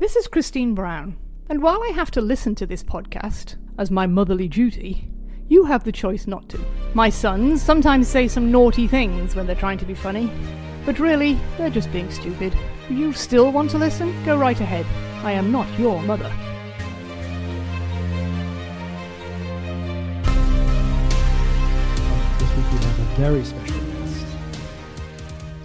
This is Christine Brown, and while I have to listen to this podcast as my motherly duty, you have the choice not to. My sons sometimes say some naughty things when they're trying to be funny, but really, they're just being stupid. You still want to listen? Go right ahead. I am not your mother. This week we have a very special guest.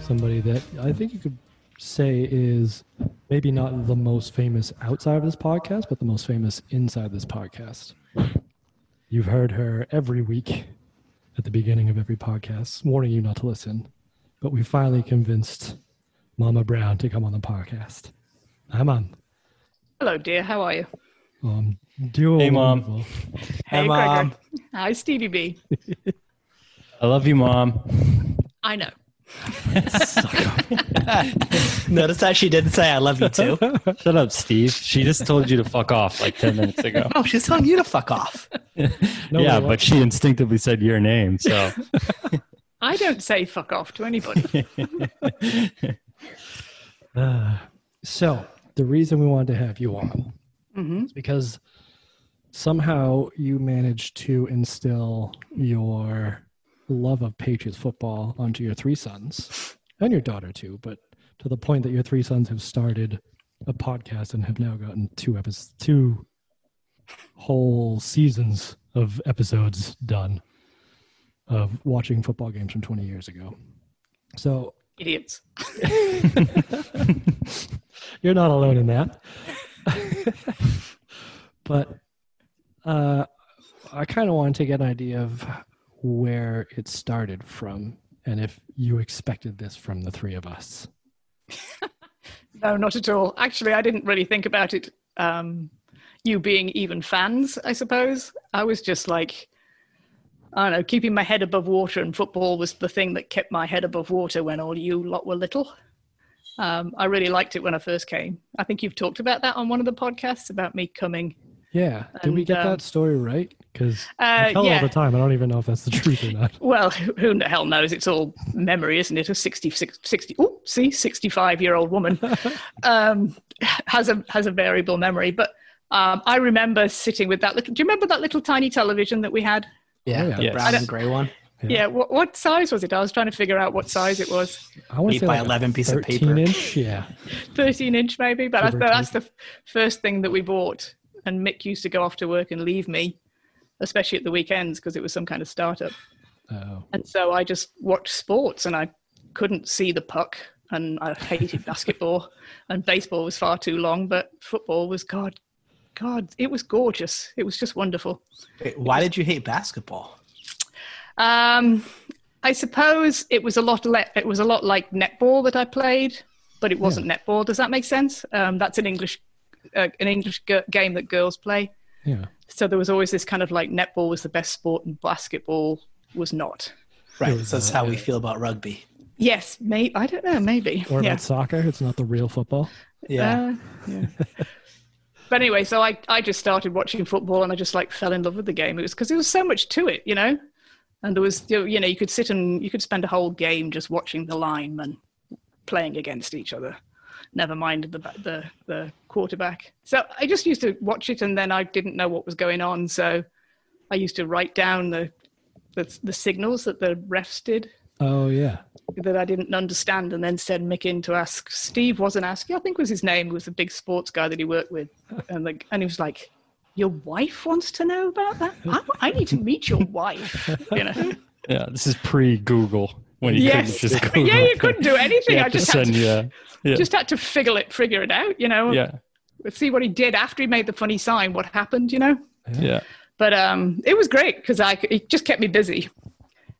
Somebody that I think you could say is maybe not the most famous outside of this podcast, but the most famous inside this podcast. You've heard her every week at the beginning of every podcast, warning you not to listen. But we finally convinced Mama Brown to come on the podcast. Hi, Mom. Hello, dear. How are you? Um, doing Hey, Mom. wonderful. Hey, Mom. Gregor. Hi, Stevie B. I love you, mom. I know. Notice that she didn't say I love you too. Shut up, Steve. She just told you to fuck off like 10 minutes ago. Oh, she's telling you to fuck off. No, yeah, but she instinctively said your name. So I don't say fuck off to anybody. Uh, so the reason we wanted to have you on hmm is because somehow you managed to instill your love of Patriots football onto your three sons and your daughter too, but to the point that your three sons have started a podcast and have now gotten two episodes, two whole seasons of episodes done of watching football games from 20 years ago. So Idiots. You're not alone in that. but uh, I kind of wanted to get an idea of where it started from and if you expected this from the three of us. No, not at all. Actually, I didn't really think about it. Um, you being even fans, I suppose. I was just like, I don't know, keeping my head above water, and football was the thing that kept my head above water when all you lot were little. Um, I really liked it when I first came. I think you've talked about that on one of the podcasts about me coming. Yeah. Did we get um, that story right? Because Uh, I tell yeah. all the time. I don't even know if that's the truth or not. Well, who who the hell knows? It's all memory, isn't it? A 60, 60 oh, see, 65 year old woman um, has a has a variable memory. But um, I remember sitting with that little. Do you remember that little tiny television that we had? Yeah, Oh, yeah. the Yes. brown and gray one. Yeah. Yeah. what, what size was it? I was trying to figure out what size it was. I want to Eight say by like 11 piece of 13 paper. inch. Yeah. 13 inch maybe. But Give that's, that's the first thing that we bought. And Mick used to go off to work and leave me, especially at the weekends because it was some kind of startup. Oh. And so I just watched sports and I couldn't see the puck and I hated basketball and baseball was far too long, but football was God, God, it was gorgeous. It was just wonderful. Wait, why did you hate basketball? Um, I suppose it was a lot le- it was a lot like netball that I played, but it wasn't netball. Does that make sense? Um, that's an English uh, an English g- game that girls play. Yeah. So there was always this kind of like netball was the best sport and basketball was not. Right, was, so that's how we feel about rugby. Yes, may I don't know, maybe. Or yeah. about soccer. It's not the real football. Yeah, Uh, yeah. but anyway, so I, I just started watching football and I just like fell in love with the game. It was because there was so much to it, you know? And there was, you know, you know, you could sit and you could spend a whole game just watching the linemen playing against each other. Never mind the, the, the quarterback. So I just used to watch it and then I didn't know what was going on. So I used to write down the, the, the signals that the refs did Oh, yeah. that I didn't understand and then send Mick in to ask. Steve wasn't asking, I think was his name, who was the big sports guy that he worked with. And, like, and he was like, Your wife wants to know about that? I, I need to meet your wife. You know? yeah, this is pre Google when you yes. couldn't just Google. Yeah, you couldn't do anything. I just had to, yeah, yeah, just had to figure it, figure it out, you know? yeah, See what he did after he made the funny sign, what happened, you know? yeah. but um, it was great because I it just kept me busy,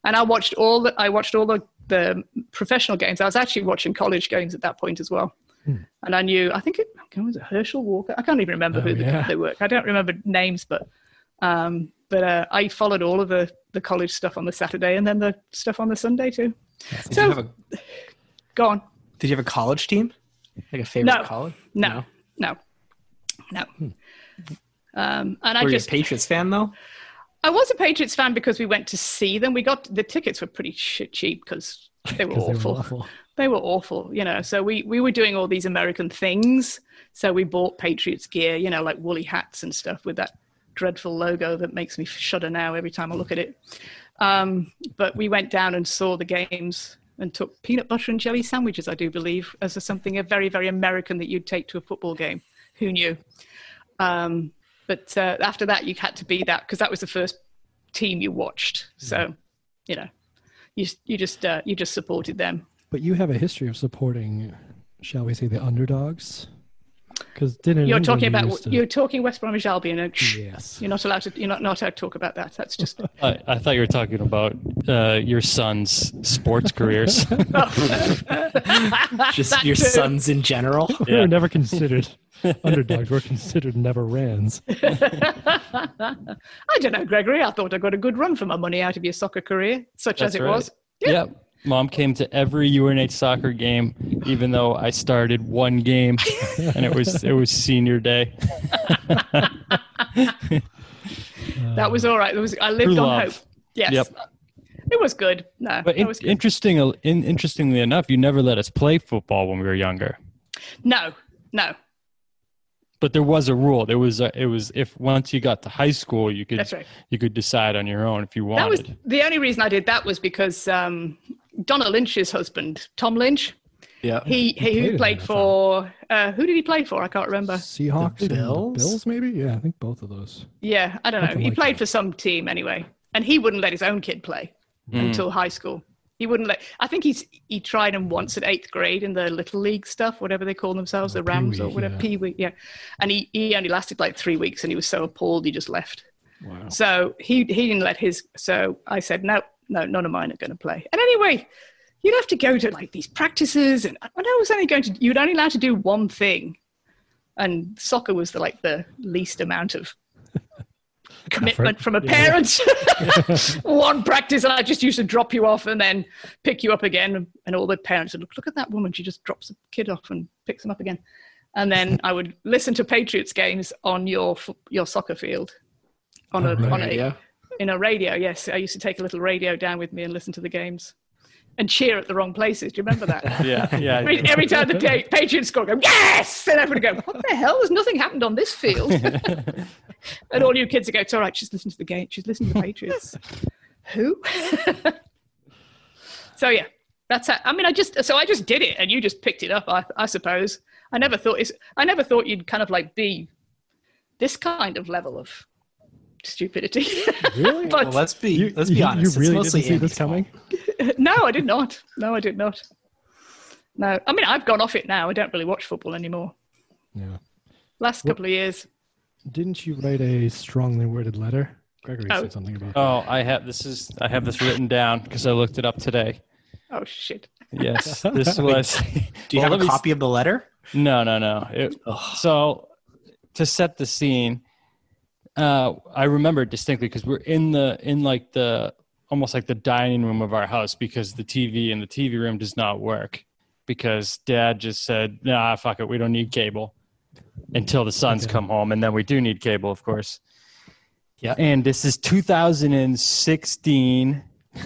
and I watched all the I watched all the the professional games. I was actually watching college games at that point as well, Hmm. and I knew I think it was it Herschel Walker. I can't even remember Oh, who the, yeah. they were. I don't remember names, but um, but uh, I followed all of the the college stuff on the Saturday and then the stuff on the Sunday too. Did, you So have a, go on. did you have a college team? Like a favorite No. college? No, no, no. Hmm. Um, and I Were you a Patriots fan though? I was a Patriots fan because we went to see them. We got the tickets were pretty shit cheap because They were awful. awful. They were awful, you know. So we we were doing all these American things. So we bought Patriots gear, you know, like woolly hats and stuff with that dreadful logo that makes me shudder now every time I look at it. Um, but we went down and saw the games and took peanut butter and jelly sandwiches, I do believe, as a, something a very very American that you'd take to a football game. Who knew? Um, but uh, after that, you had to be that because that was the first team you watched. So, you know, you you just uh, you just supported them. But you have a history of supporting, shall we say, the underdogs? Because didn't You're England talking about to- you're talking West Bromwich Albion. And shh, yes. You're not allowed to. You're not not allowed to talk about that. That's just. I, I thought you were talking about uh, your son's sports careers. Just your too. sons in general. We Yeah. were never considered underdogs. We're considered never rans. I don't know, Gregory. I thought I got a good run for my money out of your soccer career, such as it right. was. Yep. Mom came to every UNH soccer game, even though I started one game, and it was it was senior day. That was all right. It was. I lived on hope. Yes. Yep. It was good. No, But in, was good. interesting, in, interestingly enough, you never let us play football when we were younger. no, no. But there was a rule. There was a, it was if once you got to high school, you could That's right. you could decide on your own if you wanted. That was the only reason I did that was because um, Donna Lynch's husband, Tom Lynch, Yeah. he he, played in who the played for uh, who did he play for? I can't remember. Seahawks, The and Bills? Bills, maybe. Yeah, I think both of those. Yeah, I don't know. Something He like played that. for some team anyway, and he wouldn't let his own kid play Hmm. until high school. He wouldn't let. I think he's he tried him once at eighth grade in the little league stuff, whatever they call themselves, the Rams or Pee-wee, whatever, yeah. Pee Wee, yeah. And he he only lasted like three weeks, and he was so appalled he just left. Wow. So he he didn't let his. So I said no, no, none of mine are going to play. And anyway, you'd have to go to like these practices, and I was only going to. You'd only allowed to do one thing, and soccer was the like the least amount of commitment from a parent. one practice, and I just used to drop you off and then pick you up again, and all the parents would look. Look at that woman; she just drops a kid off and picks him up again. And then I would listen to Patriots games on your your soccer field on oh, a Oh, right. on a Radio. In a radio. Yes, I used to take a little radio down with me and listen to the games, and cheer at the wrong places. Do you remember that? Yeah, yeah. every, every time the Pa- Patriots score, go yes, and everybody go, what the hell? There's nothing happened on this field. and all you kids would go, it's all right. She's listening to the game. She's listening to the Patriots. Who? so yeah, that's how, I mean, I just so I just did it, and you just picked it up. I, I suppose. I never thought it's. I never thought you'd kind of like be this kind of level of stupidity. Really? but Well, let's be You, let's you- be honest. You really it's didn't see this coming. no, I did not. No, I did not. No, I mean I've gone off it now. I don't really watch football anymore. Yeah. Last couple of years. Didn't you write a strongly worded letter? Gregory Oh. said something about. Oh, I have this is I have this written down because I looked it up today. Oh shit. Yes, this was. Do you Well, have a me s- copy of the letter? No, no, no. It, so to set the scene, uh, I remember distinctly because we're in the in like the almost like the dining room of our house because the TV in the TV room does not work because Dad just said, "Nah, fuck it, we don't need cable." Until the sons Okay. come home, and then we do need cable, of course. Yeah. And this is 2016.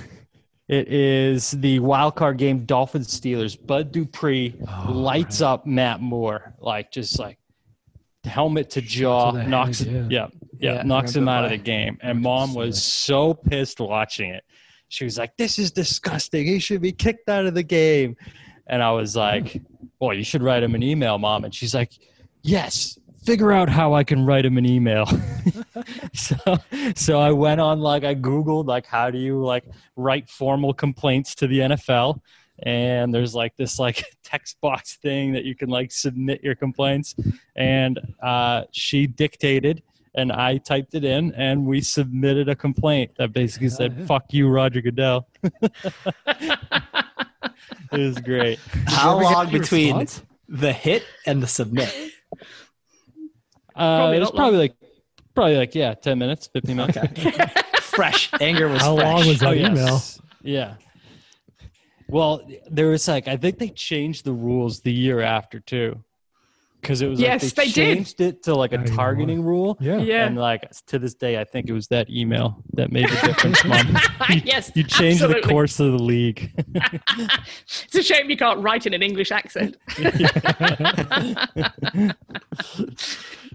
It is the wild card game, Dolphins Steelers. Bud Dupree Oh, lights right. up Matt Moore, like just like helmet to jaw, knocks head, yeah, yeah, Yeah, knocks him out of the game. And mom was so pissed watching it. She was like, "This is disgusting. He should be kicked out of the game." And I was like, "Well, you should write him an email, mom." And she's like, "Yes." Figure out how I can write him an email. so, so I went on like I googled like how do you like write formal complaints to the NFL, and there's like this like text box thing that you can like submit your complaints, and uh, she dictated and I typed it in, and we submitted a complaint that basically said yeah. "fuck you, Roger Goodell." it was great. How long between response? the hit and the submit? Uh, it was probably like probably like yeah, ten minutes, fifteen minutes. Okay. fresh. Anger was How fresh. long was that Oh, email? yes. Yeah. Well, there was like I think they changed the rules the year after too. because it was Yes, like they, they did. changed it to like a targeting rule. Yeah. Yeah. And like to this day, I think it was that email that made the difference, Mom. yes. You changed the course of the league. It's a shame you can't write in an English accent.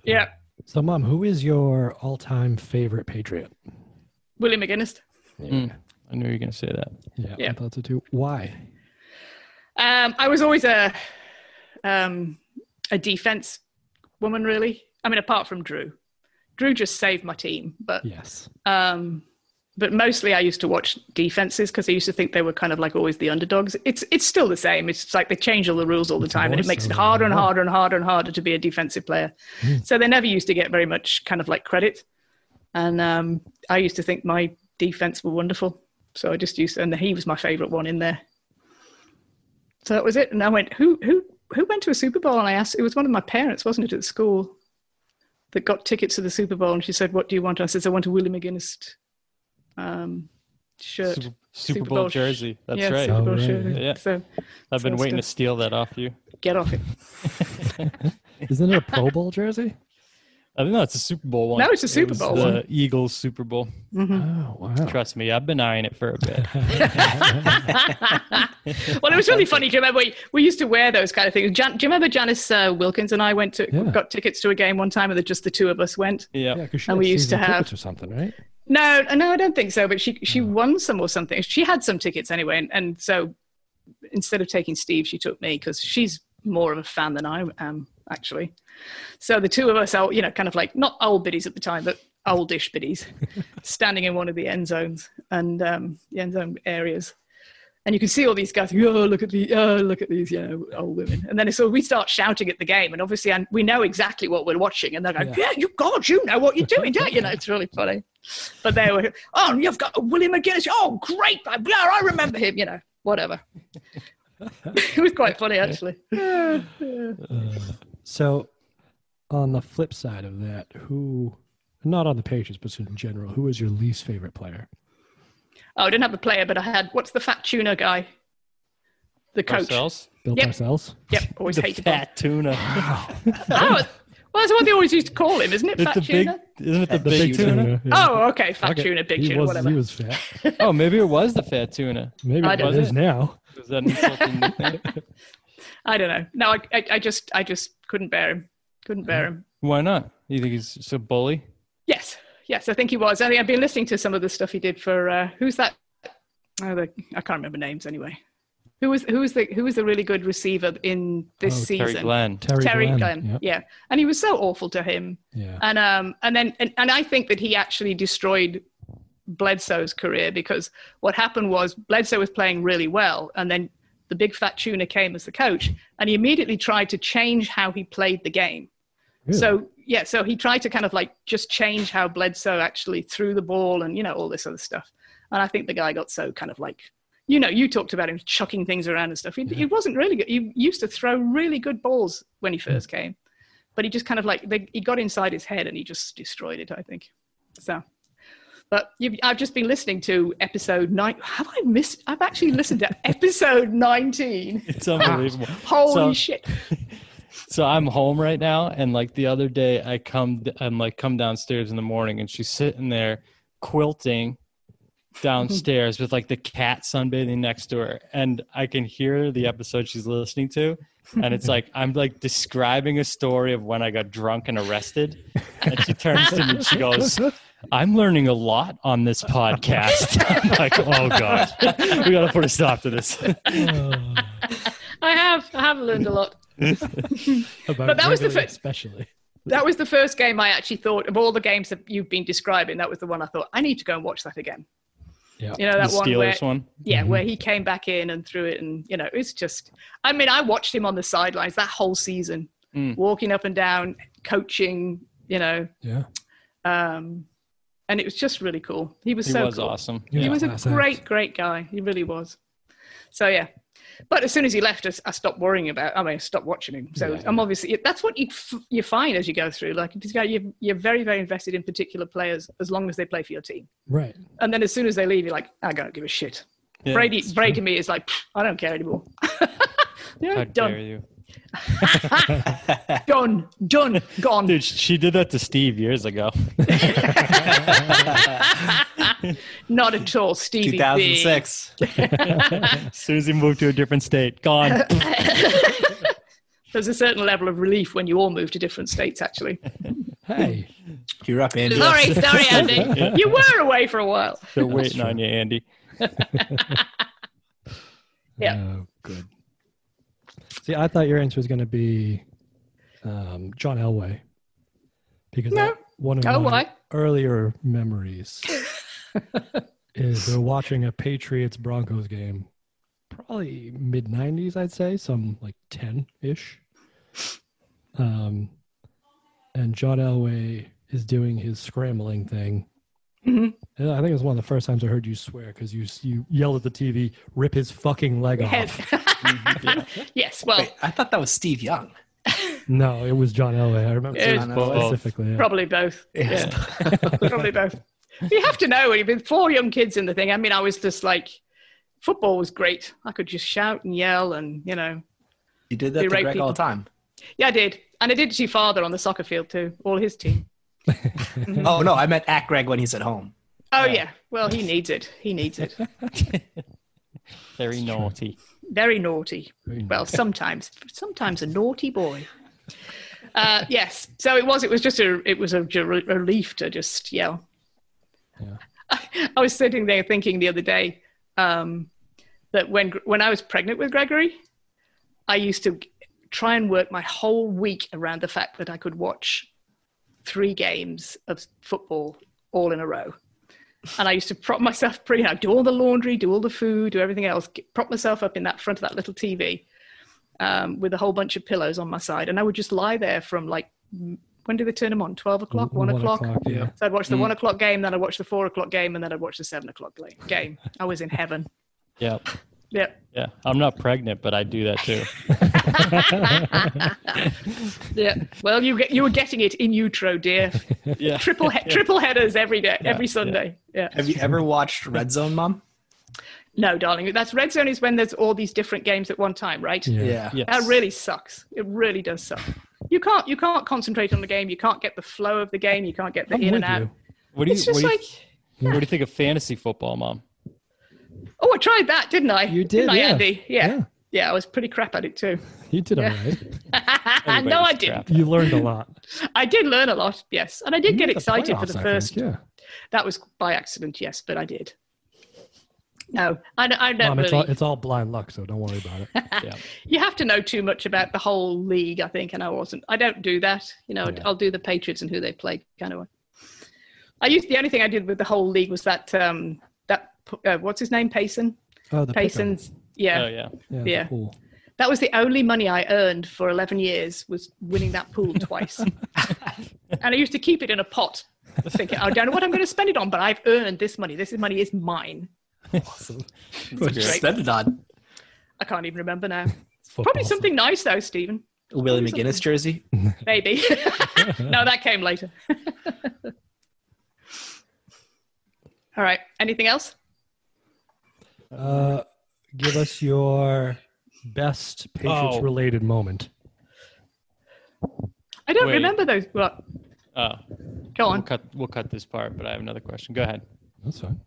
yeah. So, Mom, who is your all-time favorite Patriot? Willie McGinnis. Mm, I knew you were gonna say that. Yeah, Yeah. I thought so too. Why? Um, I was always a um, a defense woman, really. I mean, apart from Drew. Drew just saved my team, but Yes. um, but mostly I used to watch defenses because I used to think they were kind of like always the underdogs. It's it's still the same. It's like they change all the rules all the It's time, and it makes so it harder and harder and harder and harder to be a defensive player. Hmm. So they never used to get very much kind of like credit, and um, I used to think my defense were wonderful. So I just used, and he was my favorite one in there. So that was it. And I went, who who who went to a Super Bowl? And I asked, it was one of my parents, wasn't it, at school, that got tickets to the Super Bowl. And she said, "What do you want?" I said, "I want a Willie McGinnis um, shirt." Super, Super Super Bowl, Bowl jersey. That's yeah, right. Super Bowl Oh, right, shirt. Yeah. So I've been so waiting to steal that off you. get off it. Isn't it a Pro Bowl jersey? I don't know. It's a Super Bowl one. No, it's a Super was Bowl the one. Eagles Super Bowl. Oh, wow. Trust me, I've been eyeing it for a bit. well, it was really funny. Do you remember we, we used to wear those kind of things? Jan, do you remember Janice uh, Wilkins and I went to Yeah. got tickets to a game one time, and that just the two of us went? Yeah. Yeah, because she And had we used to have- tickets or something, right? No, no, I don't think so. But she she won some or something. She had some tickets anyway, and, and so instead of taking Steve, she took me because she's more of a fan than I am actually. So the two of us, are, you know, kind of like not old biddies at the time, but oldish biddies, standing in one of the end zones and um, the end zone areas. And you can see all these guys. Oh, look at the oh, look at these, you know, old women. And then so we start shouting at the game, and obviously, and we know exactly what we're watching. And they're going, Yeah. "Yeah, you God, you know what you're doing, don't you?" know, it's really funny. But they were, "Oh, you've got William McGinnis. Oh, great! Yeah, I remember him. You know, whatever." it was quite funny, actually. Yeah, yeah. So, on the flip side of that, who, not on the Patriots, but in general, who is your least favorite player? Oh, I didn't have a player, but I had what's the fat tuna guy? The coach. Ourselves? Bill Yep. Parcells? Yep, always The hated him. fat tuna. Oh, well, that's what they always used to call him, isn't it? It's Fat the big, tuna. isn't it the, The big, tuna? yeah. Oh, okay, fat Fuck it. tuna, big he tuna, was, whatever. He was fat. Oh, maybe it was the fat tuna. Maybe I it don't is now. Was that insulting nickname? I don't know. No, I, I, I just, I just couldn't bear him. Couldn't bear him. Why not? You think he's just a bully? Yes, yes, I think he was. I think I've been listening to some of the stuff he did for uh, who's that? Oh, the, I can't remember names anyway. Who was who was the who was the really good receiver in this Oh, season? Terry Glenn. Terry, Terry Glenn. Glenn. Yep. Yeah, and he was so awful to him. Yeah. And um and then and, and I think that he actually destroyed Bledsoe's career because what happened was Bledsoe was playing really well, and then the big fat tuna came as the coach, and he immediately tried to change how he played the game. Really? So yeah, so he tried to kind of like just change how Bledsoe actually threw the ball and you know all this other stuff. And I think the guy got so kind of like, you know, you talked about him chucking things around and stuff. He, he wasn't really good. He used to throw really good balls when he hmm. first came, but he just kind of like they, he got inside his head and he just destroyed it. I think so. But you've, I've just been listening to episode nine. Have I missed? I've actually listened to episode nineteen. It's unbelievable. Holy So- shit! So I'm home right now, and like the other day, I come, I'm like come downstairs in the morning, and she's sitting there quilting downstairs with like the cat sunbathing next to her, and I can hear the episode she's listening to, and it's like I'm like describing a story of when I got drunk and arrested, and she turns to me and she goes. I'm learning a lot on this podcast. I'm like, oh god, we got to put a stop to this. I have I have learned a lot. about But that was the dribbling fir- especially. That was the first game I actually thought of all the games that you've been describing. That was the one I thought I need to go and watch that again. Yeah. You know that the one where Steelers one. yeah, where he came back in and threw it, and you know it's just. I mean, I watched him on the sidelines that whole season, Mm. walking up and down, coaching. You know, Yeah. um, and it was just really cool. He was He so was cool. awesome. Yeah. He was a class act. great, great guy. He really was. So yeah, but as soon as he left us, I stopped worrying about. I mean, I stopped watching him. So Yeah, I'm yeah. obviously that's what you you find as you go through. Like this guy, you're, you're very, very invested in particular players as long as they play for your team. Right. And then as soon as they leave, you're like, I don't give a shit. Yeah, Brady, Brady to me is like, I don't care anymore. you know, How done. Dare you? done, done, gone. Dude, she did that to Steve years ago. Not at all, Stevie. 2006. as soon as he moved to a different state, gone. There's a certain level of relief when you all move to different states. Actually, Hey, You're up, Andy. sorry, sorry, Andy. You were away for a while. They're waiting on you, Andy. Yeah. Oh, good. See, I thought your answer was going to be um, John Elway, because No. One of Oh, my why? earlier memories is they're watching a Patriots Broncos game, probably mid '90s, I'd say, some like ten ish. Um, and John Elway is doing his scrambling thing. Mhm. I think it was one of the first times I heard you swear because you you yelled at the TV, "Rip his fucking leg Head. off." yes, well, Wait, I thought that was Steve Young. No, it was John Elway. I remember It seeing both. specifically. yeah. probably both. Yeah, probably both. You have to know when you've been four young kids in the thing. I mean, I was just like, football was great. I could just shout and yell, and you know, You did that to Berate Greg all the people. time. yeah, I did, and I did to your father on the soccer field too. All his team. Oh no, I meant at Greg when he's at home. Oh yeah, well, he needs it. He needs it. Very naughty. Very naughty. Very Well, sometimes, sometimes a naughty boy. Uh, yes. So it was. It was just a. It was a relief to just yell. Yeah. I, I was sitting there thinking the other day um, that when when I was pregnant with Gregory, I used to try and work my whole week around the fact that I could watch three games of football all in a row. And I used to prop myself pretty out, do all the laundry, do all the food, do everything else, get, prop myself up in that front of that little TV um, with a whole bunch of pillows on my side. And I would just lie there from like, when do they turn them on? 12 o'clock, 1 o'clock? yeah. So I'd watch the Mm. one o'clock game, then I'd watch the four o'clock game, and then I'd watch the seven o'clock game. I was in heaven. Yeah. Yeah. Yeah. I'm not pregnant, but I do that too. Yeah. Well, you get, you were getting it in utero, dear. Yeah. Triple he- triple headers every day, every Sunday. Yeah. Have you ever watched Red Zone, Mom? No, darling. That's red zone is when there's all these different games at one time, right? Yeah. Yes. That really sucks. It really does suck. You can't you can't concentrate on the game. You can't get the flow of the game. You can't get the I'm in and out. you. What do you, It's what do you, like, what do you think of fantasy football, Mom? oh, I tried that, didn't I? You did, didn't I, yeah. Andy? Yeah. Yeah. Yeah. I was pretty crap at it too. You did Yeah. all right. no, I didn't. You learned a lot. I did learn a lot, yes, and I did You get made the excited for the first. think, Yeah. That was by accident, yes, but I did. No, I, don't- I don't Mom, it's all it's all blind luck, so don't worry about it. Yeah. you have to know too much about the whole league, I think, and I wasn't. I don't do that. You know, Yeah. I'll do the Patriots and who they play kind of way. I used the only thing I did with the whole league was that um that uh, what's his name Payson Oh, the pick'em. Payson's yeah Oh yeah. Yeah. yeah. pool. that was the only money I earned for eleven years was winning that pool twice, and I used to keep it in a pot, thinking I don't know what I'm going to spend it on, but I've earned this money. This money is mine. Awesome. What'd you spend it on? I can't even remember now. Football. Probably something nice though, Stephen. A Willie Something. McGinnis jersey? Maybe. no, that came later. All right. Anything else? Uh, give us your best Patriots Oh. related moment. I don't Wait. remember those. Well, Oh, go we'll on. cut we'll cut this part, but I have another question. Go ahead. That's fine.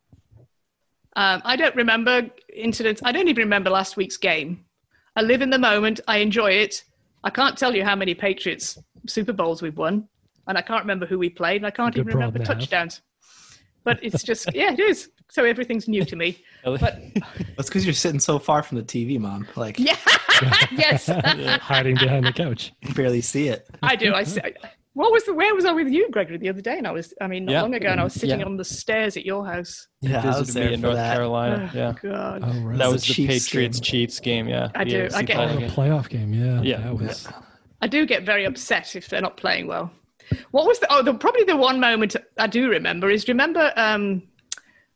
Um, I don't remember incidents. I don't even remember last week's game. I live in the moment. I enjoy it. I can't tell you how many Patriots Super Bowls we've won, and I can't remember who we played, and I can't Good even remember problem to have. touchdowns. But it's just, yeah, it is. So everything's new to me. But That's because you're sitting so far from the TV, Mom. Like, yeah, yes, Hiding behind the couch. you barely see it. I do. I say, what was the? Where was I with you, Gregory, the other day? And I was, I mean, not Yeah. long ago, and I was sitting Yeah. on the stairs at your house. You Yeah, I was visited there me in North that. Carolina. Oh, yeah. God. Oh, right. That was was the the Chiefs Patriots game. Chiefs game. Yeah. I do. AFC I get- Oh, title the playoff game. Yeah. Yeah. That was. I do get very upset if they're not playing well. What was the? Oh, the, probably the one moment I do remember is do you remember um,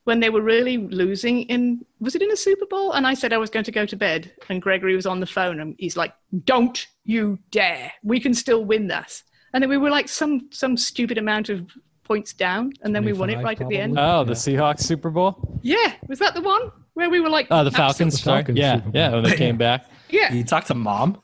when they were really losing in was it in a Super Bowl? And I said I was going to go to bed, and Gregory was on the phone, and he's like, "Don't you dare! We can still win this." And then we were like some some stupid amount of points down, and then we won it 25 right at the end. Oh, the Yeah. Seahawks Super Bowl. Yeah, was that the one where we were like, Oh, the Falcons. The sorry. Falcons yeah, Super Bowl. yeah. When they came back. Yeah, You talk to Mom?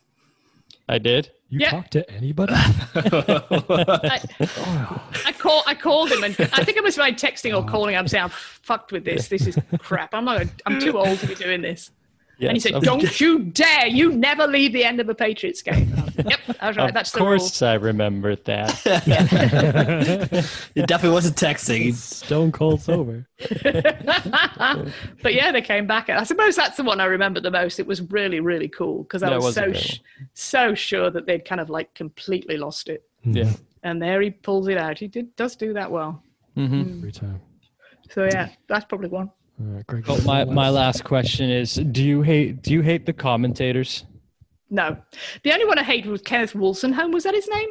I did. You Yeah. talk to anybody? I, Oh, I call I called him and I think it was by texting or oh. calling. I'm saying I'm fucked with this. This is crap. I'm not. I'm too old to be doing this. And he Yes, said, of- "Don't you dare! You never leave the end of a Patriots game." yep, I was right. Of That's the rule. Of course, I remember that. it definitely wasn't texting. Stone cold sober. but yeah, they came back. I suppose that's the one I remember the most. It was really, really cool because I Yeah, was, was so sh- so sure that they'd kind of like completely lost it. Yeah. And there he pulls it out. He did does do that well. hmm Every time. So yeah, that's probably one. All right, Greg. Well, my my last question is: Do you hate do you hate the commentators? No, the only one I hated was Kenneth Wolstenholme. Was that his name?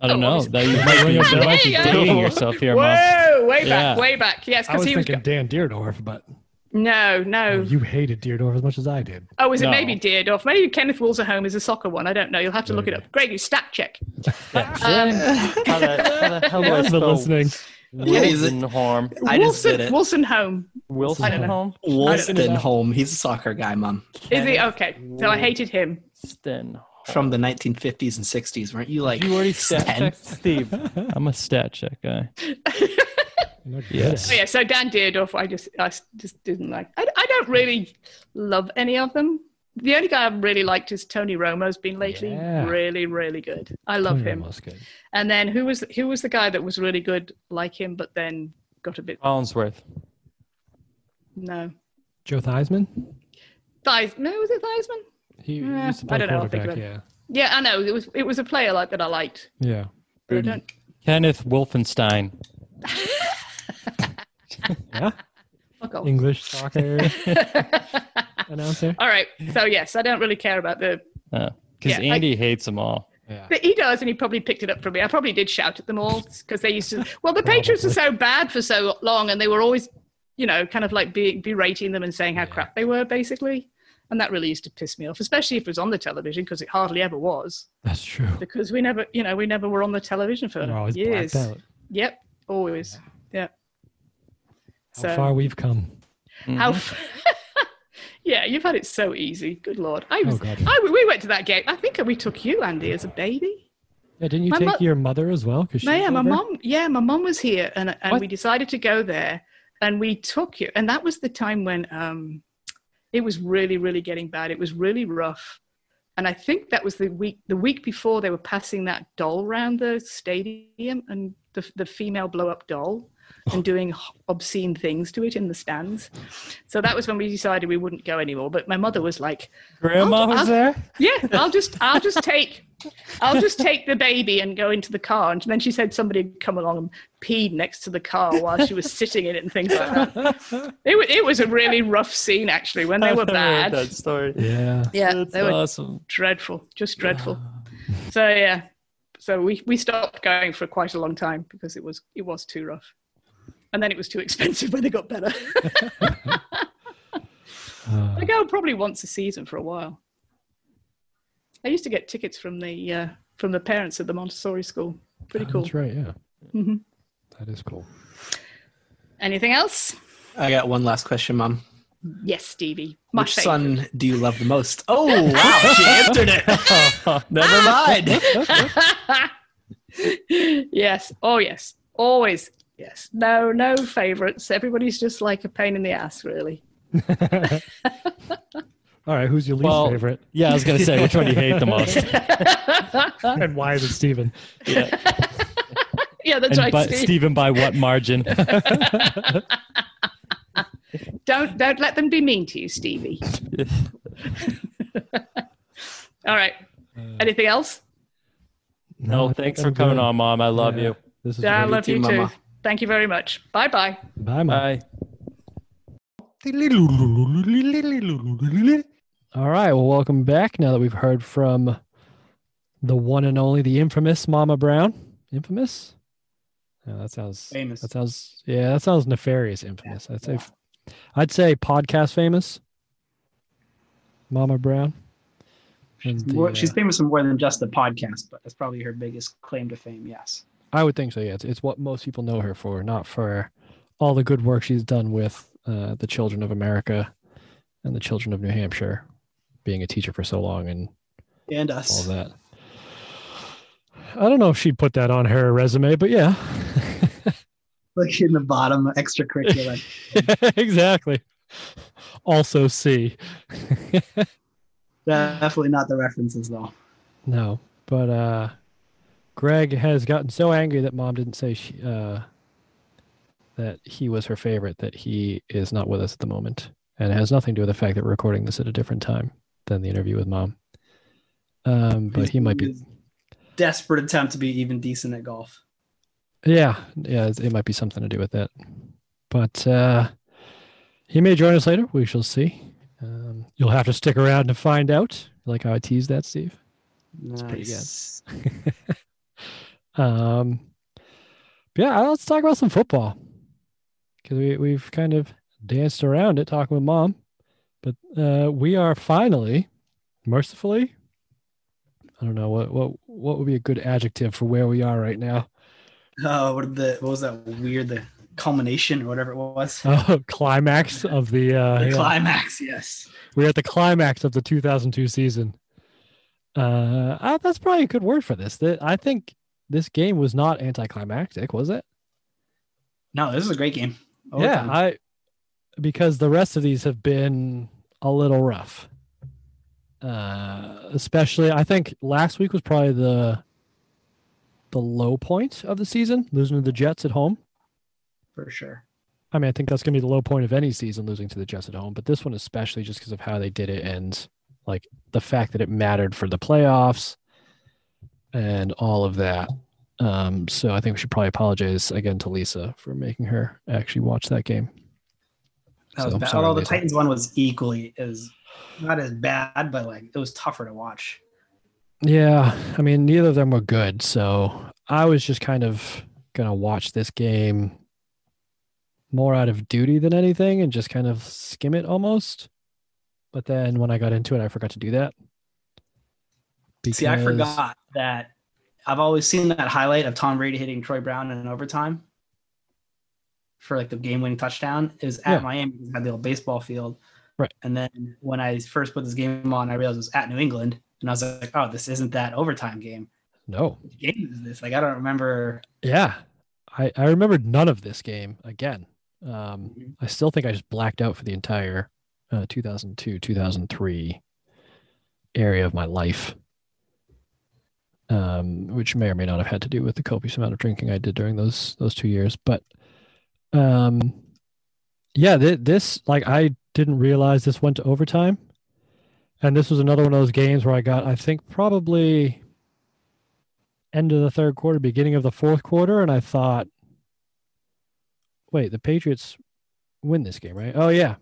I don't Oh, know. That you might be, you might be Yeah, yeah. dating yourself here, mom. Whoa, way back, Yeah. way back. Yes, because was he was. thinking Dan Dierdorf, but No, no. you hated Dierdorf as much as I did. Oh, was it No. maybe Dierdorf? Maybe Kenneth Wolstenholme is a soccer one. I don't know. You'll have to look it up. Greg, you stat check. Yeah. Um, how, the, how the hell do I I've been spell listening. Yeah, he's a- Wilson I just did it. Wolstenholme. Wilson I don't know. home? He's a soccer guy, mom. Is he okay? So I hated him. Sten. From the 1950s and 60s, weren't you like? you already stat 10? checked Steve. I'm a stat check guy. You're not good Yes. Oh, yeah, so Dan Dierdorf, I just, I just didn't like. I, I don't really love any of them. The only guy I've really liked is Tony Romo's been lately Yeah. really, really good. I love Tony him. Romo's good. And then who was who was the guy that was really good like him, but then got a bit Collinsworth. no. Joe Theismann? Thies, no, was it Theismann? He used to I don't know, I'll think about yeah. Yeah, I know. It was it was a player like that I liked. Yeah. But I don't. Kenneth Wolfenstein. Yeah? Fuck off. English soccer announcer. All right. So yes, I don't really care about the. Uh, because Yeah, I- Andy hates them all. Yeah. He does, and he probably picked it up from me. I probably did shout at them all because they used to. Well, the Patriots were so bad for so long, and they were always, you know, kind of like be, berating them and saying how crap they were, basically. And that really used to piss me off, especially if it was on the television, because it hardly ever was. That's true. Because we never, you know, we never were on the television for We're always years. Yep, always. Yeah. How far we've come. How? f- yeah, you've had it so easy. Good lord. I was. Oh, God. I, we went to that game. I think we took you, Andy, as a baby. Yeah, didn't you My take mo- your mother as well? Cause she No, was yeah, my over? mom. Yeah, my mom was here, and and What? we decided to go there, and we took you, and that was the time when um, it was really, really getting bad. It was really rough, and I think that was the week the week before they were passing that doll around the stadium, and the the female blow up doll, and doing obscene things to it in the stands. So that was when we decided we wouldn't go anymore. But my mother was like, Grandma I'll- was I'll- there? yeah, I'll just I'll just take I'll just take the baby and go into the car. And then she said somebody had come along and peed next to the car while she was sitting in it and things like that. It, wa- it was a really rough scene actually when they were I've heard bad. That story. Yeah. Yeah, That's they were awesome. dreadful, just dreadful. So yeah, so we we stopped going for quite a long time because it was it was too rough. And then it was too expensive when they got better. Uh, I go probably once a season for a while. I used to get tickets from the uh, from the parents at the Montessori school. Pretty cool. That's right. Yeah. Mhm. That is cool. Anything else? I got one last question, mom. Yes, Stevie. My Which favorite. son do you love the most? Oh wow, she answered it. Never mind. yes. Oh, yes. Always. Yes. No, no favorites. Everybody's just like a pain in the ass, really. All right. Who's your least Well- favorite? Yeah, I was gonna say which one do you hate the most? And why is it Steven? Yeah. Yeah, that's And right, but Steve. Stephen by what margin? Don't don't let them be mean to you, Stevie. All right. Uh, Anything else? no, I think thanks for coming good. on, Mom. I love Yeah. you. This is Yeah, I love you too. Mama. Thank you very much. Bye bye. Bye bye. All right. Well, welcome back. Now that we've heard from the one and only, the infamous Mama Brown. Infamous? Yeah, that sounds Famous. That sounds yeah. That sounds nefarious. Infamous. I'd say. I'd say podcast famous. Mama Brown. And the, More- uh, she's famous for more than just the podcast, but that's probably her biggest claim to fame. Yes. I would think so. Yeah, it's, it's what most people know her for, not for all the good work she's done with uh, the children of America and the children of New Hampshire, being a teacher for so long and and us all that. I don't know if she'd put that on her resume, but yeah, Look in the bottom, extracurricular. exactly. Also, C. Definitely not the references though. No, but uh, Greg has gotten so angry that mom didn't say she, uh, that he was her favorite that he is not with us at the moment, and it has nothing to do with the fact that we're recording this at a different time than the interview with mom. Um, but he might be, desperate attempt to be even decent at golf. yeah, yeah, it might be something to do with that. But uh, he may join us later. We shall see. Um, you'll have to stick around to find out. Like how I teased that, Steve. That's pretty good. Um, yeah, let's talk about some football because we we've kind of danced around it talking with mom, but uh, we are finally, mercifully, I don't know what what what would be a good adjective for where we are right now. Oh, what, the, what was that weird? The culmination or whatever it was. Oh, climax of the uh, the yeah. climax, yes. we're at the climax of the 2002 season. Uh, uh, that's probably a good word for this. That I think this game was not anticlimactic, was it? No, this is a great game. Yeah, Overtime. I because the rest of these have been a little rough. Uh, especially, I think last week was probably the the low point of the season, losing to the Jets at home. for sure. I mean, I think that's going to be the low point of any season, losing to the Jets at home. But this one, especially, just because of how they did it and like the fact that it mattered for the playoffs and all of that. Um, so I think we should probably apologize again to Lisa for making her actually watch that game. That was So, bad. sorry, Although the Lisa. Titans one was equally as not as bad, but like it was tougher to watch. Yeah, I mean, neither of them were good. So I was just kind of gonna watch this game more out of duty than anything and just kind of skim it almost. But then when I got into it, I forgot to do that. See, I forgot that I've always seen that highlight of Tom Brady hitting Troy Brown in overtime for like the game-winning touchdown. It was at Yeah. Miami. It had the old baseball field. Right. And then when I first put this game on, I realized it was at New England, and I was like, "Oh, this isn't that overtime game. No. What game is this?" Like I don't remember. Yeah. I, I remembered none of this game again. Um. I still think I just blacked out for the entire uh, 2002, 2003 area of my life, um, which may or may not have had to do with the copious amount of drinking I did during those those two years. But um, yeah, th- this like I didn't realize this went to overtime, and this was another one of those games where I got I think probably end of the third quarter, beginning of the fourth quarter, and I thought, wait, the Patriots win this game, right? Oh yeah.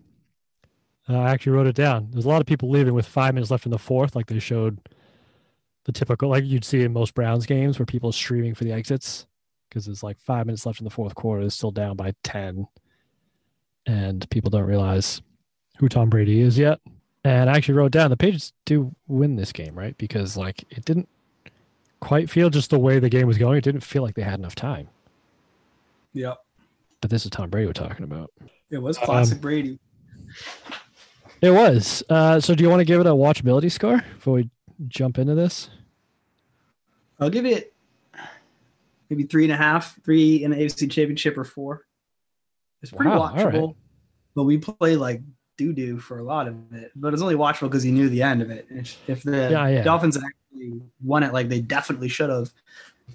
Uh, I actually wrote it down. There's a lot of people leaving with five minutes left in the fourth, like they showed the typical, like you'd see in most Browns games where people are streaming for the exits because there's like five minutes left in the fourth quarter. It's still down by 10. And people don't realize who Tom Brady is yet. And I actually wrote down the Patriots do win this game, right? Because like it didn't quite feel just the way the game was going. It didn't feel like they had enough time. Yep. But this is Tom Brady we're talking about. It was classic Um, Brady. It was. Uh, so do you want to give it a watchability score before we jump into this? I'll give it maybe three and a half, three in the AFC Championship or four. It's pretty Wow, all right. watchable, but we play like doo doo for a lot of it. But it's only watchable because you knew the end of it. If, if the Yeah, yeah. Dolphins actually won it like they definitely should have,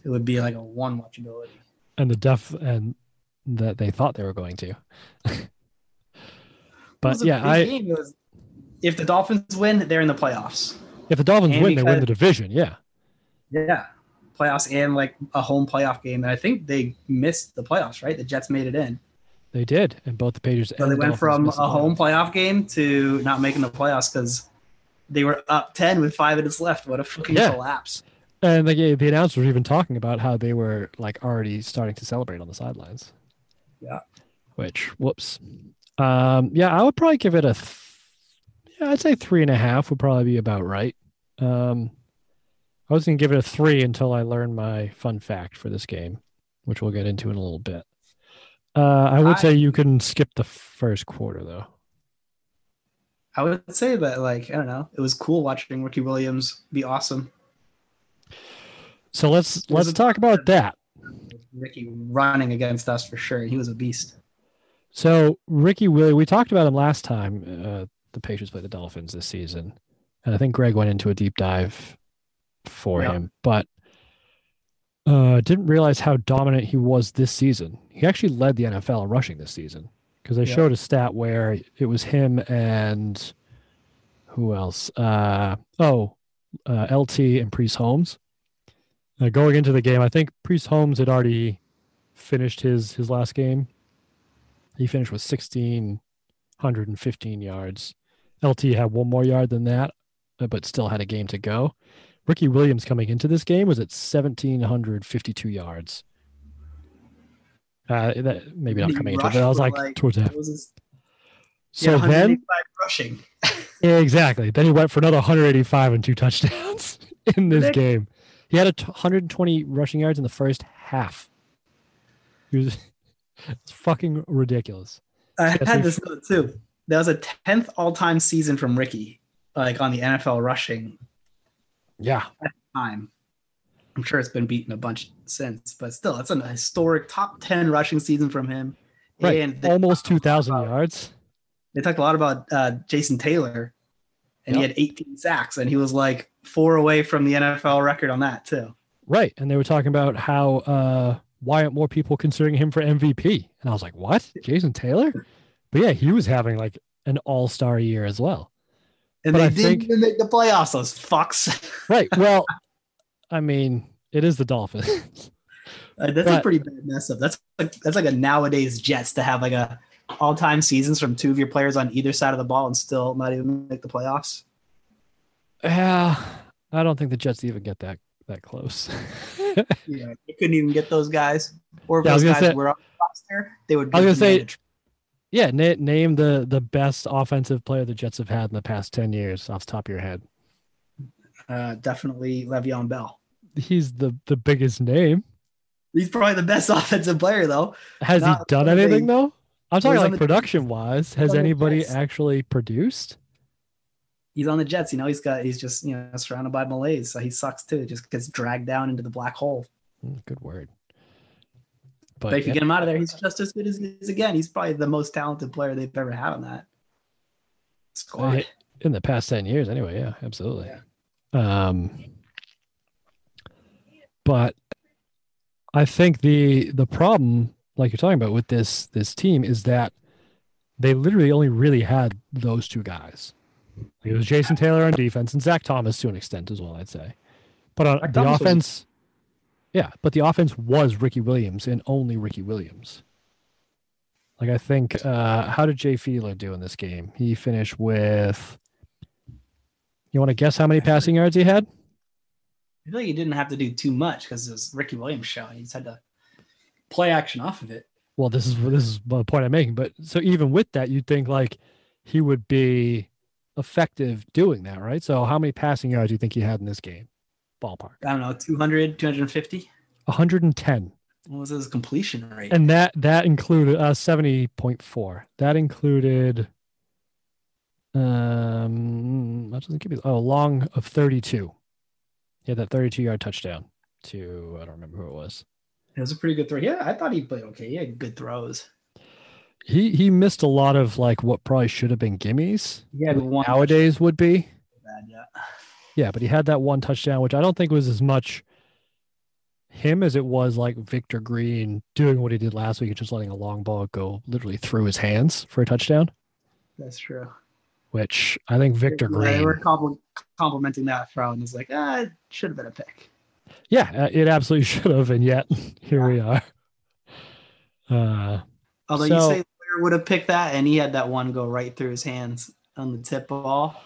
it would be like a one watchability. And the def and that they thought they were going to. But yeah, I was- if the Dolphins win, they're in the playoffs. If the Dolphins and win, they win the division. Yeah. Yeah, playoffs and like a home playoff game. And I think they missed the playoffs, right? The Jets made it in. They did, and both the Patriots So they the went from a home playoff game to not making the playoffs because they were up 10 with five minutes left. What a fucking Yeah. collapse. And the the announcers were even talking about how they were like already starting to celebrate on the sidelines. Yeah. Which, whoops. Um, yeah, I would probably give it a. Th- yeah, I'd say three and a half would probably be about right. Um, I was gonna give it a three until I learned my fun fact for this game, which we'll get into in a little bit. Uh, I would I- say you can skip the first quarter though. I would say that like I don't know, it was cool watching Ricky Williams be awesome. So let's let's talk about that. Ricky running against us for sure. He was a beast. So Ricky Willie, we talked about him last time. Uh, the Patriots play the Dolphins this season, and I think Greg went into a deep dive for Yeah. him, but uh, didn't realize how dominant he was this season. He actually led the NFL in rushing this season because they Yeah. showed a stat where it was him and who else? Uh, oh, uh, LT and Priest Holmes. Uh, going into the game, I think Priest Holmes had already finished his his last game. He finished with sixteen hundred and fifteen yards. LT had one more yard than that, uh, but still had a game to go. Ricky Williams coming into this game was at seventeen hundred fifty-two yards. Uh, that maybe not coming into it, but I was like, like, towards that. It was his, So yeah, then rushing. Exactly. Then he went for another 185 and two touchdowns in this game. He had a t- 120 rushing yards in the first half. He was it's fucking ridiculous. I had this note too. That was a tenth all-time season from Ricky, like on the NFL rushing Yeah. time. I'm sure it's been beaten a bunch since, but still, it's a historic top ten rushing season from him. Right. And Almost talked a lot 2,000 yards. They talked a lot about uh, Jason Taylor, and he had 18 sacks, and he was like four away from the NFL record on that too. Right. And they were talking about how uh why aren't more people considering him for MVP? And I was like, what? Jason Taylor? But yeah, he was having like an all-star year as well. And But they I didn't think- even make the playoffs. Those fucks. Right. Well, I mean, it is the Dolphins. Uh, that's a pretty bad mess up. That's like that's like a nowadays Jets to have like a all-time seasons from two of your players on either side of the ball and still not even make the playoffs. yeah. I don't think the Jets even get that that close. Yeah, you couldn't even get those guys. Or if Yeah, those guys say- were on the roster, they would. I was gonna say-. Yeah, na- name the the best offensive player the Jets have had in the past ten years off the top of your head. uh, definitely Le'Veon Bell. He's the the biggest name. He's probably the best offensive player though. Has he done really. anything though? I'm talking like production wise. Has anybody actually produced? He's on the Jets. You know, he's got he's just you know surrounded by malaise, so he sucks too. Just gets dragged down into the black hole. Mm, Good word. But, if you yeah, get him out of there, he's just as good as he is again. He's probably the most talented player they've ever had on that squad. In the past ten years, anyway. Yeah, absolutely. Um, but I think the the problem, like you're talking about with this this team, is that they literally only really had those two guys. It was Jason Taylor on defense and Zach Thomas to an extent as well, I'd say. But on Zach the Thomas offense, yeah, but the offense was Ricky Williams and only Ricky Williams. Like I think, uh, how did Jay Fiedler do in this game? He finished with. You want to guess how many passing yards he had? I feel like he didn't have to do too much because it was Ricky Williams' show. He just had to play action off of it. Well, this is this is the point I'm making. But so even with that, you'd think like he would be effective doing that, right? So how many passing yards do you think he had in this game? Ballpark. I don't know, 200, 250. 110. What was his completion rate? And that that included uh 70.4. That included um what does it give you? Oh, long of 32. He had that 32 yard touchdown to I don't remember who it was. it was a pretty good throw. Yeah, I thought he played okay. He had good throws. He he missed a lot of like what probably should have been gimmies. Yeah, Nowadays would be. bad, yeah. Yeah, but he had that one touchdown, which I don't think was as much him as it was like Victor Green doing what he did last week, just letting a long ball go literally through his hands for a touchdown. That's true. Which I think Victor Yeah, They were compl- complimenting that throw, and it's like, ah, it should have been a pick. yeah, uh, it absolutely should have, and yet here we are. Uh, Although So- you say Blair would have picked that, and he had that one go right through his hands on the tip ball.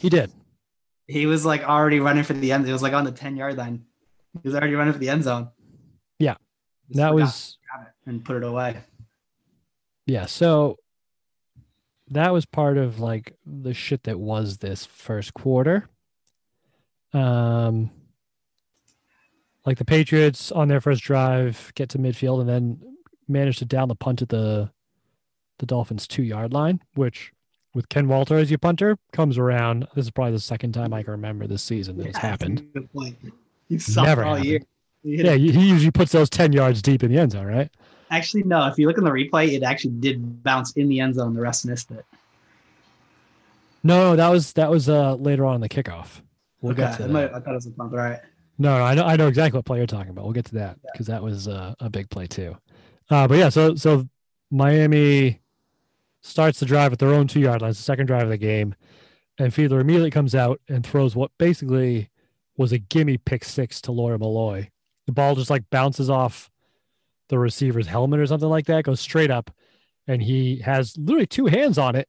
He did. He was like already running for the end. He was like on the ten yard line. He was already running for the end zone. Yeah. Just That was and put it away. yeah. So that was part of like the shit that was this first quarter. Um, like the Patriots on their first drive get to midfield and then manage to down the punt at the the Dolphins' two yard line, which with Ken Walter as your punter comes around. This is probably the second time I can remember this season that it's happened. that's a Good point. You sucked Never all year. happened. Hit Yeah, he usually puts those 10 yards deep in the end zone, right? Actually, no. If you look in the replay, it actually did bounce in the end zone. The rest missed it. No, that was that was uh later on in the kickoff. We'll okay, get to that. might- I thought it was a right. No, no, I know I know exactly what play you're talking about. We'll get to that because that was uh, a big play too. Uh, but yeah, so so Miami starts the drive at their own two yard lines, the second drive of the game, and Fiedler immediately comes out and throws what basically was a gimme pick six to Lawyer Milloy. The ball just like bounces off the receiver's helmet or something like that, goes straight up, and he has literally two hands on it,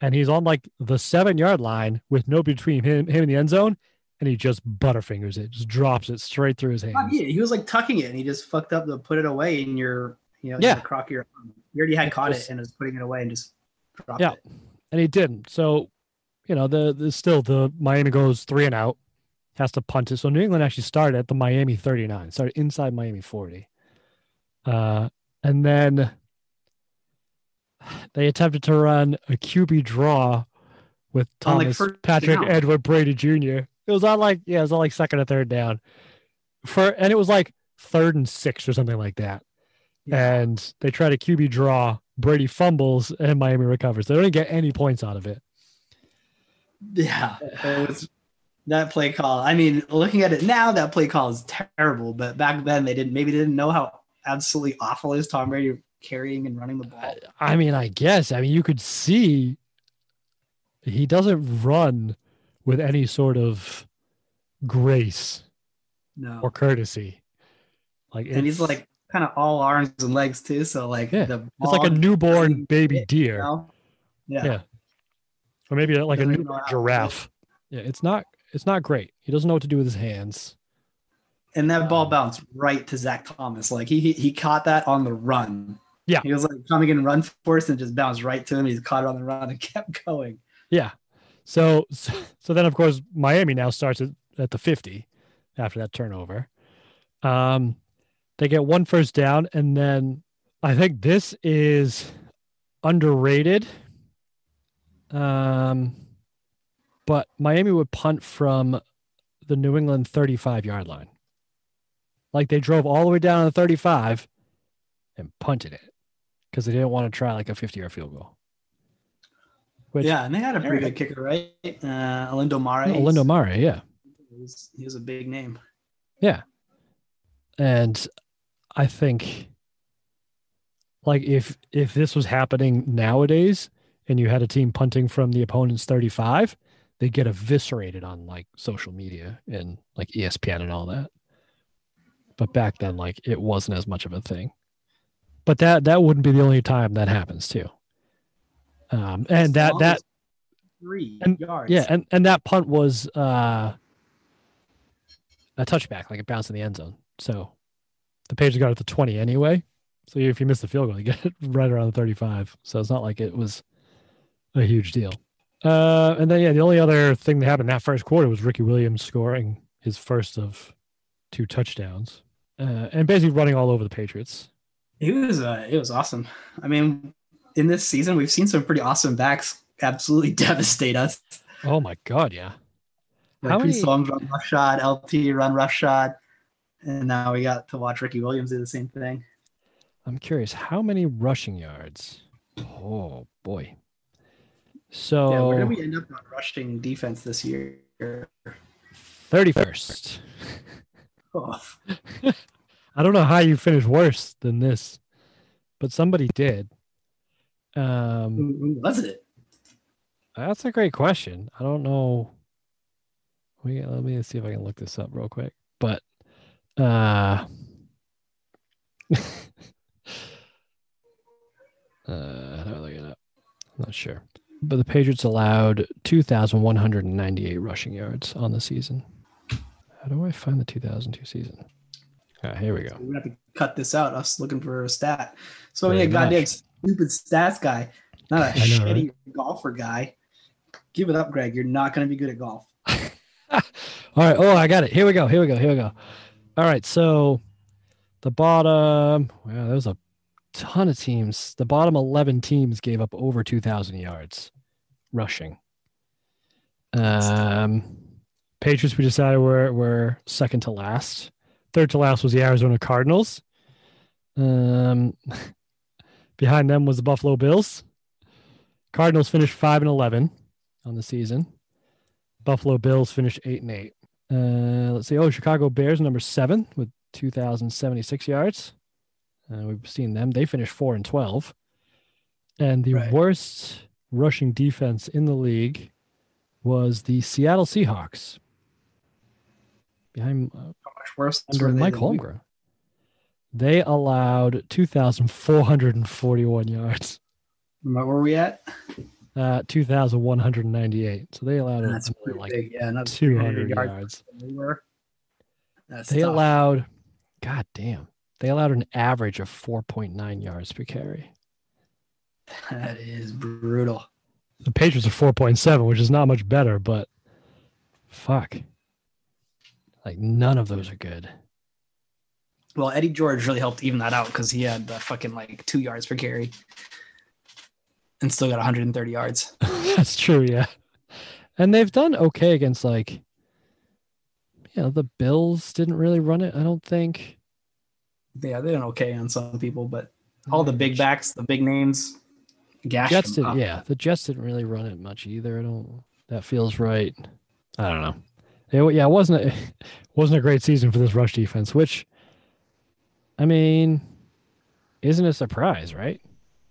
and he's on like the seven yard line with nobody between him him and the end zone and he just butterfingers it, just drops it straight through his Oh, hands. yeah, he was like tucking it, and he just fucked up to put it away in your, you know, Yeah. crock of your. arm. You already had It caught was- it and was putting it away and just dropped it. Yeah. it. And he didn't. So, you know, the, the still the Miami goes three and out, has to punt it. So New England actually started at the Miami 39, started inside Miami 40. Uh, and then they attempted to run a QB draw with On, like, Thomas Patrick down. Edward Brady Jr. It was on like yeah, it was on like second or third down. For and it was like third and six or something like that. Yeah. and they try to QB draw. Brady fumbles and Miami recovers. They don't get any points out of it. Yeah, it was that play call. I mean, looking at it now, that play call is terrible. But back then, they didn't maybe didn't know how absolutely awful is Tom Brady carrying and running the ball. I mean, I guess. I mean, you could see he doesn't run with any sort of grace No, or courtesy. Like and he's like kind of all arms and legs too. So like Yeah, the it's like a newborn baby you deer, know? Yeah. Yeah. or maybe like a Doesn't even newborn know how to giraffe. Yeah, it's not. It's not great. He doesn't know what to do with his hands. and that ball Um, bounced right to Zach Thomas. Like he he, he caught that on the run. Yeah. he was like coming in run force and just bounced right to him. He's caught it on the run and kept going. Yeah. So, so, so then of course Miami now starts at, at the 50 after that turnover. Um, they get one first down, and then I think this is underrated. Um, but Miami would punt from the New England 35 yard line. Like they drove all the way down to the 35 and punted it because they didn't want to try like a 50 yard field goal. Which, yeah, and they had a pretty good kicker, right? Uh, Olindo Mare. Oh, Lindo Mare, yeah. He was, he was a big name. And I think like if if this was happening nowadays and you had a team punting from the opponent's 35, they'd get eviscerated on like social media and like ESPN and all that. But back then, like it wasn't as much of a thing. But that that wouldn't be the only time that happens too. Um, and that that three and- yards. yeah, and, and that punt was uh, a touchback, like it bounced in the end zone. So the Patriots got it to 20 anyway. So if you miss the field goal, you get it right around the 35. So it's not like it was a huge deal. Uh, and then, yeah, the only other thing that happened that first quarter was Ricky Williams scoring his first of two touchdowns uh, and basically running all over the Patriots. it was uh, it was awesome. I mean, in this season, we've seen some pretty awesome backs absolutely devastate us. Oh my God, yeah. Like How many- Holmes run rough shot, LT run rough shot, and now we got to watch Ricky Williams do the same thing. I'm curious, how many rushing yards? Oh boy. So Yeah, where did we end up on rushing defense this year? 31st. Oh, I don't know how you finish worse than this, but somebody did. Um, who, who was it? that's a great question. I don't know. We, let me see if I can look this up real quick. Uh, uh, how do I look it up? I'm not sure. But the Patriots allowed 2,198 rushing yards on the season. How do I find the 2002 season? Ah, here we go. We're gonna have to cut this out. Us looking for a stat. So Pretty yeah, goddamn stupid stats guy, not a know, shitty golfer guy. Give it up, Greg. You're not gonna be good at golf. All right. Oh, I got it. Here we go. Here we go. Here we go. All right. So the bottom. Wow, that was a ton of teams. The bottom 11 teams gave up over 2,000 yards rushing. Um, Patriots, we decided were, were second to last. Third to last was the Arizona Cardinals. Um, behind them was the Buffalo Bills. Cardinals finished 5 and 11 on the season. Buffalo Bills finished 8 and 8. Uh, let's see. Oh, Chicago Bears, number seven with 2,076 yards. Uh, we've seen them. They finished 4 and 12. And the Right. worst rushing defense in the league was the Seattle Seahawks. Behind uh, How much worse under they Mike Holmgren. They allowed 2,441 yards, What were we at? Uh, 2,198. So they allowed That's like big. Yeah, another 200 yards. yards. than were. That's They allowed, God damn, they allowed an average of 4.9 yards per carry. That is brutal. The Patriots are 4.7, which is not much better, but fuck. Like none of those are good. Well, Eddie George really helped even that out because he had the fucking like two yards per carry, and still got 130 yards. That's true, yeah. And they've done okay against like you know, the Bills didn't really run it, I don't think. Yeah, they're okay on some people, but all the big backs, the big names, Jets did yeah, the Jets didn't really run it much either. I don't that feels right. I don't know. It, yeah, it wasn't a, it wasn't a great season for this rush defense, which I mean isn't a surprise, right?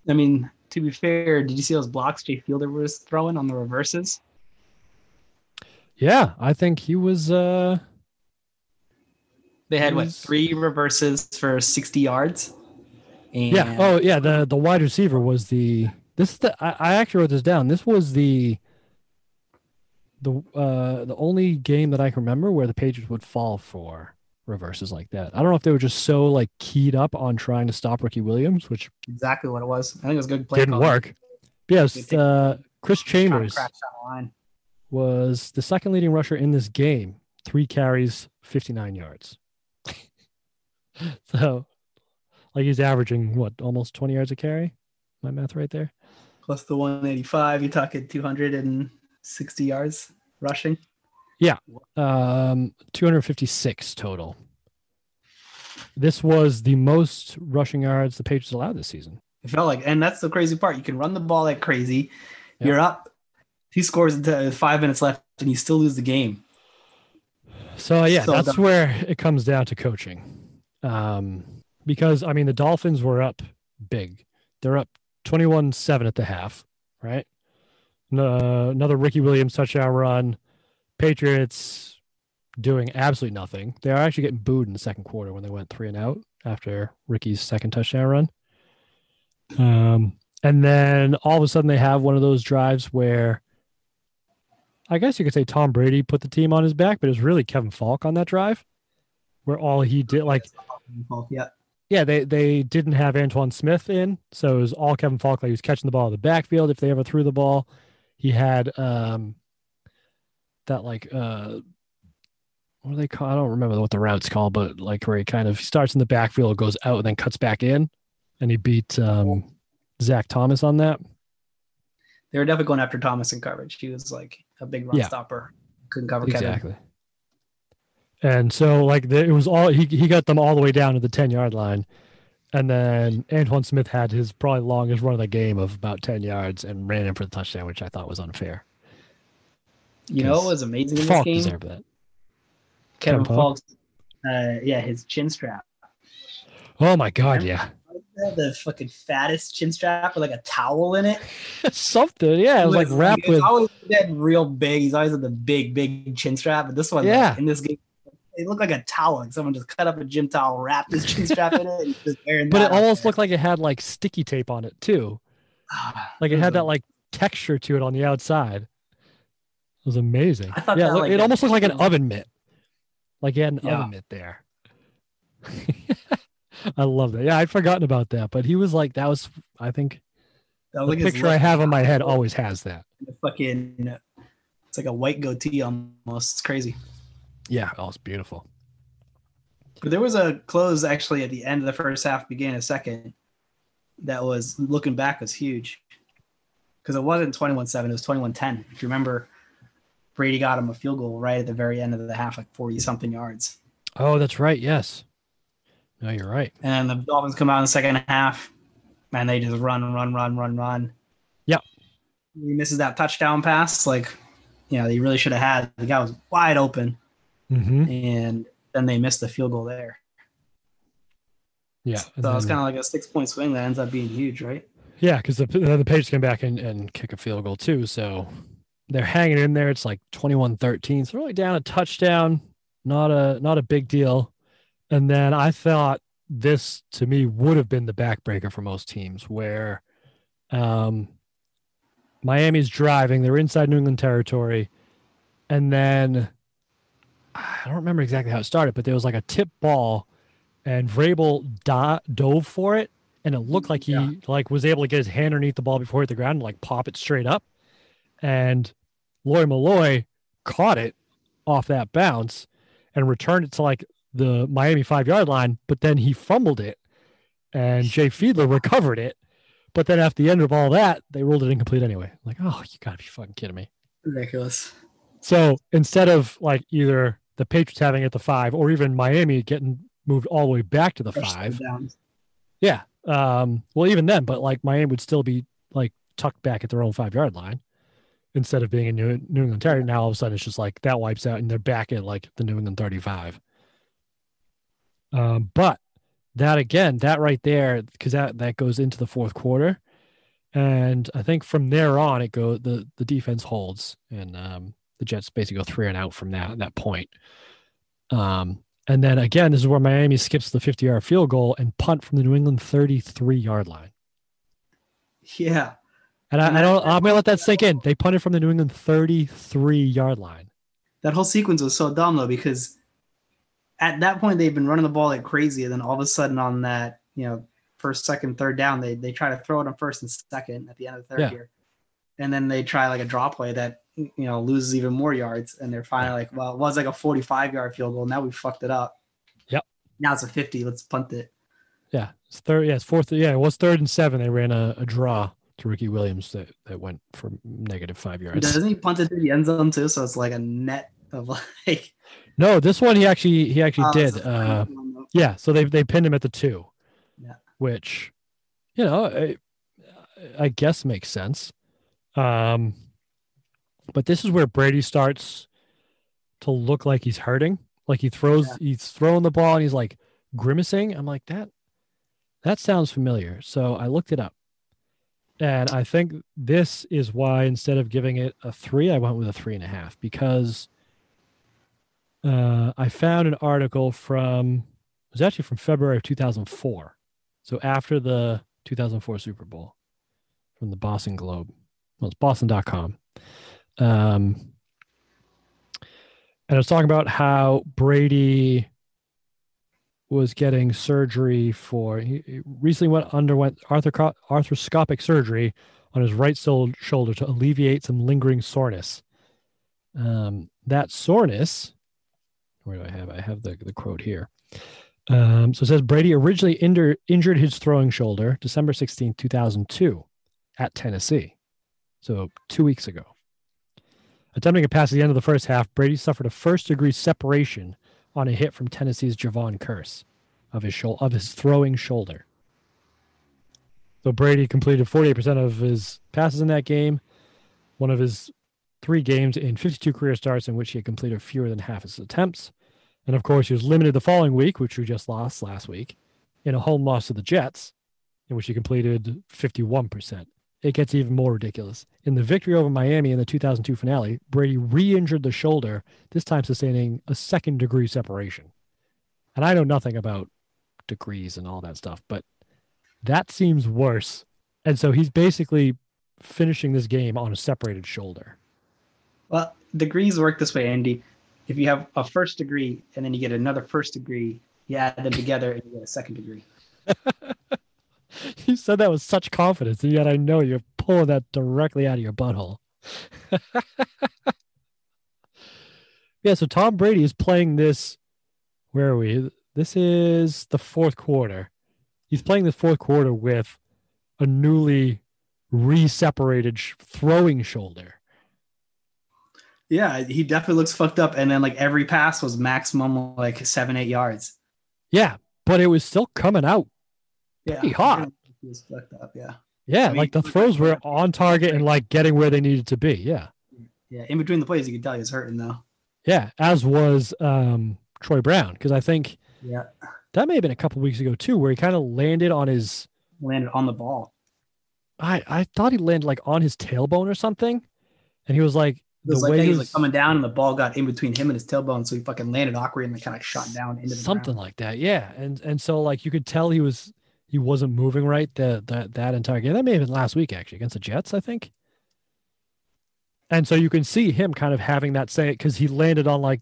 I mean, to be fair, did you see those blocks Jay Fiedler was throwing on the reverses? Yeah, I think he was uh They had It what three reverses for 60 yards. And Yeah. Oh, yeah. The the wide receiver was the. This is the. I, I actually wrote this down. This was the. The uh the only game that I can remember where the Patriots would fall for reverses like that. I don't know if they were just so like keyed up on trying to stop Ricky Williams, which exactly what it was. I think it was good play. didn't work. But yes, uh, Chris Chambers crash down the line. was the second leading rusher in this game. Three carries, fifty nine yards. so, like he's averaging what almost twenty yards a carry. My math right there. Plus the 185, you're talking 260 yards rushing. Um, 256 total. This was the most rushing yards the Patriots allowed this season. It felt like, and that's the crazy part. You can run the ball like crazy. Yep. You're up. He scores into five minutes left, and you still lose the game. So yeah, So that's dumb. where it comes down to coaching. Um, because I mean the Dolphins were up big. They're up 21-7 at the half, right? No, another Ricky Williams touchdown run. Patriots doing absolutely nothing. They are actually getting booed in the second quarter when they went three and out after Ricky's second touchdown run. Um, and then all of a sudden they have one of those drives where I guess you could say Tom Brady put the team on his back, but it was really Kevin Faulk on that drive where all he did like yeah, yeah, they they didn't have Antowain Smith in, so it was all Kevin Faulk. Like he was catching the ball in the backfield if they ever threw the ball. He had um that like uh what do they call? I don't remember what the route's called, but like where he kind of starts in the backfield, goes out, and then cuts back in, and he beat um Zach Thomas on that. they were definitely going after Thomas in coverage. He was like a big run Yeah. stopper. Couldn't cover Kevin. Exactly. And so like the, it was all he he got them all the way down to the 10 yard line. And then Antowain Smith had his probably longest run of the game of about 10 yards and ran in for the touchdown, which I thought was unfair. You know what was amazing in this Faulk game? deserved that. Kevin Faulk? Faulk's, uh, yeah, his chin strap. Oh my god, yeah. The fucking fattest chin strap with like a towel in it. Something, yeah. It was like wrapped with always been real big. He's always had the big, big chin strap. But this one, like, Yeah. in this game, it looked like a towel. Like someone just cut up a gym towel, wrapped his chin strap in it, and just wearing but it almost looked like it had like sticky tape on it too. Like it had that like texture to it on the outside. It was amazing. I thought yeah, that, look- like, it almost looked like an oven mitt. Like he had an Yeah. oven mitt there. I love that. Yeah, I'd forgotten about that, but he was like that was I think that was the like picture I have in my head always has that. Fucking, it's like a white goatee almost. It's crazy. Yeah, oh, it's beautiful. But there was a close actually at the end of the first half, beginning of second, that was looking back was huge because it wasn't 21-7 it was 21-10 if you remember brady got him a field goal right at the very end of the half like 40 something yards Oh, that's right. Yes. No, you're right. and then the dolphins come out in the second half and they just run run run run run Yep. he misses that touchdown pass like you know he really should have had the guy was wide open Mm-hmm. and then they missed the field goal there Yeah. so and it's then- kind of like a six point swing that ends up being huge right Yeah, because the then the Patriots came back and, and kick a field goal too. So they're hanging in there. It's like 21-13. So only down a touchdown. Not a not a big deal. And then I thought this to me would have been the backbreaker for most teams where um Miami's driving, they're inside New England territory, and then I don't remember exactly how it started, but there was like a tip ball and Vrabel do- dove for it and it looked like he Yeah. like was able to get his hand underneath the ball before it hit the ground and like pop it straight up. And Lawyer Milloy caught it off that bounce and returned it to like the Miami five yard line, but then he fumbled it and Jay Fiedler recovered it. But then at the end of all that, they ruled it incomplete anyway. Like, oh, you gotta be fucking kidding me. ridiculous So instead of like either the Patriots having it at the five or even Miami getting moved all the way back to the First five, downs. yeah. Um, well, even then, but like Miami would still be like tucked back at their own five yard line instead of being in New, New England territory. Now all of a sudden it's just like that wipes out and they're back at like the New England 35. Um, but that again, that right there, because that that goes into the fourth quarter, and I think from there on it go the the defense holds and um, the Jets basically go three and out from that that point. Um, and then again, this is where Miami skips the 50 yard field goal and punt from the New England 33 yard line. Yeah. And I, I don't. I'm going to let that sink in. They punted from the New England 33 yard line. That whole sequence was so dumb though, because at that point they've been running the ball like crazy, and then all of a sudden on that, you know, first, second, third down, they they try to throw it on first and second at the end of the third Yeah. here. And then they try like a draw play that you know loses even more yards, and they're finally like, well, it was like a 45 yard field goal. Now we fucked it up. Yep. Now it's a 50. Let's punt it. Yeah. It's third. Yeah. It's fourth. Yeah. It was third and seven. They ran a, a draw to Ricky Williams that, that went for negative five yards. Doesn't he punt it to the end zone too? So it's like a net of like. No, this one he actually, he actually Oh, did. Uh. Yeah, so they they pinned him at the two, Yeah. which, you know, I, I guess makes sense. Um, but this is where Brady starts to look like he's hurting. Like he throws, Yeah. he's throwing the ball and he's like grimacing. I'm like that. That sounds familiar. So I looked it up, and I think this is why instead of giving it a three, I went with a three and a half because uh, I found an article from it was actually from February of 2004. So after the 2004 Super Bowl from the Boston Globe. Well, it's boston.com. Um, and it's talking about how Brady was getting surgery for he recently went underwent arthro- arthroscopic surgery on his right shoulder to alleviate some lingering soreness. Um, that soreness, where do I have? I have the, the quote here. Um, so it says Brady originally injur- injured his throwing shoulder December 16, 2002, at Tennessee. So two weeks ago. Attempting a pass at the end of the first half, Brady suffered a first degree separation on a hit from Tennessee's Javon Kearse of his, shou- of his throwing shoulder. So Brady completed 48% of his passes in that game, one of his three games in 52 career starts in which he had completed fewer than half his attempts. And of course, he was limited the following week, which we just lost last week, in a home loss to the Jets, in which he completed 51%. It gets even more ridiculous. In the victory over Miami in the 2002 finale, Brady re injured the shoulder, this time sustaining a second degree separation. And I know nothing about degrees and all that stuff, but that seems worse. And so he's basically finishing this game on a separated shoulder. Well, degrees work this way, Andy. If you have a first degree and then you get another first degree, you add them together and you get a second degree. You said that with such confidence, and yet I know you're pulling that directly out of your butthole. yeah, so Tom Brady is playing this. Where are we? This is the fourth quarter. He's playing the fourth quarter with a newly re-separated sh- throwing shoulder. Yeah, he definitely looks fucked up. And then like every pass was maximum like seven, eight yards. Yeah, but it was still coming out. Yeah, Pretty hot. Was fucked up. Yeah, Yeah, I mean, like the throws were on target and like getting where they needed to be. Yeah. yeah. In between the plays, you could tell he was hurting though. Yeah, as was um, Troy Brown because I think Yeah, that may have been a couple weeks ago too, where he kind of landed on his. landed on the ball. I I thought he landed like on his tailbone or something, and he was like It was the like way he was like coming down, and the ball got in between him and his tailbone, so he fucking landed awkward and like kind of shot down into the something ground. like that. Yeah, and and so like you could tell he was he wasn't moving right that that that entire game. That may have been last week actually against the Jets, I think. And so you can see him kind of having that say because he landed on like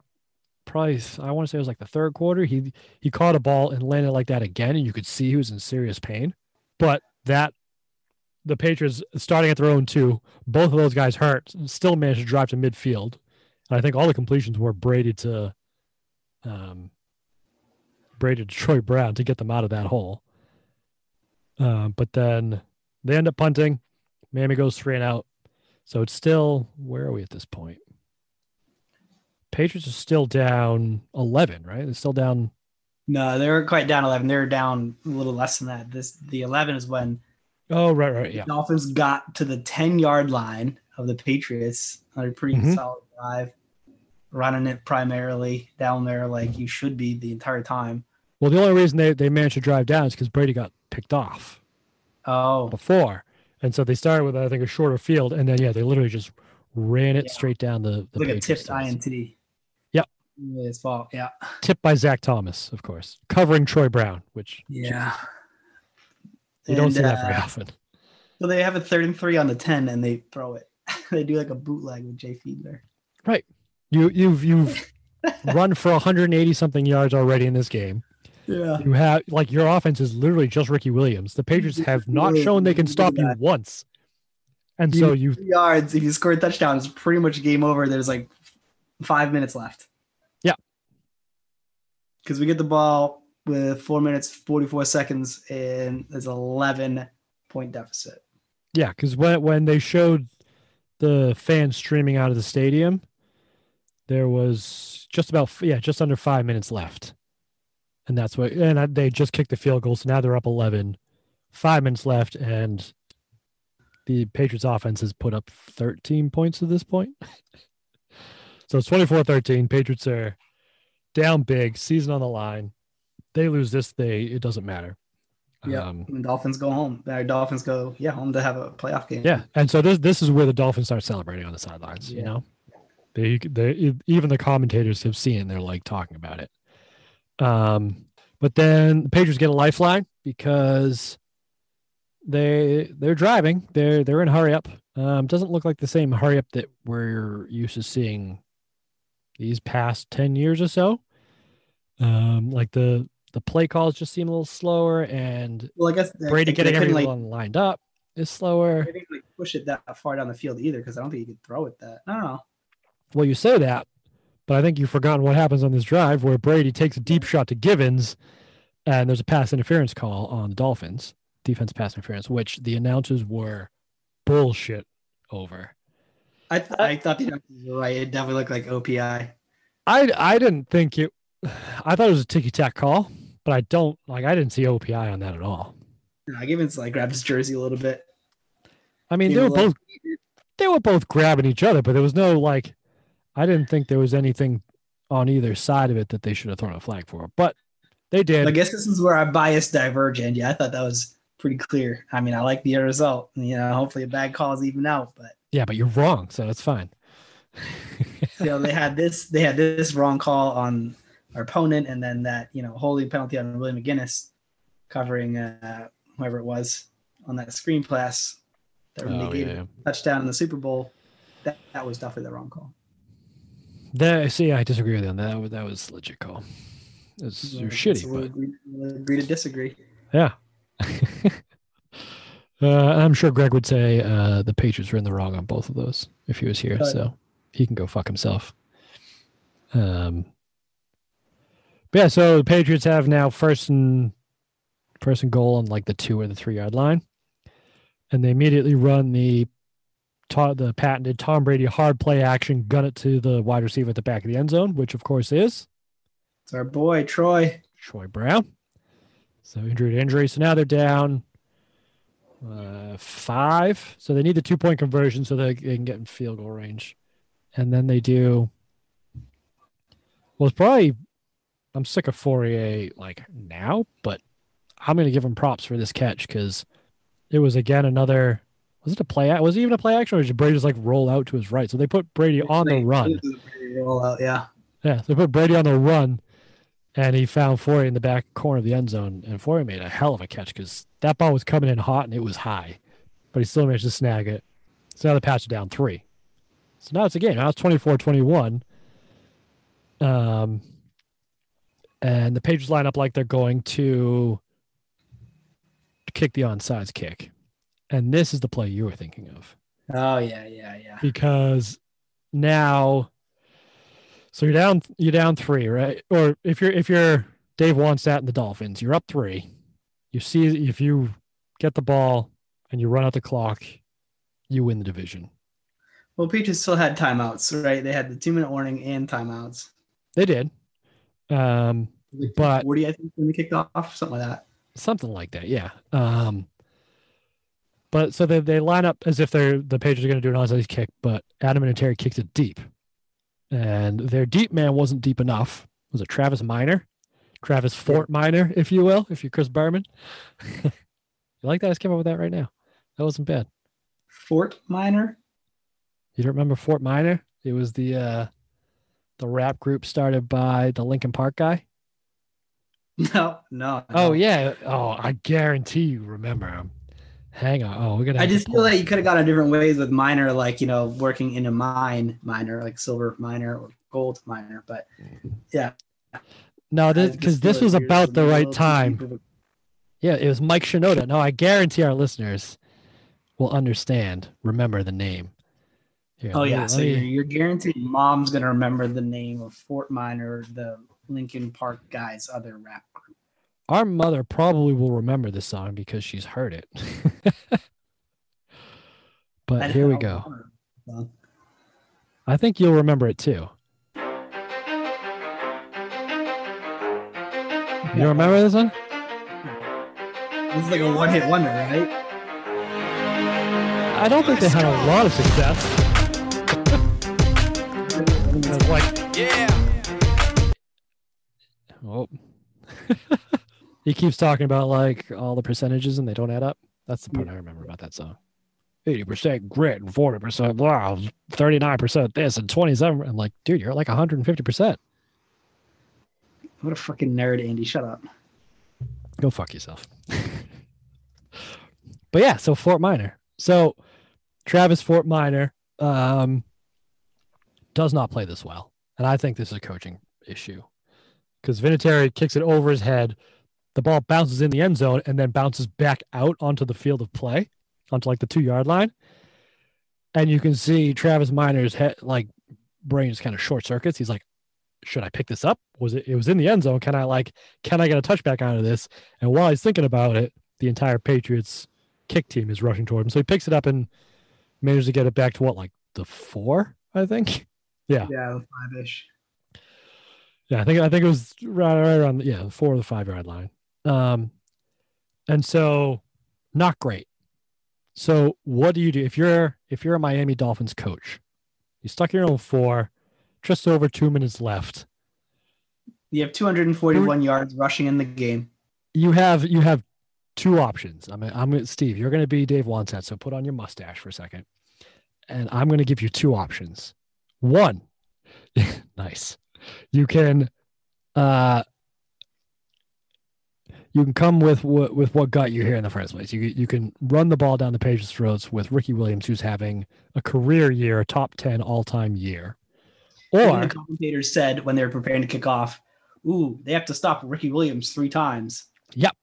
probably I want to say it was like the third quarter. He he caught a ball and landed like that again, and you could see he was in serious pain. But that the Patriots starting at their own two, both of those guys hurt, still managed to drive to midfield. And I think all the completions were Brady to um Brady to Troy Brown to get them out of that hole. Um, but then they end up punting. Miami goes three and out. So it's still where are we at this point? Patriots are still down eleven, right? They're still down. No, they were quite down eleven. They were down a little less than that. This the eleven is when Oh, right, right, yeah. Dolphins got to the ten yard line of the Patriots on a pretty Mhm. solid drive, running it primarily down there like you should be the entire time. Well, the only reason they, they managed to drive down is because Brady got picked off Oh, before. And so they started with, I think, a shorter field. And then, yeah, they literally just ran it Yeah. straight down the, the like a tipped. INT. Yep. His fault. Yeah. Tipped by Zach Thomas, of course, covering Troy Brown, which Yeah. you don't see that very uh, often. So they have a third and three on the ten, and they throw it. they do like a bootleg with Jay Fiedler. Right. You, you've you've run for 180 something yards already in this game. Yeah. You have like your offense is literally just Ricky Williams. The Patriots have not shown they can stop you once, and so you yards. If you score a touchdown, it's pretty much game over. There's like five minutes left. Yeah. Because we get the ball with four minutes, 44 seconds, and there's 11 point deficit. Yeah, because when when they showed the fans streaming out of the stadium, there was just about yeah, just under five minutes left, and that's what and they just kicked the field goal, so now they're up eleven. Five minutes left, and the Patriots offense has put up thirteen points at this point. so it's 24-13. Patriots are down big, season on the line. They lose this, they it doesn't matter. Yeah. Um, Dolphins go home. Our Dolphins go, yeah, home to have a playoff game. Yeah, and so this this is where the Dolphins start celebrating on the sidelines. You know, they they even the commentators have seen. They're like talking about it. Um, but then the Patriots get a lifeline because they they're driving. They're they're in hurry up. Um, doesn't look like the same hurry up that we're used to seeing these past ten years or so. Um, like the the play calls just seem a little slower, and Well, I guess they- Brady getting everyone lined up is slower. They didn't like push it that far down the field either because I don't think you could throw it that. I don't know. Well, you say that, but I think you've forgotten what happens on this drive where Brady takes a deep shot to Givens, and there's a pass interference call on the Dolphins, defense pass interference, which the announcers were bullshit over. I, th- I thought the announcers were right. It definitely looked like OPI. I I didn't think it. I thought it was a ticky tack call, but I don't like. I didn't see OPI on that at all. I Givens like grabbed his jersey a little bit. I mean, He they were like- both they were both grabbing each other, but there was no like. I didn't think there was anything on either side of it that they should have thrown a flag for, but they did. I guess this is where our bias diverge, and yeah, I thought that was pretty clear. I mean, I like the result. You know, hopefully a bad call is even out, but Yeah, but you're wrong, so that's fine. you know, they had this they had this wrong call on our opponent, and then that you know holding penalty on William McGinest covering uh, whoever it was on that screen pass that Oh, yeah. touchdown in the Super Bowl. That that was definitely the wrong call. That, see, I disagree with you on that. That was, that was legit call. It was you're shitty, but agree, agree to disagree. yeah. uh, I'm sure Greg would say uh, the Patriots were in the wrong on both of those if he was here, so he can go fuck himself. Um, but yeah, so the Patriots have now first and first and goal on like the two or the three yard line. and they immediately run the ta- the patented Tom Brady hard play action, gun it to the wide receiver at the back of the end zone, which of course is It's our boy Troy. Troy Brown. So injury to injury. So now they're down uh, five. So they need the two point conversion so they they can get in field goal range. And then they do. Well, it's probably. I'm sick of Fauria like now, but I'm going to give him props for this catch because it was again another. Was it a play? Was it even a play action, or did Brady just like roll out to his right? So they put Brady on the run. Roll out, yeah. Yeah, they put Brady on the run, and he found Fauria in the back corner of the end zone, and Fauria made a hell of a catch because that ball was coming in hot and it was high, but he still managed to snag it. So now the patch is down three. So now it's a game. Now it's 24-21. Um, and the Patriots line up like they're going to kick the onside kick, and this is the play you were thinking of Oh yeah, yeah, yeah. because now so you're down you're down three right or if you're if you're dave Wannstedt in the dolphins you're up three you see if you get the ball and you run out the clock you win the division Well, Patriots still had timeouts, right? They had the two minute warning and timeouts. they did um Like But- 40, I think, when they kicked off, something like that. something like that yeah um but so they, they line up as if they're the patriots are going to do an onside kick but adam Vinatieri kicks it deep. And their deep man wasn't deep enough. Was it travis minor travis fort minor if you will if you're chris berman. You like that? I just came up with that right now. That wasn't bad. Fort Minor. you don't remember fort minor? It was the uh the rap group started by the Linkin Park guy? No, no. oh no. yeah. Oh i guarantee you remember him hang on oh we're gonna I have to just feel like you could have gone in different ways with minor, like you know, working in a mine, minor, like silver miner or gold miner. But mm. yeah, No, I this because this was about the right time. a- Yeah, it was Mike Shinoda. No, I guarantee our listeners will understand, remember the name. Here, Oh me- yeah, so me- you're, you're guaranteed mom's gonna remember the name of Fort Minor, the Linkin Park guys' other rap group. Our mother probably will remember this song because she's heard it. but here we go. I think you'll remember it too. You remember this one? This is like a one-hit wonder, right? I don't think they had a lot of success. Like Yeah. Oh. he keeps talking about like all the percentages and they don't add up. That's the part I remember about that song. 80% grit and 40% wow, 39% this and 27. I'm like, dude, you're like 150%. What a fucking nerd, Andy. Shut up. Go fuck yourself. but yeah, so Fort Minor. So Travis Fort Minor um, does not play this well. And I think this is a coaching issue because Vinatieri kicks it over his head. The ball bounces in the end zone and then bounces back out onto the field of play, onto like the two yard line. And you can see Travis Minor's head, like brain is kind of short circuits. He's like, should I pick this up? Was it, it was in the end zone. Can I like, can I get a touchback out of this? And while he's thinking about it, the entire Patriots kick team is rushing toward him. So he picks it up and manages to get it back to what, like the four, I think. Yeah. Yeah, five-ish. Yeah, I think I think it was right, right around yeah the four or the five yard line. Um, and so not great. So what do you do if you're if you're a Miami Dolphins coach? You stuck your own four, just over two minutes left. You have 241 yards rushing in the game. You have you have two options. I'm I'm Steve. You're going to be Dave Wannstedt, so put on your mustache for a second, and I'm going to give you two options. One, nice. You can, uh, you can come with what with what got you here in the first place. You you can run the ball down the page's throats with Ricky Williams, who's having a career year, a top ten all time year, Even or the commentators said when they were preparing to kick off, "Ooh, they have to stop Ricky Williams three times." Yep.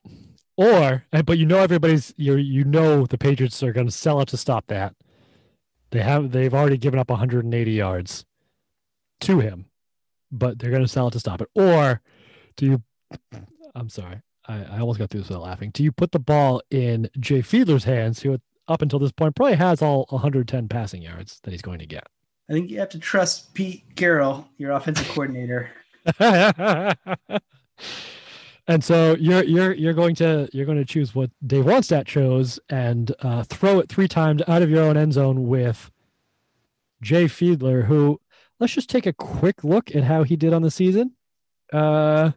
Or eh, but you know everybody's you you know the Patriots are going to sell it to stop that. They have they've already given up 180 yards to him, but they're going to sell it to stop it. Or do you? I'm sorry, I, I almost got through this without laughing. Do you put the ball in Jay Fiedler's hands, who up until this point, probably has all 110 passing yards that he's going to get. I think you have to trust Pete Carroll, your offensive coordinator. and so you're you're you're going to you're going to choose what Dave Wannstedt chose and uh, throw it three times out of your own end zone with Jay Fiedler, who let's just take a quick look at how he did on the season. Uh,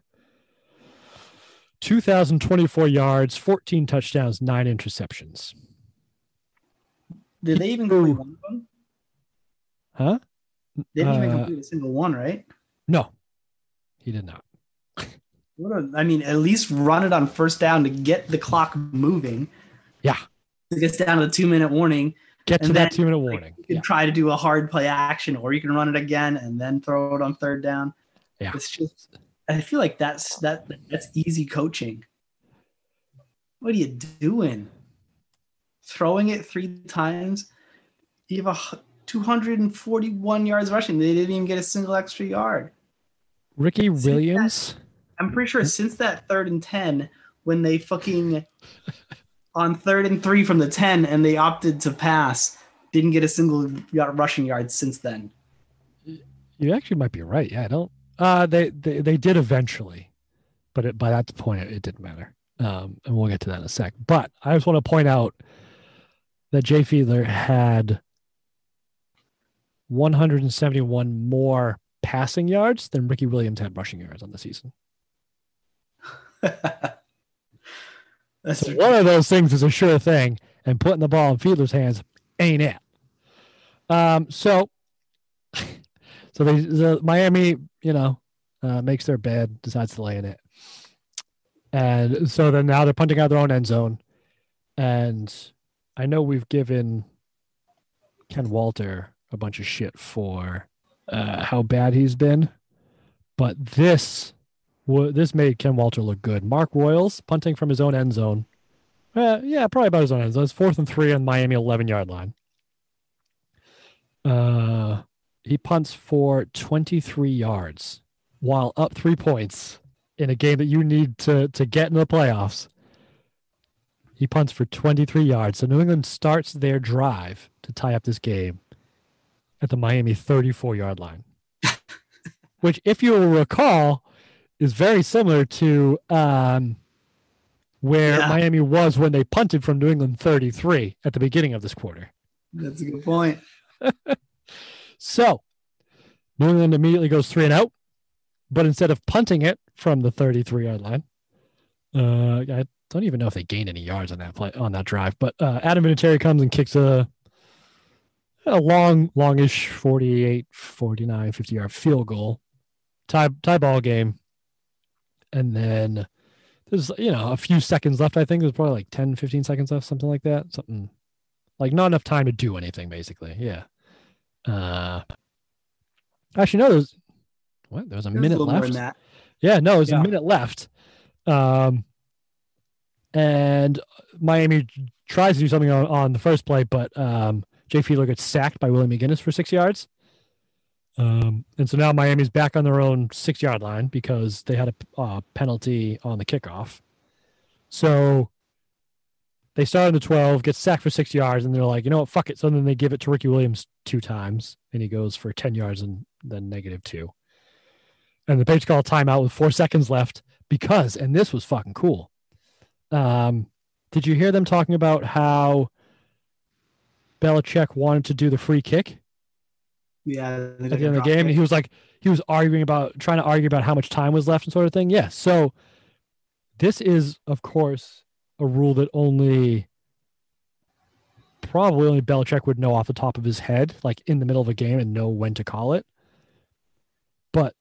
2,024 yards, 14 touchdowns, nine interceptions. Did they even complete one of them? Huh? They didn't even Uh, complete a single one, right? No, he did not. What a- I mean, at least run it on first down to get the clock moving. Yeah. It gets down to the two minute warning. Get to that two minute like, warning. You can Yeah. try to do a hard play action, or you can run it again and then throw it on third down. Yeah. It's just, I feel like that's that that's easy coaching. What are you doing? Throwing it three times. You have a 241 yards rushing. They didn't even get a single extra yard. Ricky Williams. I'm pretty sure since that third and 10, when they fucking on third and three from the 10 and they opted to pass, didn't get a single rushing yard since then. You actually might be right. Yeah, I don't. Uh, they they, they did eventually, but it, by that point it, it didn't matter. Um, and we'll get to that in a sec. But I just want to point out that Jay Fiedler had 171 more passing yards than Ricky Williams had rushing yards on the season. That's So one of those things is a sure thing, and putting the ball in Fiedler's hands ain't it. Um, so, so they, the Miami, you know, uh, makes their bed, decides to lay in it, and so then now they're punting out their own end zone, and I know we've given Ken Walter a bunch of shit for uh, how bad he's been, but this this made Ken Walter look good. Mark Royals punting from his own end zone. Uh, yeah, probably about his own end zone. It's fourth and three on Miami 11 yard line. Uh, he punts for 23 yards while up three points in a game that you need to, to get in the playoffs. He punts for 23 yards. So New England starts their drive to tie up this game at the Miami 34 yard line, which, if you will recall, is very similar to um, where Yeah. Miami was when they punted from New England 33 at the beginning of this quarter. That's a good point. So New England immediately goes three and out, but instead of punting it from the 33 yard line, uh, I don't even know if they gained any yards on that play on that drive. But uh, Adam Vinatieri comes and kicks a a long, longish 48, 49, 50 yard field goal, tie tie ball game, and then there's you know a few seconds left. I think there's probably like 10, 15 seconds left, something like that. Something like not enough time to do anything, basically. Yeah. Uh, actually, no. There's what? There was a minute more left. Yeah, no, it was Yeah. a minute left. Um, and Miami tries to do something on, on the first play, but um, Jay Fiedler gets sacked by Willie McGinest for six yards. Um, and so now Miami's back on their own six yard line because they had a uh, penalty on the kickoff. So they start on the 12, get sacked for six yards, and they're like, you know what, fuck it. So then they give it to Ricky Williams two times, and he goes for 10 yards and then negative two. And the Patriots call a timeout with four seconds left because, and this was fucking cool. Um, did you hear them talking about how Belichick wanted to do the free kick Yeah. at the end of the game? And he was like, he was arguing about, trying to argue about how much time was left and sort of thing. Yes. So this is, of course, a rule that only probably only Belichick would know off the top of his head, like in the middle of a game and know when to call it. But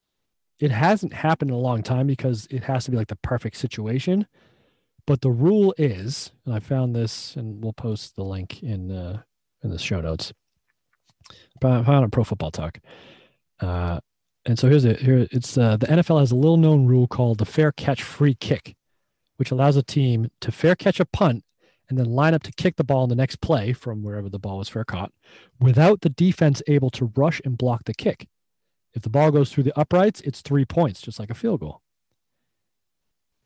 it hasn't happened in a long time because it has to be like the perfect situation. But the rule is, and I found this, and we'll post the link in uh, in the show notes. I found on Pro Football Talk. Uh, and so here's it. Here it's uh, the NFL has a little known rule called the fair catch free kick, which allows a team to fair catch a punt and then line up to kick the ball in the next play from wherever the ball was fair caught, without the defense able to rush and block the kick. If the ball goes through the uprights, it's three points, just like a field goal.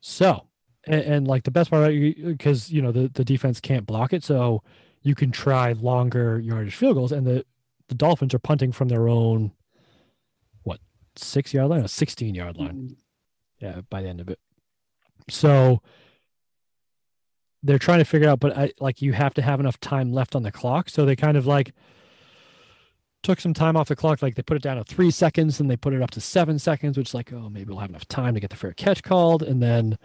So, and, and like the best part, because you know the the defense can't block it, so you can try longer yardage field goals, and the the Dolphins are punting from their own what six yard line, a sixteen yard line. Mm-hmm. Yeah, by the end of it. So they're trying to figure out, but I, like you have to have enough time left on the clock. So they kind of like took some time off the clock. Like they put it down to three seconds and they put it up to seven seconds, which is like, oh, maybe we'll have enough time to get the fair catch called. And then,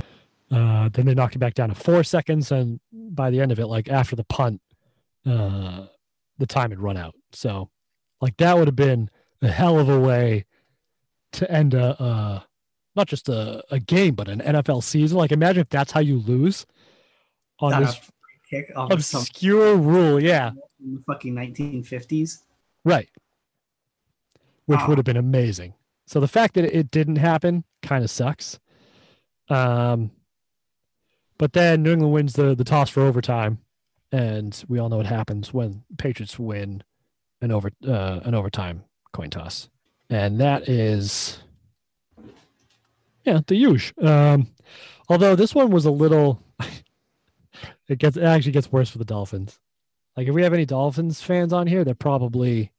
uh, then they knocked it back down to four seconds. And by the end of it, like after the punt, uh, the time had run out. So like that would have been a hell of a way to end a, uh, not just a, a game, but an NFL season. Like imagine if that's how you lose on Not this kick off of some obscure rule. Yeah. in the fucking 1950s. Right. Which Ah. would have been amazing. So the fact that it didn't happen kind of sucks. Um, but then New England wins the, the toss for overtime, and we all know what happens when Patriots win an over uh, an overtime coin toss, and that is yeah the huge. Um, although this one was a little, it gets it actually gets worse for the Dolphins. Like if we have any Dolphins fans on here, they're probably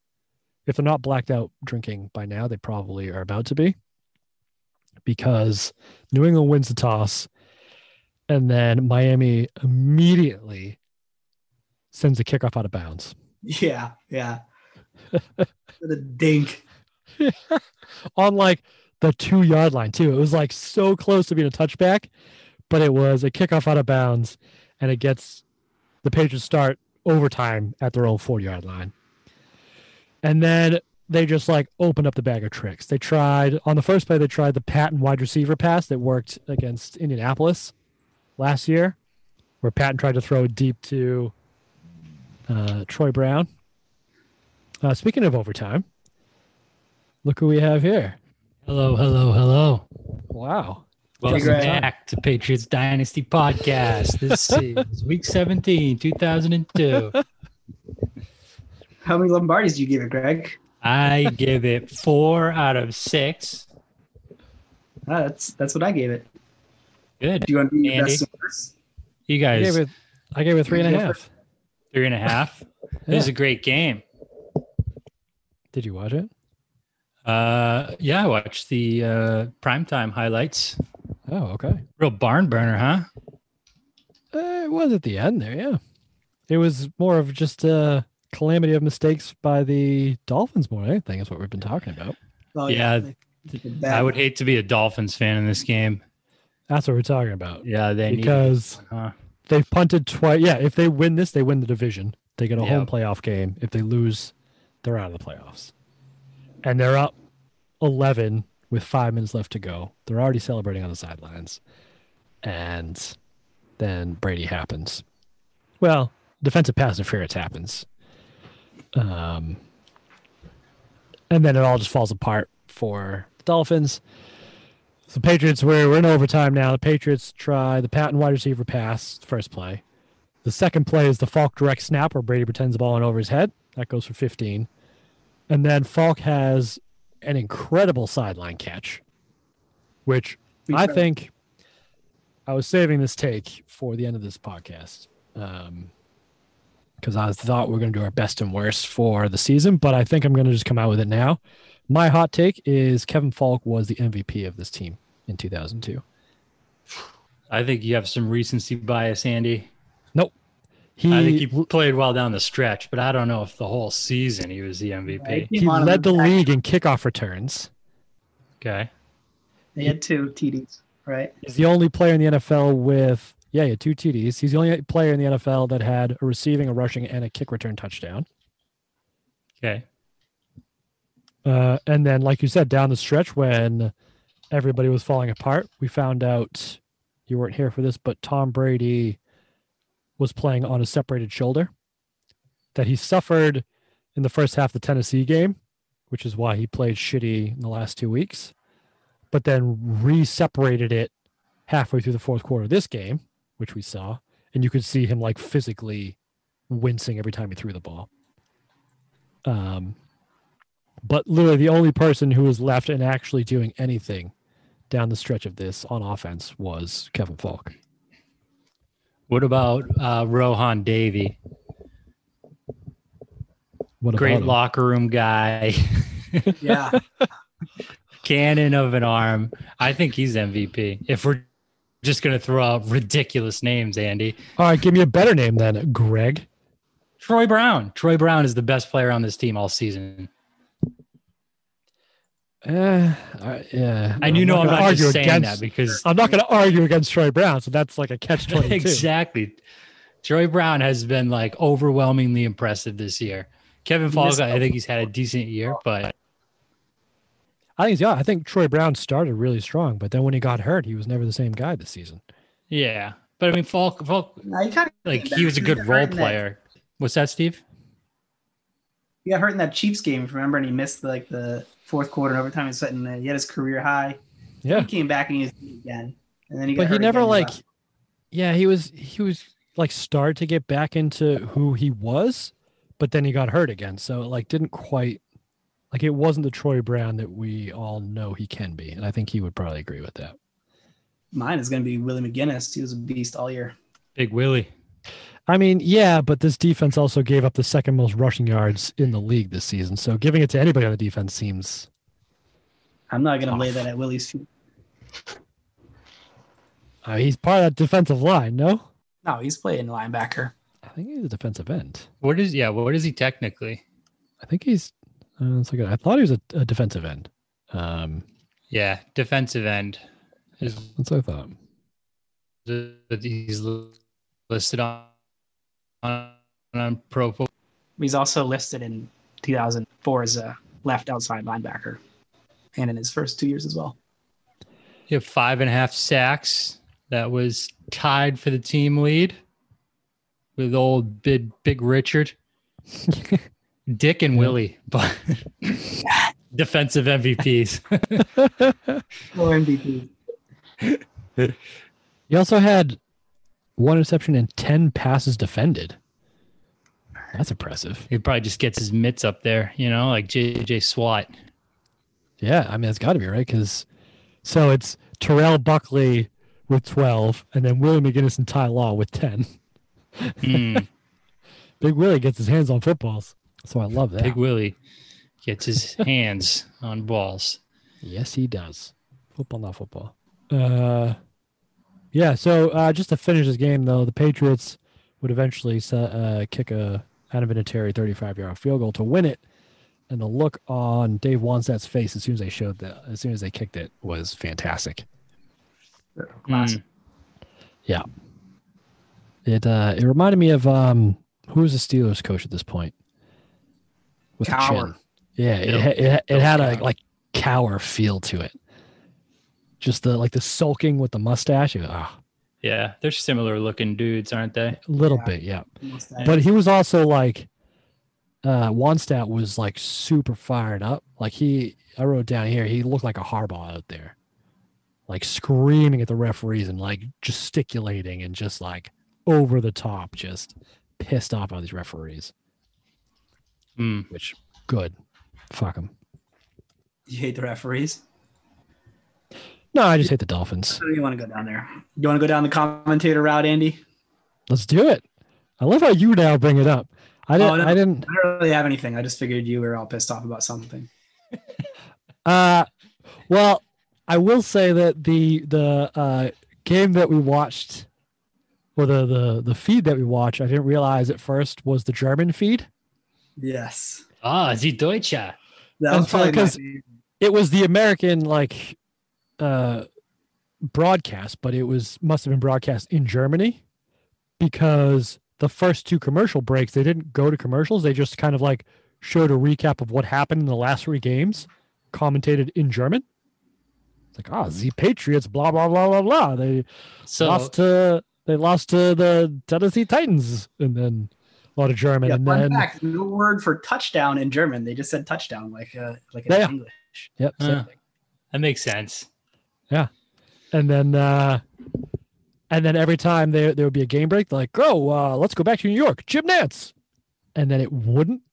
if they're not blacked out drinking by now, they probably are about to be. Because New England wins the toss, and then Miami immediately sends a kickoff out of bounds. Yeah, yeah. the dink. on like the two yard line too. It was like so close to being a touchback, but it was a kickoff out of bounds, and it gets the Patriots start overtime at their own four yard line. And then they just like opened up the bag of tricks. They tried on the first play, they tried the Patten wide receiver pass that worked against Indianapolis last year, where Patten tried to throw deep to uh, Troy Brown. Uh, speaking of overtime, look who we have here. Hello, hello, hello. Wow. Welcome back to Patriots Dynasty Podcast. This is week 17, 2002. How many Lombardis do you give it, Greg? I give it four out of six. Ah, that's that's what I gave it. Good. Do you want to be your Andy? best and worst? You I guys, gave it, I gave it three and a half. three and a half. This is a great game. Did you watch it? Uh, yeah, I watched the uh, primetime highlights. Oh, okay. Real barn burner, huh? Uh, it was at the end there, yeah. It was more of just a calamity of mistakes by the Dolphins more than anything, is what we've been talking about. Oh, Yeah, they- they. I would hate to be a Dolphins fan in this game. That's what we're talking about. Yeah, they need Because huh? they've punted twice. Yeah, if they win this, they win the division. They get a home playoff game. If they lose, they're out of the playoffs. And they're up 11 with five minutes left to go. They're already celebrating on the sidelines. And then Brady happens. Well, defensive pass interference happens. Um, and then it all just falls apart for the Dolphins. The Patriots, we're, we're in overtime now. The Patriots try the Patten wide receiver pass, first play. The second play is the Faulk direct snap where Brady pretends the ball went over his head. That goes for 15. And then Faulk has an incredible sideline catch, which I think I was saving this take for the end of this podcast Um, because I thought we are going to do our best and worst for the season, but I think I'm going to just come out with it now. My hot take is Kevin Faulk was the MVP of this team in 2002. I think you have some recency bias, Andy. Nope. He, I think he played well down the stretch, but I don't know if the whole season he was the MVP. Right. he Came on in led the the league in kickoff returns. Okay. They had two TDs, right? He's the only player in the NFL with yeah, he had two TDs. He's the only player in the NFL that had a receiving, a rushing, and a kick return touchdown. Okay. Uh, and then, like you said, down the stretch when everybody was falling apart, we found out you weren't here for this, but Tom Brady was playing on a separated shoulder that he suffered in the first half of the Tennessee game, which is why he played shitty in the last two weeks, but then re separated it halfway through the fourth quarter of this game, which we saw. And you could see him like physically wincing every time he threw the ball. Um, but literally the only person who was left and actually doing anything down the stretch of this on offense was Kevin Faulk. What about uh, Rohan Davey? What Great him? locker room guy. Yeah. Cannon of an arm. I think he's MVP. If we're just gonna throw out ridiculous names, Andy. All right, give me a better name then, Greg. Troy Brown. Troy Brown is the best player on this team all season. Uh, I- yeah. And you know I'm gonna not argue just saying against- that because I'm not going to argue against Troy Brown, so that's like a catch twenty two. exactly. Troy Brown has been like overwhelmingly impressive this year. Kevin He Faulk, I think he's had a decent year, but I think yeah, I think Troy Brown started really strong, but then when he got hurt, he was never the same guy this season. yeah. But I mean, Faulk, Faulk, Nah, he like he was a good role hurt in that- player. What's that, Steve? He got hurt in that Chiefs game, remember? And he missed like the fourth quarter and overtime. He was setting, uh, he had his career high. Yeah, He came back and he was again, and then he got but he never again. like, yeah, he was he was like started to get back into who he was, but then he got hurt again, so it like didn't quite like it wasn't the Troy Brown that we all know he can be, and I think he would probably agree with that. Mine is going to be Willie McGinest. He was a beast all year. Big Willie. I mean, yeah, but this defense also gave up the second most rushing yards in the league this season, so giving it to anybody on the defense seems I'm not going to lay that at Willie's feet. uh, he's part of that defensive line. No, No, he's playing linebacker. I think he's a defensive end. What is yeah? What is he technically? I think he's. Uh, let's look at. I thought he was a, a defensive end. Um, Yeah, defensive end. Is that's what I thought. that he's listed on on, on Pro Football. He's also listed in 2004 as a left outside linebacker, and in his first two years as well. He had five and a half sacks. That was tied for the team lead with old big big Richard, Dick and Willie, but defensive MVPs. Or MVP. He also had one interception and ten passes defended. That's impressive. he probably just gets his mitts up there, you know, like JJ Swat. Yeah, I mean it's got to be right because so it's Terrell Buckley with twelve, and then Willie McGinest and Ty Law with ten. Mm, Big Willie gets his hands on footballs, so I love that. Big Willie gets his hands on balls. Yes, he does. Football, not football. Uh, yeah. So uh, just to finish this game, though, the Patriots would eventually se- uh, kick a out of Vinatieri 35 yard field goal to win it, and the look on Dave Wannstedt's face as soon as they showed that, as soon as they kicked it, was fantastic. Classic. Mm. It uh, it reminded me of um, who was the Steelers coach at this point? With the chin. Yeah, it, Bill- ha- it, it had a like Cowher feel to it. Just the like the sulking with the mustache. it- Ah, Yeah, they're similar looking dudes, aren't they? a little Yeah. bit, yeah. Almost But he was also like, uh, Wannstedt was like super fired up. Like he, I wrote down here, he looked like a Harbaugh out there, like screaming at the referees and like gesticulating and just like over the top, just pissed off on these referees. Mm. Which good, fuck them. You hate the referees. No, I just hate the Dolphins. So you want to go down there? You want to go down the commentator route, Andy? Let's do it. I love how you now bring it up. I didn't. Oh, no. I didn't. I don't really have anything. I just figured you were all pissed off about something. Uh, well, I will say that the the uh, game that we watched, or the the the feed that we watched, I didn't realize at first was the German feed. Yes. Ah, Sie Deutsche. That was probably my 'cause- favorite. It was the American like uh broadcast, but it was must have been broadcast in Germany because the first two commercial breaks they didn't go to commercials. They just kind of like showed a recap of what happened in the last three games, commentated in German. It's like, ah, the Patriots, blah blah blah blah blah. They So lost to they lost to the Tennessee Titans, and then a lot of German, Yeah, and fun then fact: no word for touchdown in German. They just said touchdown, like uh, like in Yeah. English. yep, same Huh. thing. that makes sense. And then uh and then every time there there would be a game break, like, "Go, uh, let's go back to New York, Jim Nantz," and then it wouldn't.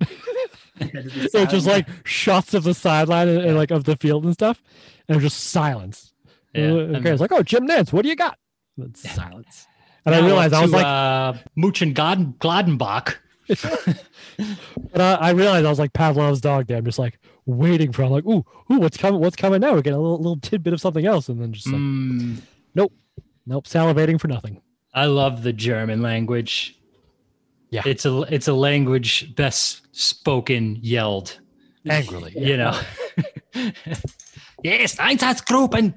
was just like shots of the sideline and, and, like of the field and stuff, and it was just silence. Yeah. Okay, it's like, "Oh, Jim Nantz, what do you got?" And silence. And I realized up I was like, uh, Muchen Gladen, Gladenbach But I, I realized I was like Pavlov's dog there. I'm just like waiting for. I'm like, ooh, ooh, what's coming? What's coming now? We get a little, little tidbit of something else, and then just like, Mm, nope, salivating for nothing. I love the German language. Yeah. It's a it's a language best spoken yelled. Angrily, yeah. You know. yes, Einsatzgruppen.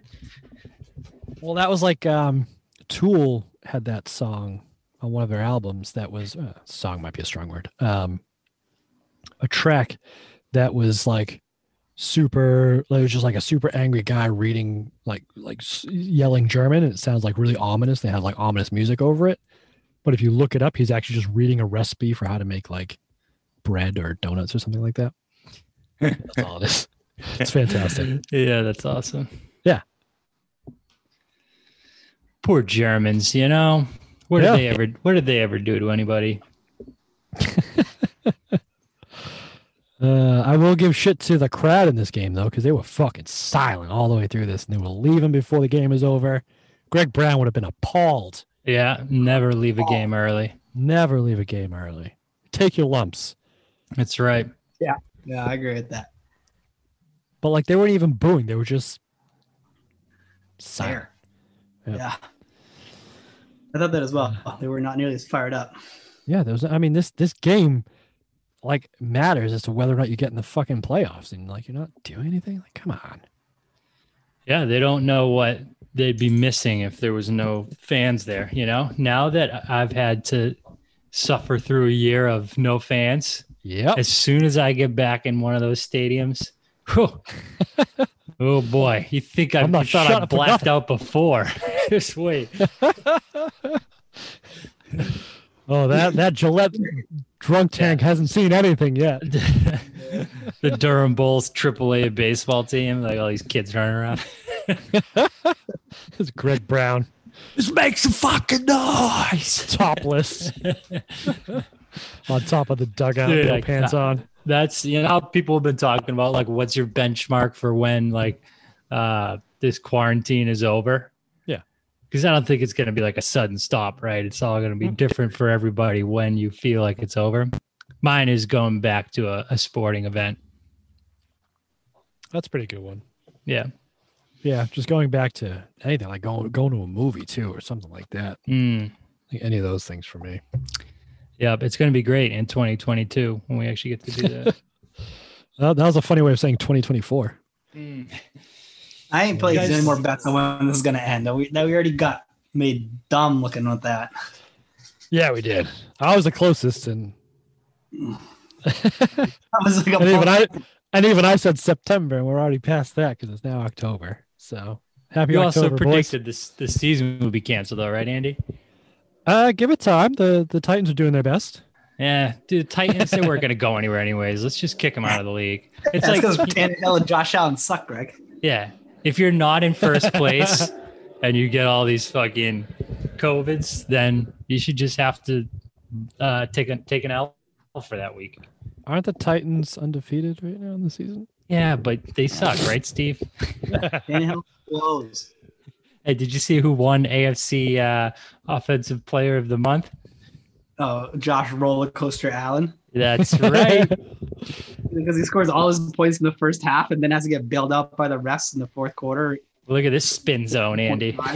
Well, that was like um, Tool had that song on one of their albums. That was uh, song might be a strong word. Um, a track that was like super. like It was just like a super angry guy reading like like yelling German, and it sounds like really ominous. They had like ominous music over it. But if you look it up, he's actually just reading a recipe for how to make like bread or donuts or something like that. That's all it is. It's fantastic. Yeah, that's awesome. Yeah. Poor Germans, you know. What Yeah. did they ever what did they ever do to anybody? Uh, I will give shit to the crowd in this game though, because they were fucking silent all the way through this, and they were leaving before the game was over. Greg Brown would have been appalled. Yeah, never leave a game early. Never leave a game early. Take your lumps. That's right. Yeah, I agree with that. But like they weren't even booing; they were just silent. Yeah. Yeah. I thought that as well. Oh, they were not nearly as fired up. Yeah, there was. I mean, this this game like matters as to whether or not you get in the fucking playoffs, and like you're not doing anything. Like, come on. Yeah, they don't know what they'd be missing if there was no fans there, you know? Now that I've had to suffer through a year of no fans, Yep. as soon as I get back in one of those stadiums, whew, oh boy, you think I thought I blacked out before? Just wait. Oh, that that Gillette drunk tank hasn't seen anything yet. the Durham Bulls AAA baseball team, like all these kids running around. It's Greg Brown, Just make some fucking noise. topless, on top of the dugout, Dude, no pants on. That's you know how people have been talking about like what's your benchmark for when like uh this quarantine is over. Yeah. Because I don't think it's gonna be like a sudden stop, right? It's all gonna be different for everybody when you feel like it's over. Mine is going back to a, a sporting event. That's a pretty good one. Yeah. Yeah, just going back to anything like going going to a movie too, or something like that. Mm. Like any of those things for me. Yep. It's gonna be great in 2022 when we actually get to do that. That, that was a funny way of saying 2024. I ain't playing guys- any more bets on when this is gonna end. That we, that we already got made dumb looking with that. Yeah, we did. I was the closest, and That was like a and even I and even I said September, and we're already past that because it's now October. So happy you October, also boys. predicted this the season would be canceled though, right, Andy? Uh, give it time. The the Titans are doing their best. Yeah, dude, Titans they weren't gonna go anywhere anyways. Let's just kick them out of the league. It's That's like Tannehill and Josh Allen suck, Greg. Yeah. If you're not in first place and you get all these fucking COVIDs, then you should just have to uh, take a take an L for that week. Aren't the Titans undefeated right now in the season? Yeah, but they suck, right, Steve? Tannehill blows. Hey, did you see who won AFC uh, Offensive Player of the Month? Oh, Josh Roller Coaster Allen. That's right. Because he scores all his points in the first half and then has to get bailed out by the refs in the fourth quarter. Look at this spin zone, Andy.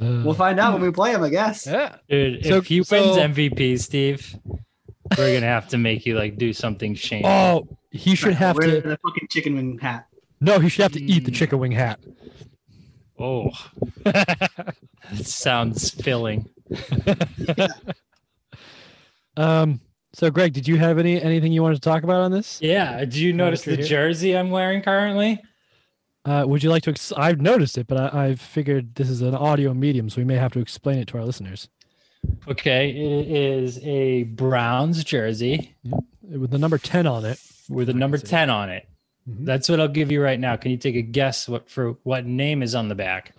We'll find out when we play him, I guess. yeah. Dude, So- if he so- wins MVP, Steve, we're gonna have to make you like do something shameful. Oh, he should have Wear to. the fucking chicken wing hat. No, he should have to eat the Mm. chicken wing hat. Oh, that sounds filling. Um. So, Greg, did you have any anything you wanted to talk about on this? Yeah. Did you notice the here. jersey I'm wearing currently? Uh, would you like to? Ex- I've noticed it, but I, I've figured this is an audio medium, so we may have to explain it to our listeners. Okay, it is a Browns jersey With the number ten on it. with the number 10 on it. Mhm. That's what I'll give you right now. Can you take a guess what for what name is on the back?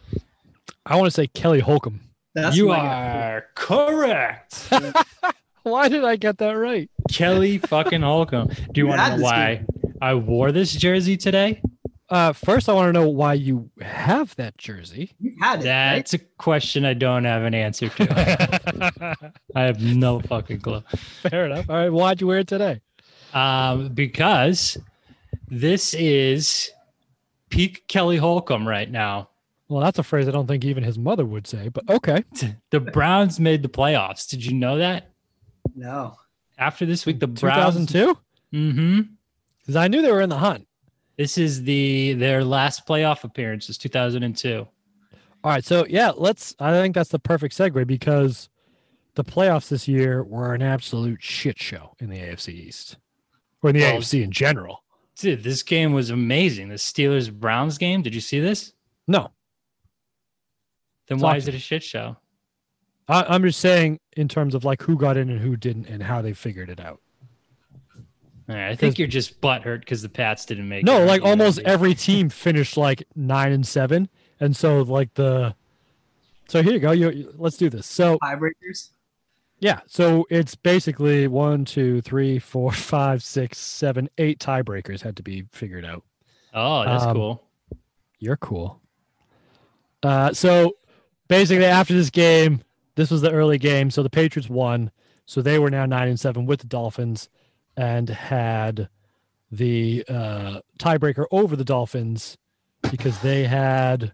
I want to say Kelly Holcomb. That's you my guy. are correct. Why did I get that right? Kelly fucking Holcomb. Do you You want to know this why I wore this jersey today? uh, first, I want to know why you have that jersey. You had it. right? That's a question I don't have an answer to. I have no fucking clue. Fair enough. All right, why'd you wear it today? Um, because this is peak Kelly Holcomb right now. Well, that's a phrase I don't think even his mother would say, but okay. The Browns made the playoffs. Did you know that? No. After this week, the Browns. 2002? Mm-hmm. Because I knew they were in the hunt. This is the their last playoff appearance is 2002. All right, so yeah, let's. I think that's the perfect segue because the playoffs this year were an absolute shit show in the AFC East, or in the Well, AFC in general. Dude, this game was amazing. The Steelers Browns game. Did you see this? No, Then It's why awesome. is it a shit show? I, I'm just saying in terms of like who got in and who didn't, and how they figured it out. All right, I think you're just butthurt because the Pats didn't make. No, it. like almost know, every team finished like nine and seven, and so like the. So here you go. You you- let's do this. So Tiebreakers. Yeah, so it's basically one, two, three, four, five, six, seven, eight tiebreakers had to be figured out. Oh, that's Um, cool. You're cool. Uh, so basically, after this game, this was the early game. So the Patriots won. So they were now nine and seven with the Dolphins, and had the uh, tiebreaker over the Dolphins because they had,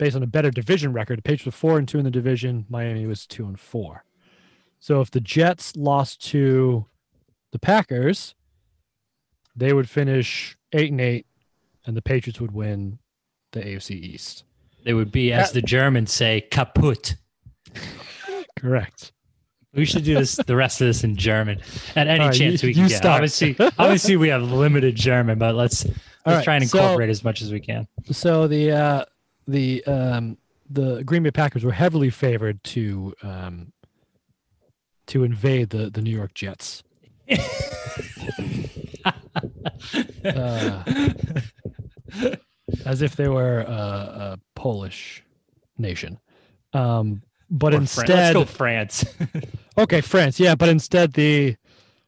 based on a better division record, the Patriots were four and two in the division. Miami was two and four. So if the Jets lost to the Packers, they would finish eight and eight and the Patriots would win the AFC East. They would be, as the Germans say, kaput. Correct. We should do this the rest of this in German at any right, chance you- we can get. start. Obviously, obviously we have limited German, but let's let's right, try and so- incorporate as much as we can. So the uh, the um, the Green Bay Packers were heavily favored to um, to invade the the New York Jets. uh, as if they were a, a Polish nation. Um, but Or instead, go France. Okay, France. Yeah, but instead the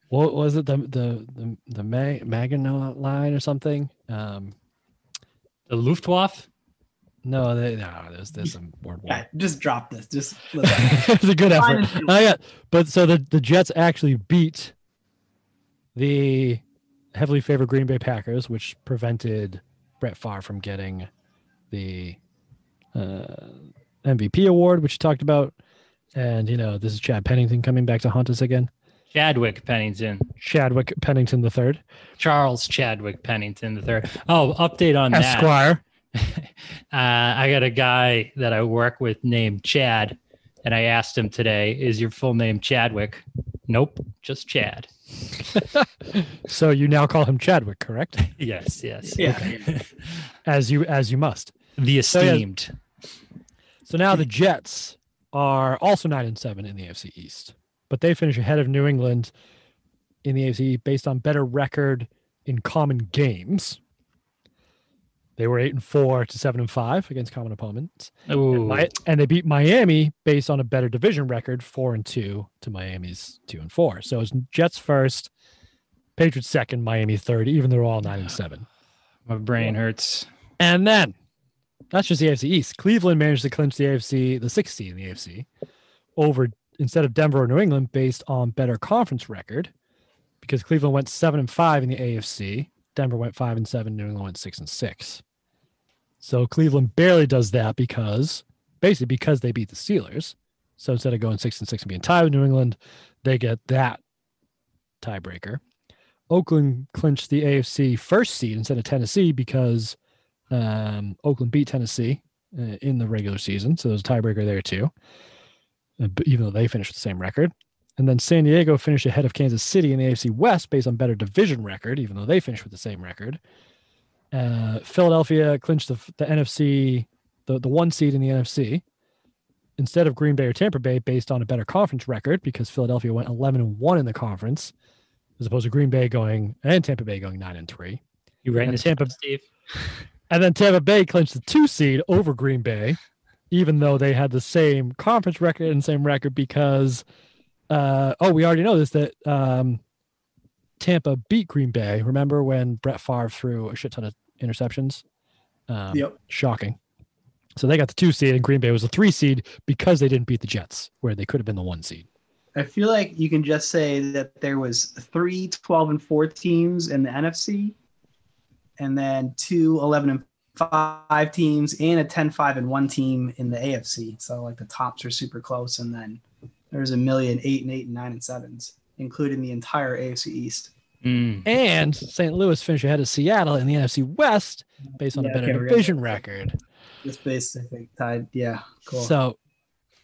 what was it the the the, the Ma- Maginot line or something? Um, the Luftwaffe. No, they, no, there's there's some word. Yeah, just drop this. Just listen. it's a good effort. and Oh yeah, but so the the Jets actually beat the heavily favored Green Bay Packers, which prevented Brett Favre from getting the uh, MVP award, which you talked about. And you know, this is Chad Pennington coming back to haunt us again. Chadwick Pennington. Chadwick Pennington the third, Charles Chadwick Pennington the third. Oh, update on that. Esquire. uh, I got a guy that I work with named Chad, and I asked him today, "Is your full name Chadwick?" Nope, just Chad. So you now call him Chadwick, correct? Yes, yes. yeah. As you as you must. The yeah. esteemed. So now the Jets are also nine and seven in the AFC East, but they finish ahead of New England in the AFC based on better record in common games. They were eight and four to seven and five against common opponents, and, Mi- and they beat Miami based on a better division record, four and two to Miami's two and four. So it's Jets first, Patriots second, Miami third, even though they're all nine and seven. My brain hurts. And then that's just the AFC East. Cleveland managed to clinch the AFC, the sixth seed in the AFC, over instead of Denver or New England based on better conference record, because Cleveland went seven and five in the AFC, Denver went five and seven, New England went six and six. So Cleveland barely does that because basically because they beat the Steelers. So instead of going six and six and being tied with New England, they get that tiebreaker. Oakland clinched the AFC first seed instead of Tennessee because um, Oakland beat Tennessee uh, in the regular season, so there's a tiebreaker there too. Uh, even though they finished the same record, and then San Diego finished ahead of Kansas City in the AFC West based on better division record, even though they finished with the same record. Uh, Philadelphia clinched the, the NFC, the, the one seed in the NFC, instead of Green Bay or Tampa Bay based on a better conference record because Philadelphia went 11 and 1 in the conference as opposed to Green Bay going and Tampa Bay going 9 and 3. You writing And Tampa- Steve? And then Tampa Bay clinched the two seed over Green Bay, even though they had the same conference record and same record because, uh, oh, we already know this that um, Tampa beat Green Bay. Remember when Brett Favre threw a shit ton of interceptions? Um, Yep. Shocking. So they got the two seed, and Green Bay was the three seed because they didn't beat the Jets, where they could have been the one seed. I feel like you can just say that there was three 12 and 4 teams in the NFC and then two 11 and 5 teams and a 10 5 and 1 team in the AFC. So like the tops are super close and then there's a million eight and 8 and 9 and 7s including the entire AFC East. Mm. And St. Louis finished ahead of Seattle in the NFC West based on Yeah, a better okay, we're division gonna- record. This specific tied. Yeah, cool. So,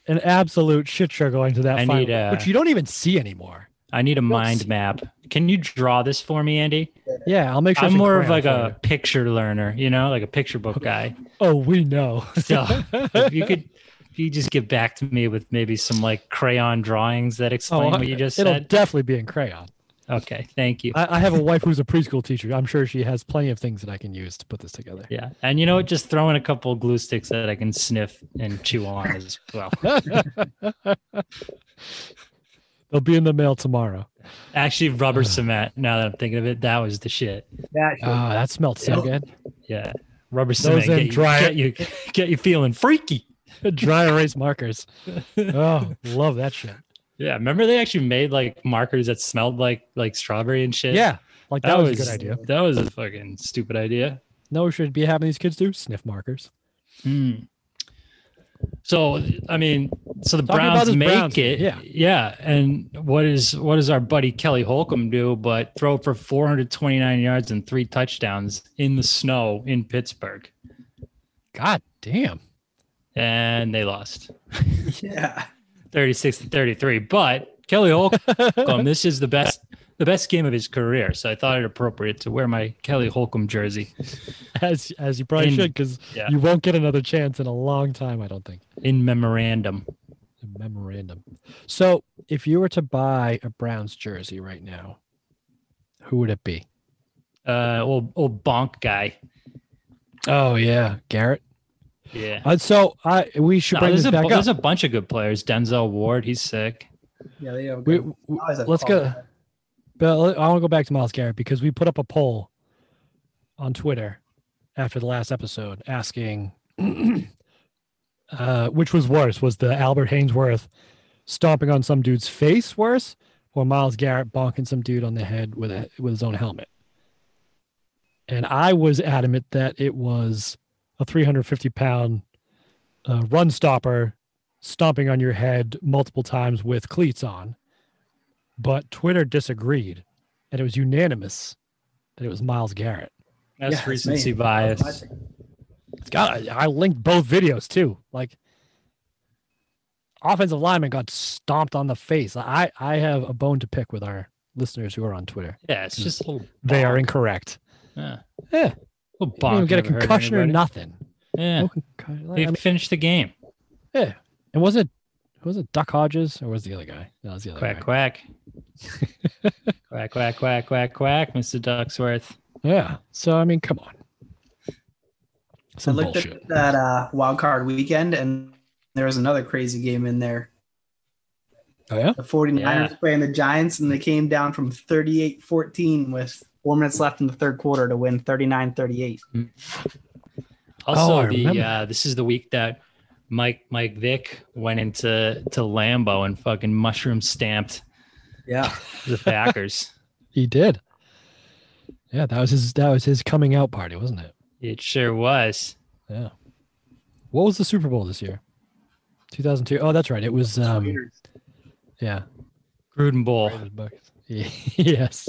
an absolute shit show going to that I final, need, uh, which you don't even see anymore. I need a mind see- map. Can you draw this for me, Andy? Yeah, I'll make sure. I'm more of like a you. picture learner, you know, like a picture book guy. Oh, we know. So if you could, if you just get back to me with maybe some like crayon drawings that explain what you just Oh, it'll said. definitely be in crayon. Okay, thank you. I, I have a wife who's a preschool teacher. I'm sure she has plenty of things that I can use to put this together. Yeah, and you know what? Just throw in a couple glue sticks that I can sniff and chew on as well. They'll be in the mail tomorrow. Actually, rubber cement. Now that I'm thinking of it, that was the shit. that should- Ah, that smelled so good. Yeah, rubber Those cement get you, dry- get you get you feeling freaky. Dry erase markers. Oh, love that shit. Yeah, remember they actually made like markers that smelled like like strawberry and shit. Yeah, like that, was, a good idea. That was a fucking stupid idea. No, we should be having these kids do sniff markers. Hmm. So I mean, so the Talking Browns make Browns it, yeah. yeah. And what is what does our buddy Kelly Holcomb do? But throw for 429 yards and three touchdowns in the snow in Pittsburgh, God damn. And they lost yeah. 36 to 33. But Kelly Holcomb, this is the best the best game of his career, so I thought it appropriate to wear my Kelly Holcomb jersey As as you probably In- should, because yeah. you won't get another chance in a long time. I don't think. in memorandum. A memorandum. So, if you were to buy a Browns jersey right now, who would it be? Uh, old old bonk guy. Oh yeah, Garrett. Yeah. Uh, so I we should No, bring there's, this a, back bu- up. there's a bunch of good players. Denzel Ward, he's sick. Yeah, they have We, we- let's fun. go. But I want to go back to Myles Garrett because we put up a poll on Twitter after the last episode asking uh, which was worse: was the Albert Haynesworth stomping on some dude's face worse, or Myles Garrett bonking some dude on the head with a with his own helmet? And I was adamant that it was a 350 pound uh, run stopper stomping on your head multiple times with cleats on. But Twitter disagreed, and it was unanimous that it was Myles Garrett. That's Yeah, recency That's bias. thing. It's got. I linked both videos too. Like, offensive lineman got stomped on the face. I I have a bone to pick with our listeners who are on Twitter. Yeah, it's just a little. They are incorrect. Yeah. Yeah, Little they didn't even get a concussion or nothing. Yeah. No concussion. They I mean, finished the game. yeah. And was it was it Duck Hodges or was it the other guy? No, it was the other Quack, guy. quack. quack, quack, quack, quack, quack, Mr. Ducksworth. Yeah. So I mean, come on. Some I looked bullshit. at that uh, wild card weekend, and there was another crazy game in there. Oh yeah. The 49ers Yeah. playing the Giants, and they came down from 38 14 with four minutes left in the third quarter to win 39 38. Also, Oh, the uh, this is the week that Mike Mike Vick went into to Lambeau and fucking mushroom stamped Yeah. the Packers. He did. Yeah, that was his that was his coming out party, wasn't it? it sure was. Yeah. What was the Super Bowl this year? 2002. Oh, that's right. It was um yeah. Gruden Bowl. Raiders yes.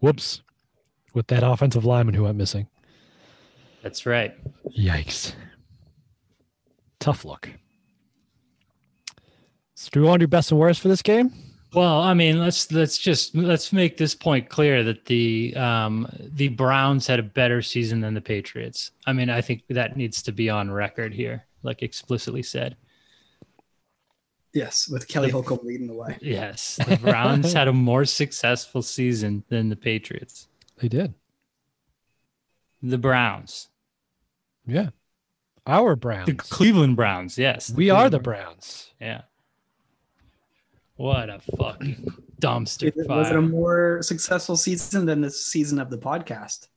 Whoops. With that offensive lineman who went missing. That's right. Yikes. Tough look. So do we want to do best and worst for this game? Well, I mean, let's let's just let's make this point clear that the um, the Browns had a better season than the Patriots. I mean, I think that needs to be on record here, like explicitly said. Yes, with Kelly Holcomb leading the way. Yes, the Browns had a more successful season than the Patriots. They did. The Browns, Yeah. Our Browns. the Cleveland Browns. Yes, We are the Browns. Yeah. What a fucking dumpster Is it- was it a more successful season than this season of the podcast?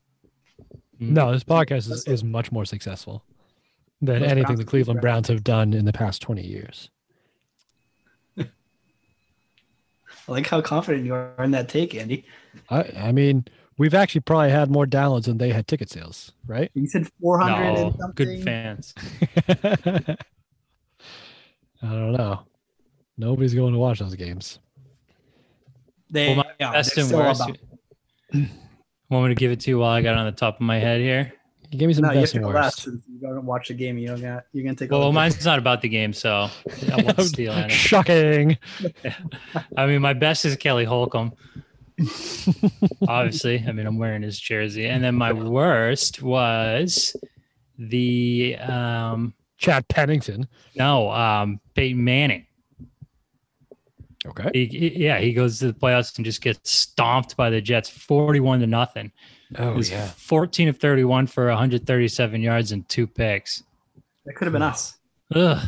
Mm. No, this podcast is, is much more successful than Most anything Browns the Cleveland beat Browns have done in the past 20 years. I like how confident you are in that take, Andy. I, I mean, we've actually probably had more downloads than they had ticket sales, right? You said 400 No, and something. good fans. I don't know. Nobody's going to watch those games. They, Well, my yeah, best and worst. about- Want me to give it to you while I got it on the top of my head here? You give me some No, you have best to and go worst. last since you don't watch the game. You don't got. You're gonna take. Well, all the- mine's not about the game, so I won't steal any. Shocking. I mean, my best is Kelly Holcomb. Obviously, I mean, I'm wearing his jersey, and then my worst was the um Chad Pennington. no um Peyton Manning. Okay. He, he- yeah, he goes to the playoffs and just gets stomped by the Jets, 41 to nothing. Oh, It was 14 of 31 for 137 yards and two picks. that could have been us. Ugh,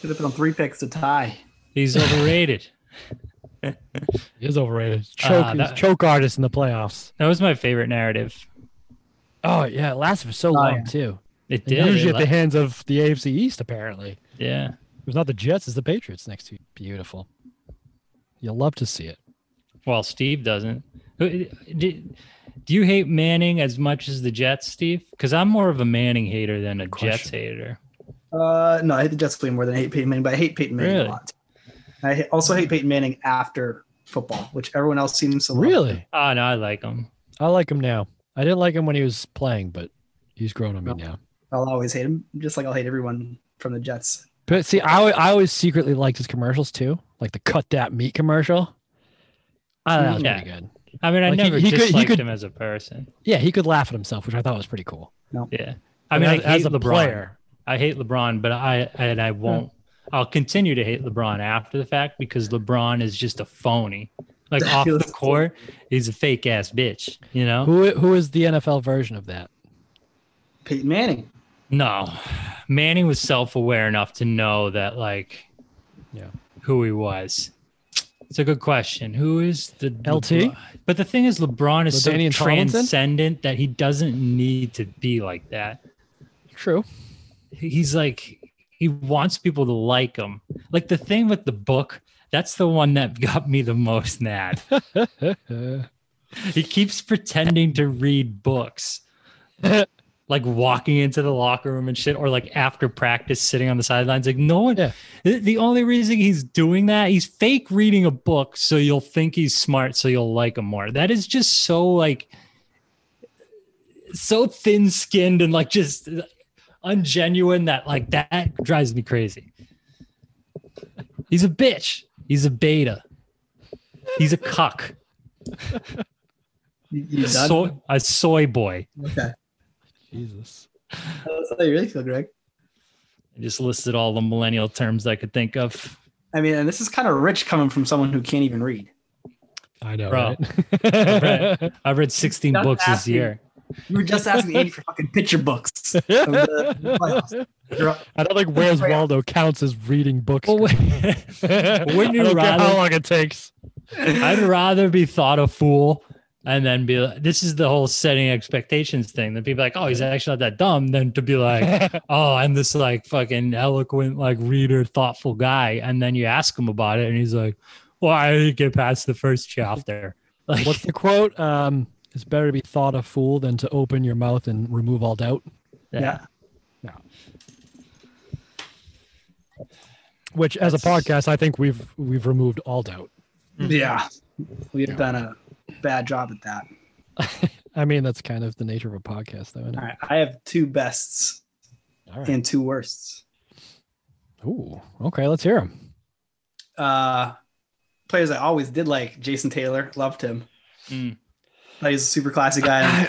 Could have been on three picks to tie. he's overrated. He is overrated. Choke, Uh, that- choke artist in the playoffs. That was my favorite narrative. Oh, yeah. It lasted for so Oh, long, yeah. too. It And did. Usually It at the le- hands of the AFC East, apparently. Yeah. It was not the Jets, it's the Patriots next to you. Beautiful. You'll love to see it. Well, Steve doesn't. Who- Do, do you hate Manning as much as the Jets, Steve? Because I'm more of a Manning hater than a Good Jets hater. Uh, no, I hate the Jets way more than I hate Peyton Manning, but I hate Peyton Manning Really? a lot. I also hate Peyton Manning after football, which everyone else seems to love. Really? Oh, no, I like him. I like him now. I didn't like him when he was playing, but he's grown on me now. I'll always hate him, just like I'll hate everyone from the Jets. But see, I, I always secretly liked his commercials too, like the cut that meat commercial. I thought that was Yeah. pretty good. I mean, I Like, never he could- he disliked could- him as a person. Yeah, he could laugh at himself, which I thought was pretty cool. Yeah. I mean, I as, hate as a LeBron. player, I hate LeBron, but I and I won't. I'll continue to hate LeBron after the fact because LeBron is just a phony. Like off the court, he's a fake ass bitch. You know? who who is the NFL version of that? Peyton Manning. No, Manning was self aware enough to know that like, Yeah. who he was. It's a good question. Who is the LT? But the thing is, LeBron is so Tomlinson? transcendent that he doesn't need to be like that. True. he's like he wants people to like him. Like the thing with the book, that's the one that got me the most mad. He keeps pretending to read books. like walking into the locker room and shit, or like after practice sitting on the sidelines. Like no one Yeah. the, the only reason he's doing that, he's fake reading a book so you'll think he's smart, so you'll like him more. That is just so like so thin skinned and like just ungenuine that like that drives me crazy. He's a bitch. He's a beta. He's a cuck. You, you A soy, a soy boy. okay. Jesus. Oh, that's how you really feel, Greg. I just listed all the millennial terms I could think of. I mean, and this is kind of rich coming from someone who can't even read. I know, Bro. right? read- I've read 16 Not books this year. You were just asking Andy for fucking picture books. the- the I don't think Where's Waldo counts as reading books. Well, wouldn't you don't care rather- how long it takes. I'd rather be thought a fool and then be like, this is the whole setting expectations thing. Then people are like, oh, he's actually not that dumb. Then to be like, oh, I'm this like fucking eloquent, like reader, thoughtful guy. And then you ask him about it and he's like, well, I didn't get past the first chapter. Like, What's the quote? Um, it's better to be thought a fool than to open your mouth and remove all doubt. yeah. No. Which, as a podcast, I think we've we've removed all doubt. Yeah. We've done a bad job at that. I mean, that's kind of the nature of a podcast, though. Isn't it? right. I have two bests All right. and two worsts. Ooh, okay. Let's hear them. Uh, players I always did like Jason Taylor, loved him. Mm. Thought he's a super classy guy.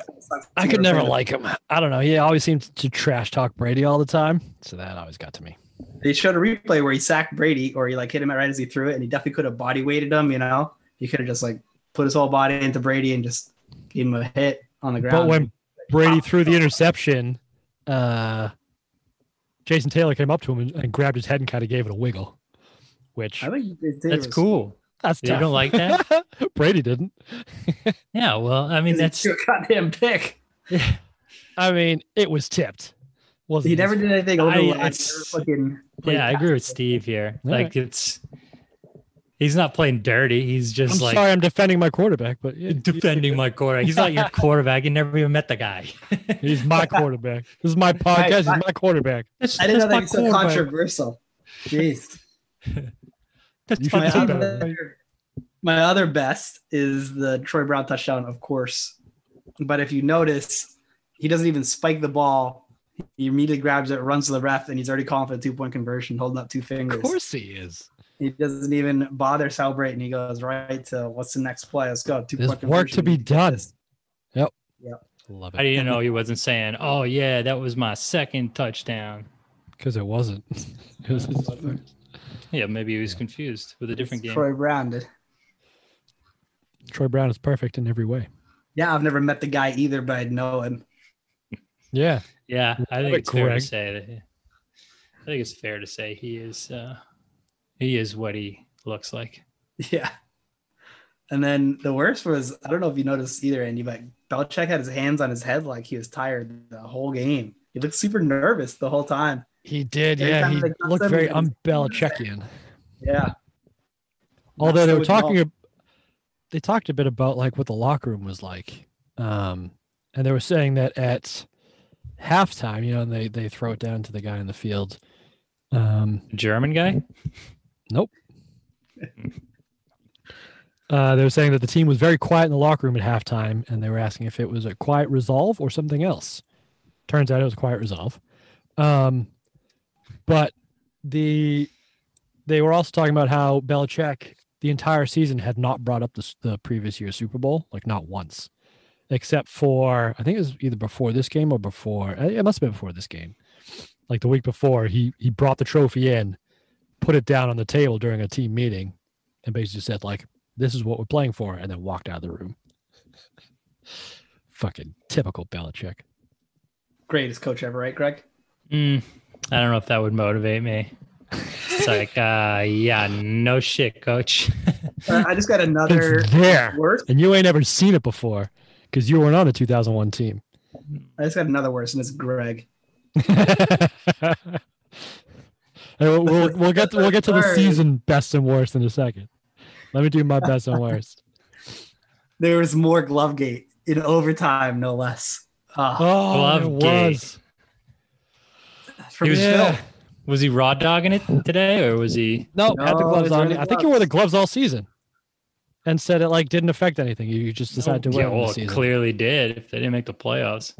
I could never like him. I don't know. He always seemed to trash talk Brady all the time, so that always got to me. They showed a replay where he sacked Brady, or he like hit him right as he threw it, and he definitely could have body weighted him. You know, he could have just like put his whole body into Brady and just gave him a hit on the ground. But when Brady threw the interception, uh, Jason Taylor came up to him and, and grabbed his head and kind of gave it a wiggle, which I think that's was- cool. That's You don't like that? Brady didn't. Yeah. Well, I mean, that's your a goddamn pick. I mean, it was tipped. Wasn't He never did anything over I- the line. fucking yeah. I agree with. Steve here. All like right. it's he's not playing dirty. He's just I'm just like sorry, I'm defending my quarterback, but yeah, defending my quarterback. He's not your quarterback. You never even met the guy. he's my quarterback. This is my podcast. He's I- my quarterback. That's, I didn't know that's that was so controversial. Jeez. That's my should my, do quarterback. better. other, my other best is the Troy Brown touchdown, of course. But if you notice, he doesn't even spike the ball. He immediately grabs it, runs to the ref, and he's already calling for the two point conversion, holding up two fingers. Of course he is. He doesn't even bother celebrating. He goes right to what's the next play? Let's go. Two There's point work to be done. Yep. Yep. Love How I didn't know he wasn't saying, "Oh yeah, that was my second touchdown"? Because it wasn't. It was his first. Yeah, maybe he was confused with a different game. Troy Brown did. Troy Brown is perfect in every way. Yeah, I've never met the guy either, but I know him. Yeah. Yeah, I think it, it's fair to say that. I think it's fair to say he is. Uh, he is what he looks like. Yeah. And then the worst was I don't know if you noticed either, Andy, but Belichick had his hands on his head like he was tired the whole game. He looked super nervous the whole time. He did. Every Yeah. He looked them, very he was- un-Belichickian. Yeah. Although they were so at all. talking, ab- they talked a bit about like what the locker room was like, um, and they were saying that at halftime, you know, and they they throw it down to the guy in the field. Um, German guy. uh, they were saying that the team was very quiet in the locker room at halftime, and they were asking if it was a quiet resolve or something else. Turns out it was quiet resolve. Um, but the they were also talking about how Belichick the entire season had not brought up the, the previous year's Super Bowl, like not once, except for I think it was either before this game or before it must have been before this game, like the week before. He he brought the trophy in, put it down on the table during a team meeting, and basically said like, "This is what we're playing for," and then walked out of the room. Fucking typical Belichick. Greatest coach ever, right, Greg? Mm, I don't know if that would motivate me. It's like, uh, yeah, no shit, coach. Uh, I just got another It's there, worse. and you ain't ever seen it before because you weren't on the 2001 team. I just got another worse, and it's Greg. And we'll, we'll, we'll get to, we'll get to the season best and worst in a second. Let me do my best and worst. There was more Glovegate in overtime, no less. Ah, Oh, Glove it was. from he was- Phil. Yeah. Was he raw dogging it today, or was he? No, had the gloves it's on. really I think he wore the gloves all season, and said it like didn't affect anything. You just decided to wear Yeah, them well, this it season. clearly did. If they didn't make the playoffs,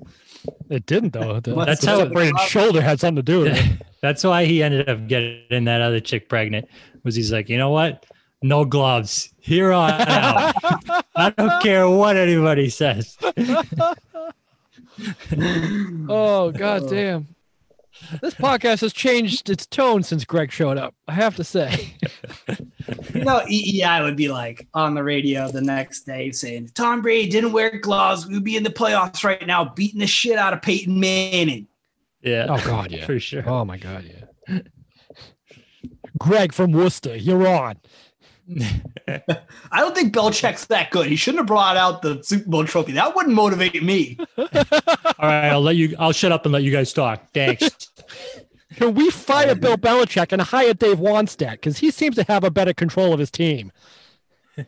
It didn't though. The, That's the how it- separated shoulder had something to do with it. that's why he ended up getting that other chick pregnant. Was he's like, you know what? No gloves here on out. I don't care what anybody says. Oh god damn. This podcast has changed its tone since Greg showed up. I have to say. You know, EEI would be like on the radio the next day saying, Tom Brady didn't wear gloves. We'd be in the playoffs right now, beating the shit out of Peyton Manning. Yeah, Oh god, yeah. for sure. Oh my god, yeah. Greg from Worcester, you're on. I don't think Belichick's that good. He shouldn't have brought out the Super Bowl trophy. That wouldn't motivate me. All right, I'll let you. I'll shut up and let you guys talk. Thanks. Can we fire Bill Belichick and hire Dave Wannstedt? Because he seems to have a better control of his team. All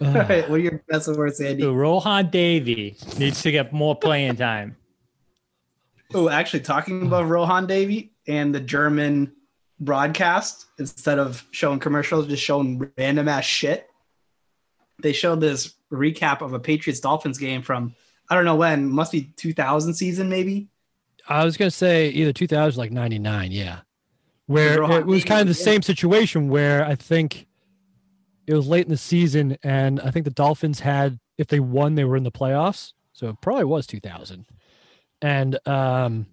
right, what are your best and worst, Andy? So Rohan Davey needs to get more playing time. Oh, actually, talking about Rohan Davey and the German broadcast, instead of showing commercials, just showing random ass shit. They showed this recap of a Patriots Dolphins game from I don't know when, must be 2000 season maybe. I was gonna say either 2000 like 99, yeah. Where it was kind of the same situation where I think it was late in the season and I think the Dolphins had if they won they were in the playoffs. So it probably was 2000. And um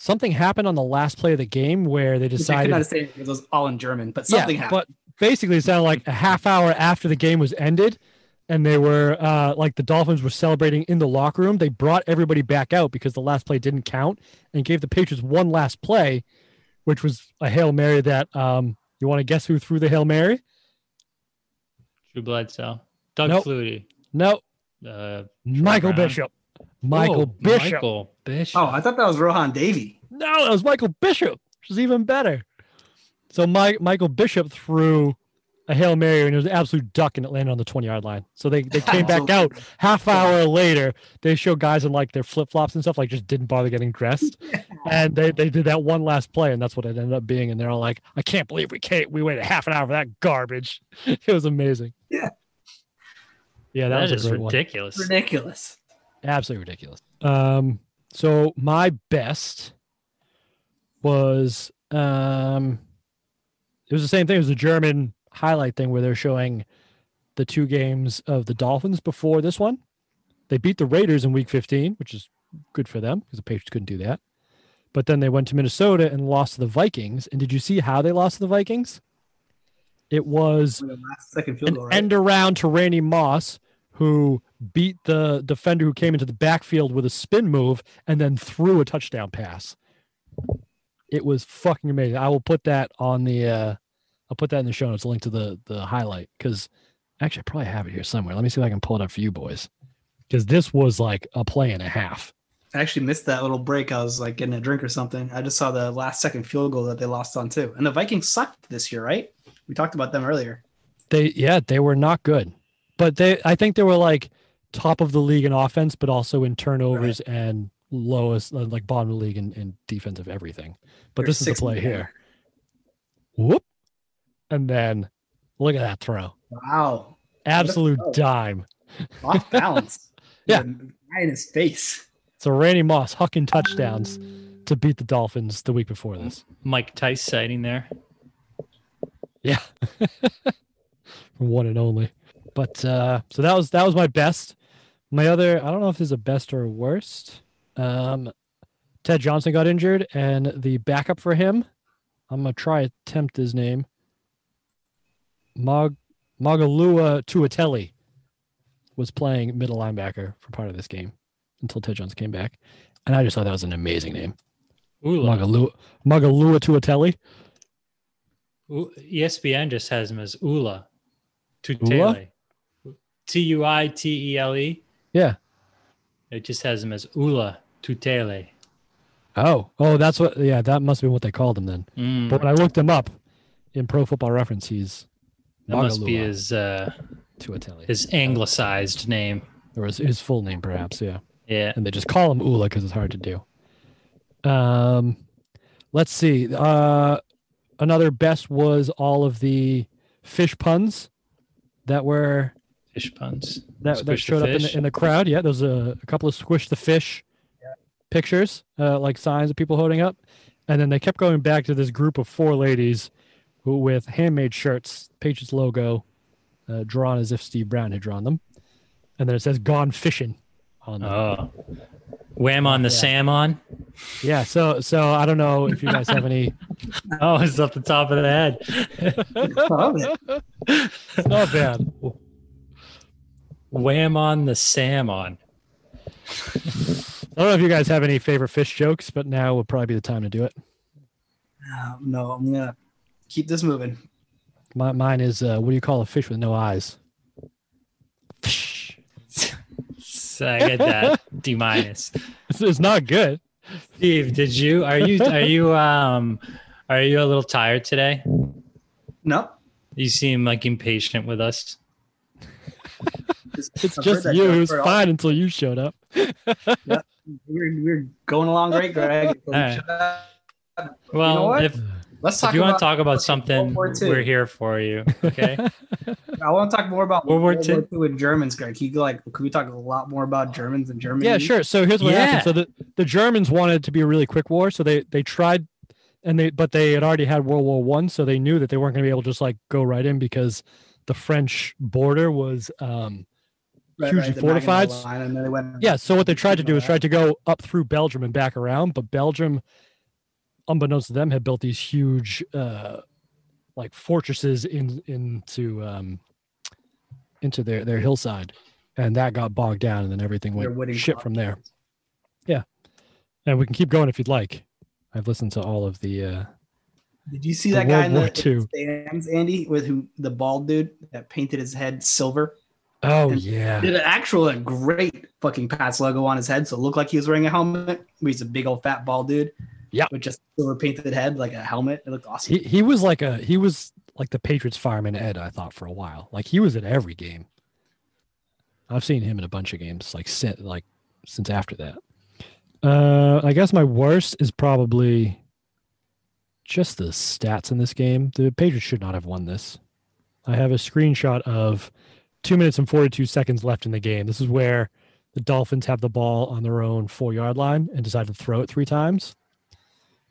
something happened on the last play of the game where they Which I decided could understand because it was all in German, but something yeah, happened. But basically, it sounded like a half hour after the game was ended, and they were uh, like the Dolphins were celebrating in the locker room. They brought everybody back out because the last play didn't count, and gave the Patriots one last play, which was a hail mary that um, You want to guess who threw the Hail Mary? Drew Bledsoe. Doug Nope. Flutie. No, Uh, Michael Brown. Bishop. Michael oh, Bishop. Michael Bishop. Oh, I thought that was Rohan Davey. No, that was Michael Bishop, which is even better. So Mike, Michael Bishop threw a Hail Mary and it was an absolute duck and it landed on the 20 yard line. So they, they came back out half hour later. They show guys in like their flip flops and stuff, like just didn't bother getting dressed. And they, they did that one last play and that's what it ended up being. And they're all like, I can't believe we can't, we waited half an hour for that garbage. It was amazing. Yeah. Yeah, that, that was is a great one. ridiculous. Ridiculous. Absolutely ridiculous. Um, so my best was um, it was the same thing. It was a German highlight thing where they're showing the two games of the Dolphins before this one. They beat the Raiders in Week 15, which is good for them because the Patriots couldn't do that. But then they went to Minnesota and lost to the Vikings. And did you see how they lost to the Vikings? It was last second field an goal, right? end around to Randy Moss, who beat the defender who came into the backfield with a spin move and then threw a touchdown pass. It was fucking amazing. I will put that on the uh I'll put that in the show notes, link to the the highlight because actually I probably have it here somewhere. Let me see if I can pull it up for you boys. Because this was like a play and a half. I actually missed that little break. I was like getting a drink or something. I just saw the last second field goal that they lost on too. And the Vikings sucked this year, right? We talked about them earlier. They yeah, they were not good. But they I think they were like top of the league in offense, but also in turnovers and lowest uh, like bottom of the league in, in defensive everything. But They're this is the play here. Whoop. And then look at that throw. Wow. Absolute throw. dime. Off balance. Yeah. Right in his face. So Randy Moss hucking touchdowns to beat the Dolphins the week before this. Mike Tice sighting there. Yeah. One and only. But uh so that was that was my best. My other I don't know if this is a best or worst. Um Ted Johnson got injured and the backup for him, I'm gonna try to attempt his name. Mag Magalua Tuatelli was playing middle linebacker for part of this game until Ted Johnson came back. And I just thought that was an amazing name. Magalua Magalua Tuatelli. ESPN just has him as Ula Tuitele. T U I T E L E. Yeah. It just has him as Ula Tuitele. Oh, oh, that's what. Yeah, that must be what they called him then. Mm, But when I looked him up in Pro Football Reference, he's that must be his uh, his anglicized name. or his, his full name, perhaps. Yeah, Yeah. and they just call him Ula because it's hard to do. Um, let's see. Uh, another best was all of the fish puns that were Fish puns. that, that Squish the showed up in the, in the crowd. Yeah, there's a, a couple of squish the fish pictures, uh, like signs of people holding up, and then they kept going back to this group of four ladies who with handmade shirts, Patriots logo, uh, drawn as if Steve Brown had drawn them, and then it says "Gone fishing" on them. Oh. Wham on the Yeah. salmon. yeah, so so I don't know if you guys have any. Oh, it's up the top of the head. It's not bad. Wham on the salmon. I don't know if you guys have any favorite fish jokes, but now would probably be the time to do it. Uh, no, I'm gonna keep this moving. My, mine is uh, what do you call a fish with no eyes? Fish. So I get that. D minus. It's, it's not good. Steve, did you are you are you um are you a little tired today? No, You seem like impatient with us. It's I've just you. joke It was for all- fine until you showed up. We're, we're going along great, Greg. All right. Let's Well, what? if talk if you want to talk about something, we're here for you. Okay. I want to talk more about World War World II? War II with Germans, Greg. Can you like? Could we talk a lot more about Germans and Germany? Yeah, sure. So here's what Yeah. happened. So the, the Germans wanted it to be a really quick war, so they they tried, and they but they had already had World War One, so they knew that they weren't going to be able to just like go right in because the French border was um Right, hugely right, fortified. Line, and then they went. yeah. So what they tried to do is tried to go up through Belgium and back around, but Belgium, unbeknownst to them, had built these huge uh like fortresses in into um into their their hillside, and that got bogged down, and then everything went shit from there. Yeah, and we can keep going if you'd like. I've listened to all of the uh, Did you see that guy in the, World in the stands, Andy, with who the bald dude that painted his head silver? Oh And yeah. Did an actual great fucking Pats logo on his head, so it looked like he was wearing a helmet. He's a big old fat bald dude. Yeah. With just silver painted head, like a helmet. It looked awesome. He he was like a he was like the Patriots fireman Ed, I thought for a while. Like he was at every game. I've seen him in a bunch of games, like since like since after that. Uh I guess my worst is probably just the stats in this game. The Patriots should not have won this. I have a screenshot of two minutes and 42 seconds left in the game. This is where the Dolphins have the ball on their own four yard line and decide to throw it three times.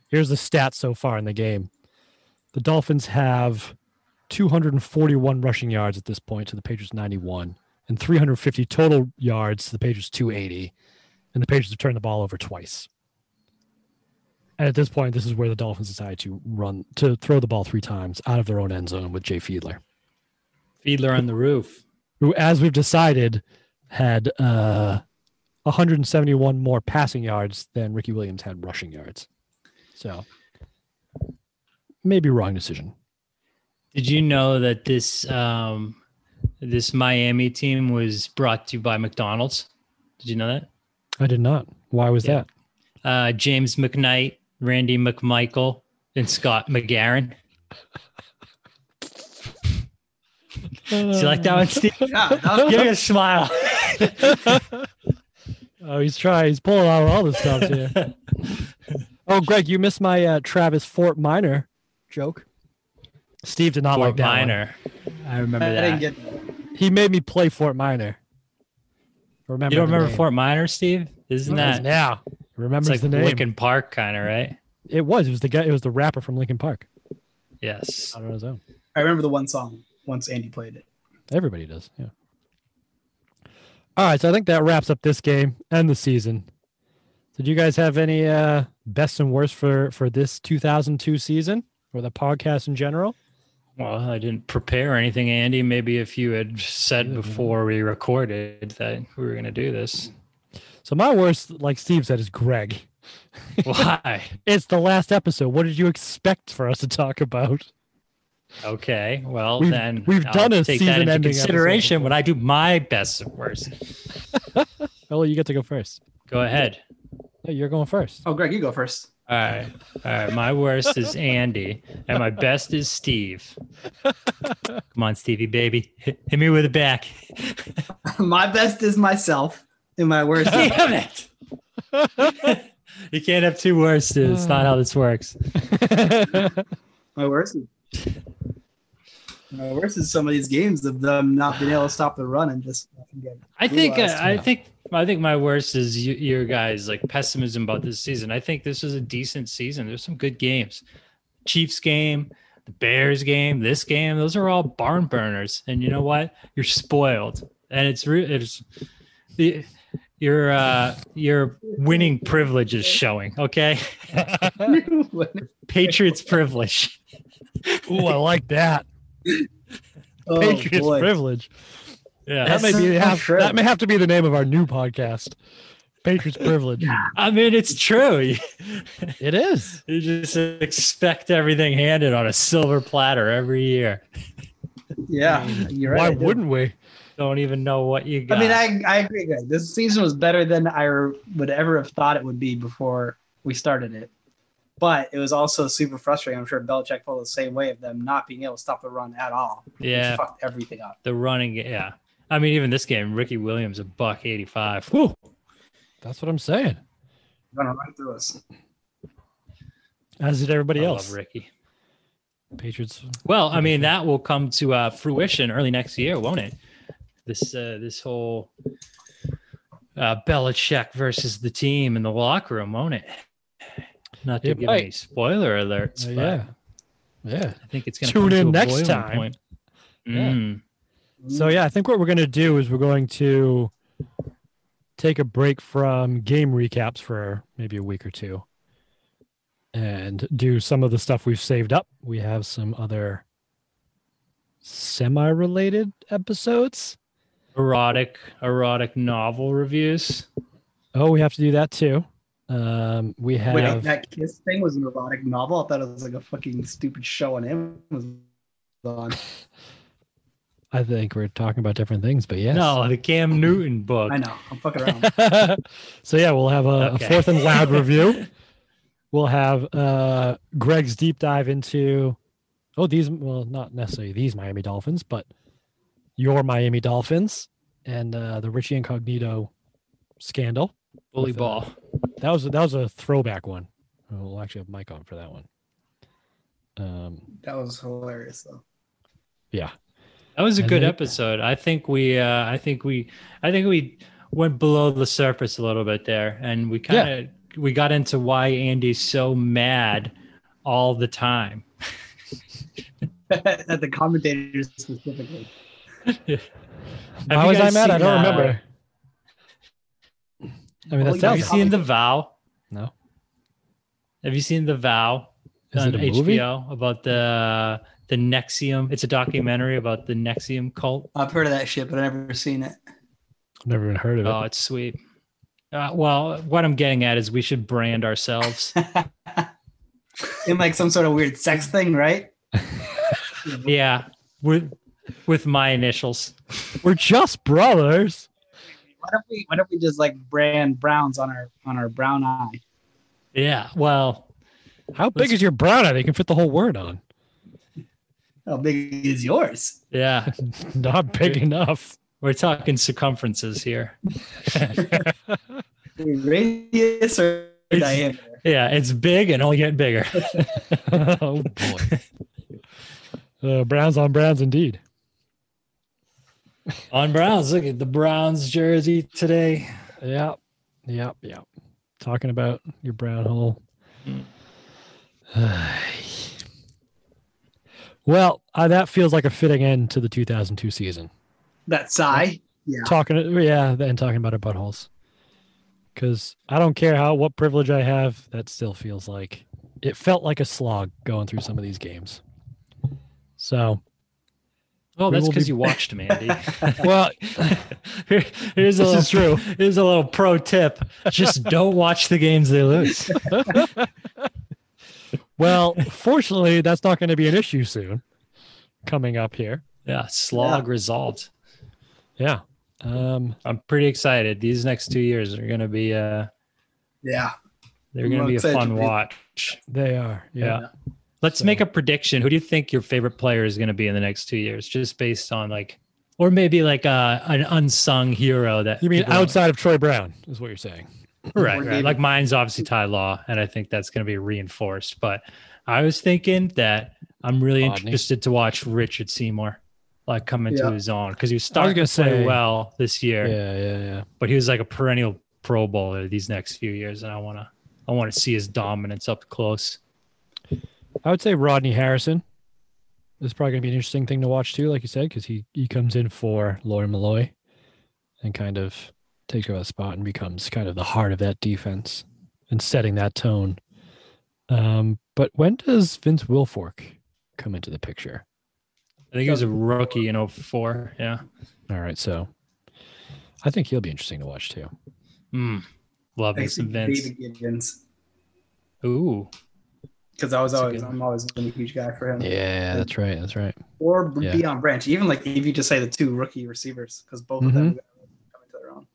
Here's the stats so far in the game. The Dolphins have 241 rushing yards at this point to the Patriots 91 and 350 total yards to the Patriots 280 and the Patriots have turned the ball over twice. And at this point, this is where the Dolphins decide to run to throw the ball three times out of their own end zone with Jay Fiedler, Fiedler on the roof. Who, as we've decided, had uh, 171 more passing yards than Ricky Williams had rushing yards. So, maybe wrong decision. Did you know that this um, this Miami team was brought to you by McDonald's? Did you know that? I did not. Why was Yeah. that? Uh, James McKnight, Randy McMichael, and Scott McGarrahan. Do you like that one, Steve? Yeah, that was- Give me a smile. Oh, he's trying. He's pulling out all the stuff here. oh, Greg, you missed my uh, Travis Fort Minor joke. Steve did not Fort like that. one. I remember I that. didn't get that. He made me play Fort Minor. Remember? you don't remember name. Fort Minor, Steve? Isn't that Now Remember it's like the name. Linkin Park kind of, right? It was. It was the guy. It was the rapper from Linkin Park. Yes. Out on his own. I remember the one song once Andy played it. Everybody does. Yeah. All right. So I think that wraps up this game and the season. Did you guys have any uh, best and worst for for this 2002 season or the podcast in general? Well, I didn't prepare anything, Andy. Maybe if you had said Yeah, yeah. before we recorded that we were going to do this. So my worst, like Steve said, is Greg. Why? It's the last episode. What did you expect for us to talk about? Okay. Well, We've- then we've I'll done a take that into season-ending consideration when I do my best and worst. Oh, you get to go first. Go ahead. No, you're going first. Oh, Greg, you go first. All right. All right. My worst is Andy, and my best is Steve. Come on, Stevie, baby. Hit, hit me with it back. my best is myself, and my worst is Damn it. you can't have two worsts. It's not how this works. my worst. Is, my worst is some of these games of them not being able to stop the run and just I think uh. I think I think my worst is you, your guys like pessimism about this season. I think this is a decent season. There's some good games. Chiefs game, the Bears game, this game, those are all barn burners. And you know what? You're spoiled. And it's re- it's the your uh your winning privilege is showing, okay? Patriots privilege. Ooh, I like that. oh, Patriots boy. privilege. Yeah. That may be have, that may have to be the name of our new podcast. Patriots privilege. I mean, it's true. It is. You just expect everything handed on a silver platter every year. Yeah, you're right. Why wouldn't we? Don't even know what you got. I mean, I, I agree, Greg. This season was better than I would ever have thought it would be before we started it. But it was also super frustrating. I'm sure Belichick felt the same way of them not being able to stop the run at all. which Yeah. fucked everything up. the running. Yeah, I mean, even this game, Ricky Williams a buck eighty five. Whew. That's what I'm saying. Gonna run through us. As did everybody I else. love Ricky. Patriots. Well, I mean, that will come to uh, fruition early next year, won't it? This uh, this whole uh, Belichick versus the team in the locker room, won't it? Not to It give might. any spoiler alerts, Uh, yeah. Yeah. I think it's going to Tune in next time. Point. Yeah. Mm. So yeah, I think what we're going to do is we're going to take a break from game recaps for maybe a week or two and do some of the stuff we've saved up. We have some other semi-related episodes. erotic erotic novel reviews. Oh, we have to do that too. Um, we have Wait, that kiss thing was an erotic novel. I thought it was like a fucking stupid show on Amazon. I think we're talking about different things, but yes. No, the Cam Newton book. I know. I'm fucking around. so yeah, we'll have a, Okay. a fourth and loud review. We'll have uh, Greg's deep dive into oh these well not necessarily these Miami Dolphins, but your Miami Dolphins and uh, the Richie Incognito scandal. Bully with, uh, ball. That was that was a throwback one. We'll actually have Mike on for that one. Um, that was hilarious though. yeah, That was a And good then- episode. I think we uh I think we I think we went below the surface a little bit there and we kind of we got into why Andy's so mad all the time. At the commentators specifically. why was I mad? I don't uh, remember. I mean, Well, that Have you seen The Vow? no. Have you seen The Vow Is on it a movie? HBO about the the NXIVM? It's a documentary about the NXIVM cult. I've heard of that shit, but I've never seen it. Never even heard of it. Oh, it's sweet. Uh, well, what I'm getting at is we should brand ourselves. In like some sort of weird sex thing, right? yeah, with with my initials. We're just brothers. Why don't we why don't we just like brand browns on our on our brown eye? Yeah. Well, How big is your brown eye? They can fit the whole word on. How big is yours? yeah. Not big enough. We're talking circumferences here. Radius or It's- diameter? Yeah, it's big and only getting bigger. oh boy. Uh, browns on browns indeed. On Browns, look at the Browns jersey today. Yep. Yep. Yep. Talking about your brown hole. Well, uh, that feels like a fitting end to the 2002 season. That sigh. Yeah. Talking, yeah, and talking about our buttholes. Because I don't care how what privilege I have, that still feels like it felt like a slog going through some of these games. So, Oh, We that's because be- you watched me, Andy. well, Here- here's a This little, is true. Here's a little pro tip: just don't watch the games they lose. well, fortunately, that's not going to be an issue soon. Coming up here, Yeah, slog resolved. yeah. Um, I'm pretty excited. These next two years are going to be uh, Yeah. they're going to be a fun be- watch. they are, yeah. Yeah. Let's So- make a prediction. Who do you think your favorite player is going to be in the next two years? Just based on like, or maybe like a, an unsung hero that You mean people don't- outside of Troy Brown is what you're saying? right, right. Like mine's obviously Ty Law, and I think that's going to be reinforced. But I was thinking that I'm really Rodney. interested to watch Richard Seymour like come into Yeah. his own because he was starting gonna to play say- well this year, Yeah, yeah, yeah. but he was like a perennial Pro Bowler these next few years, and I want to I want to see his dominance up close. I would say Rodney Harrison This is probably going to be an interesting thing to watch too, like you said, because he he comes in for Lawyer Milloy and kind of takes over that spot and becomes kind of the heart of that defense and setting that tone. Um, but when does Vince Wilfork come into the picture? I think he was a rookie in 04. Yeah. All right, so I think he'll be interesting to watch too. Mm. Love I me some think Vince. Ooh. Because I was That's always good I'm always been a huge guy for him. Yeah, that's right. That's right. Or Yeah. Deion Branch. Even like if you just say the two rookie receivers, because both of Mm-hmm. them come into their own.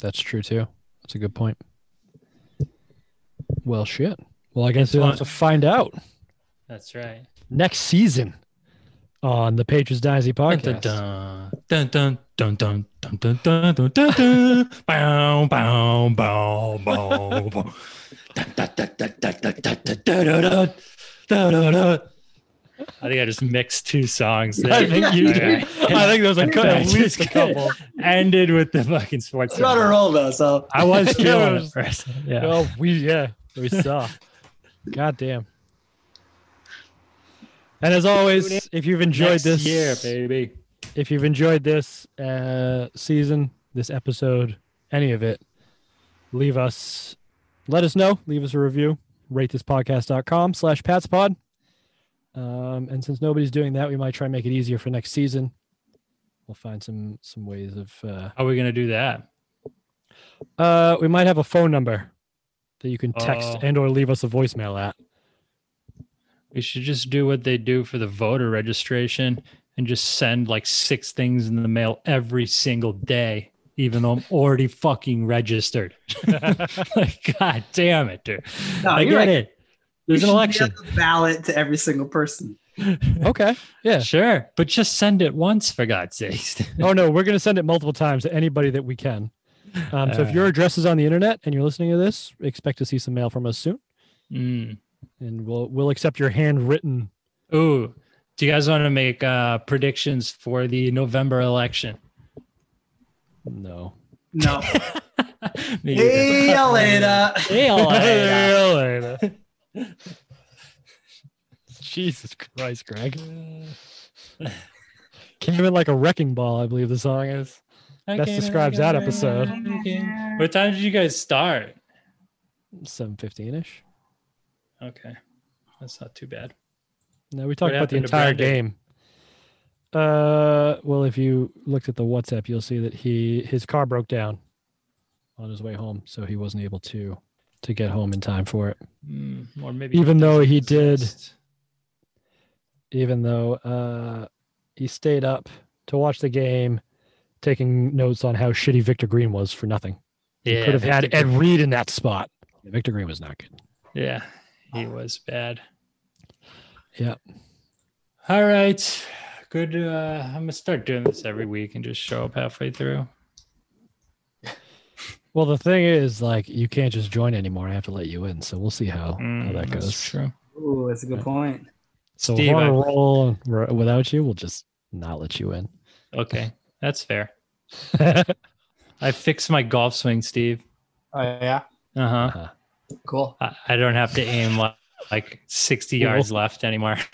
That's true too. That's a good point. Well, shit. Well, I guess we'll have to find out That's right. next season on the Patriots Dynasty Dun, podcast. dun, dun, dun, dun, dun, dun, dun, dun, dun, dun. Bow, bow, bow, bow, bow. I think I just mixed two songs. There. I think you did. I think there's like at least a couple. Ended with the fucking sports. It's not a roll though, so I was feeling it first. Yeah. Well, we yeah we saw. God damn. And as always, if you've enjoyed Next this year, baby, if you've enjoyed this uh, season, this episode, any of it, leave us let us know. Leave us a review. Ratethispodcast.com slash patspod. Um, and since nobody's doing that, we might try and make it easier for next season. We'll find some some ways of. Uh, How are we gonna do that? uh, we might have a phone number that you can text Oh. and or leave us a voicemail at. We should just do what they do for the voter registration and just send like six things in the mail every single day, even though I'm already fucking registered. like, God damn it, dude. No, I get right. it. There's an election. give the ballot to every single person. Okay. Yeah. Sure. But just send it once for God's sake. oh no, we're gonna send it multiple times to anybody that we can. Um, so if your address is on the internet and you're listening to this, expect to see some mail from us soon, Mm. and we'll we'll accept your handwritten. Ooh. Do you guys want to make uh, predictions for the November election? No. No. Me See either. you later. See you later. Jesus Christ, Greg. Came in like a wrecking ball, I believe the song is. Best describes that episode. What time did you guys start? 715 ish. Okay. That's not too bad. No, we talked What about the entire Brandon? game. Uh, well, if you looked at the WhatsApp, you'll see that he his car broke down on his way home, so he wasn't able to to get home in time for it. Mm, or maybe Even though he did- Even though uh, he stayed up to watch the game, taking notes on how shitty Victor Green was for nothing. He Yeah, could have had Ed Reed in that spot. Victor Green was not good. Yeah, he was bad. Yeah. All right. Good. Uh, I'm gonna start doing this every week and just show up halfway through. Well, the thing is, like, you can't just join anymore. I have to let you in, so we'll see how, how Mm, that that's goes. true. Ooh, that's a good point. So Steve, if we're on a I- roll without you, we'll just not let you in. Okay, that's fair. I fixed my golf swing, Steve. Oh yeah, Uh huh. cool. I, I don't have to aim like, like 60 Cool. yards left anymore.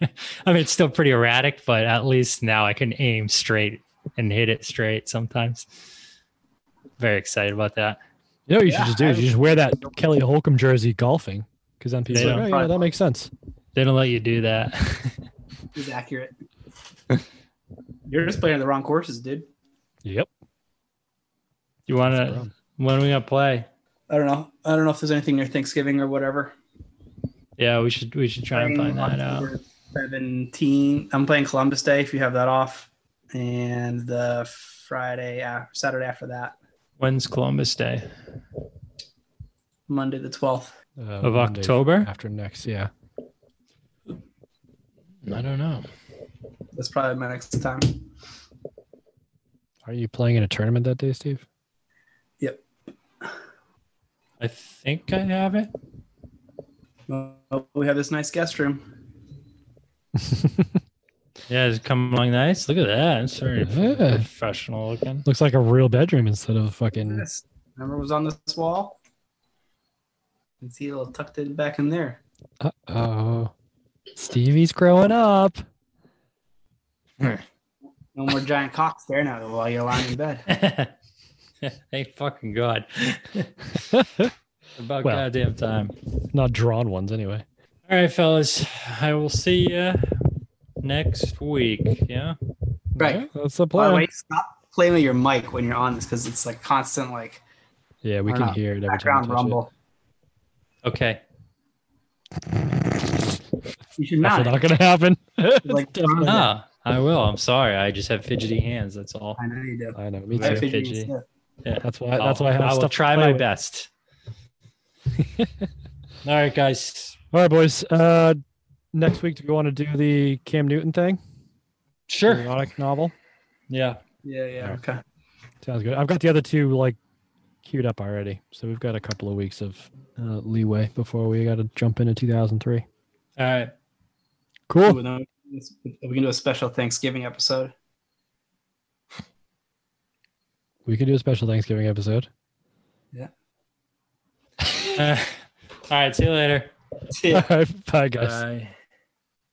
I mean, it's still pretty erratic, but at least now I can aim straight and hit it straight sometimes. Very excited about that. You know what you Yeah, should just do? is You just wear that Kelly Holcomb jersey golfing, because then people are like, oh, yeah, that makes sense. They don't let you do that. He's accurate. You're just playing the wrong courses, dude. Yep. you want to? When are we gonna play? I don't know. I don't know if there's anything near Thanksgiving or whatever. Yeah, we should we should try and find that out. October 17. I'm playing Columbus Day if you have that off, and the Friday, uh, Saturday after that, When's Columbus Day? Monday the 12th. Uh, Of Monday October? After next, yeah. I don't know. That's probably my next time. Are you playing in a tournament that day, Steve? Yep. I think I have it. Oh, we have this nice guest room. Yeah, it's coming along nice. Look at that. It's very Yeah. professional looking. Looks like a real bedroom instead of fucking. Yes. Remember it was on this wall? You can see it all tucked in back in there. Uh oh. Stevie's growing up. No more giant cocks there now while you're lying in bed. Thank fucking God. About Well. goddamn time. Not drawn ones, anyway. All right, fellas. I will see you next week. Yeah. Right. Yeah, that's the plan. By the way, stop playing with your mic when you're on this because it's like constant like yeah, we can know, hear it every time. background we touch it. rumble. Okay. You should That's not. not going to happen. It's Like, definitely- Ah, I will. I'm sorry. I just have fidgety hands. That's all. I know you do. I know, me I too. fidgety. fidgety. Yeah. That's why. That's why I have I will stuff to try play my with. best. all right, guys. All right, boys. Uh, next week, do we want to do the Cam Newton thing? Sure. Erotic novel. Yeah. Yeah, yeah. Okay. Sounds good. I've got the other two like queued up already, so we've got a couple of weeks of uh, leeway before we got to jump into 2003. All right. Cool. Ooh, then we can do a special Thanksgiving episode. We could do a special Thanksgiving episode. Uh, all right. See you later. Yeah. All right, bye, guys. Bye.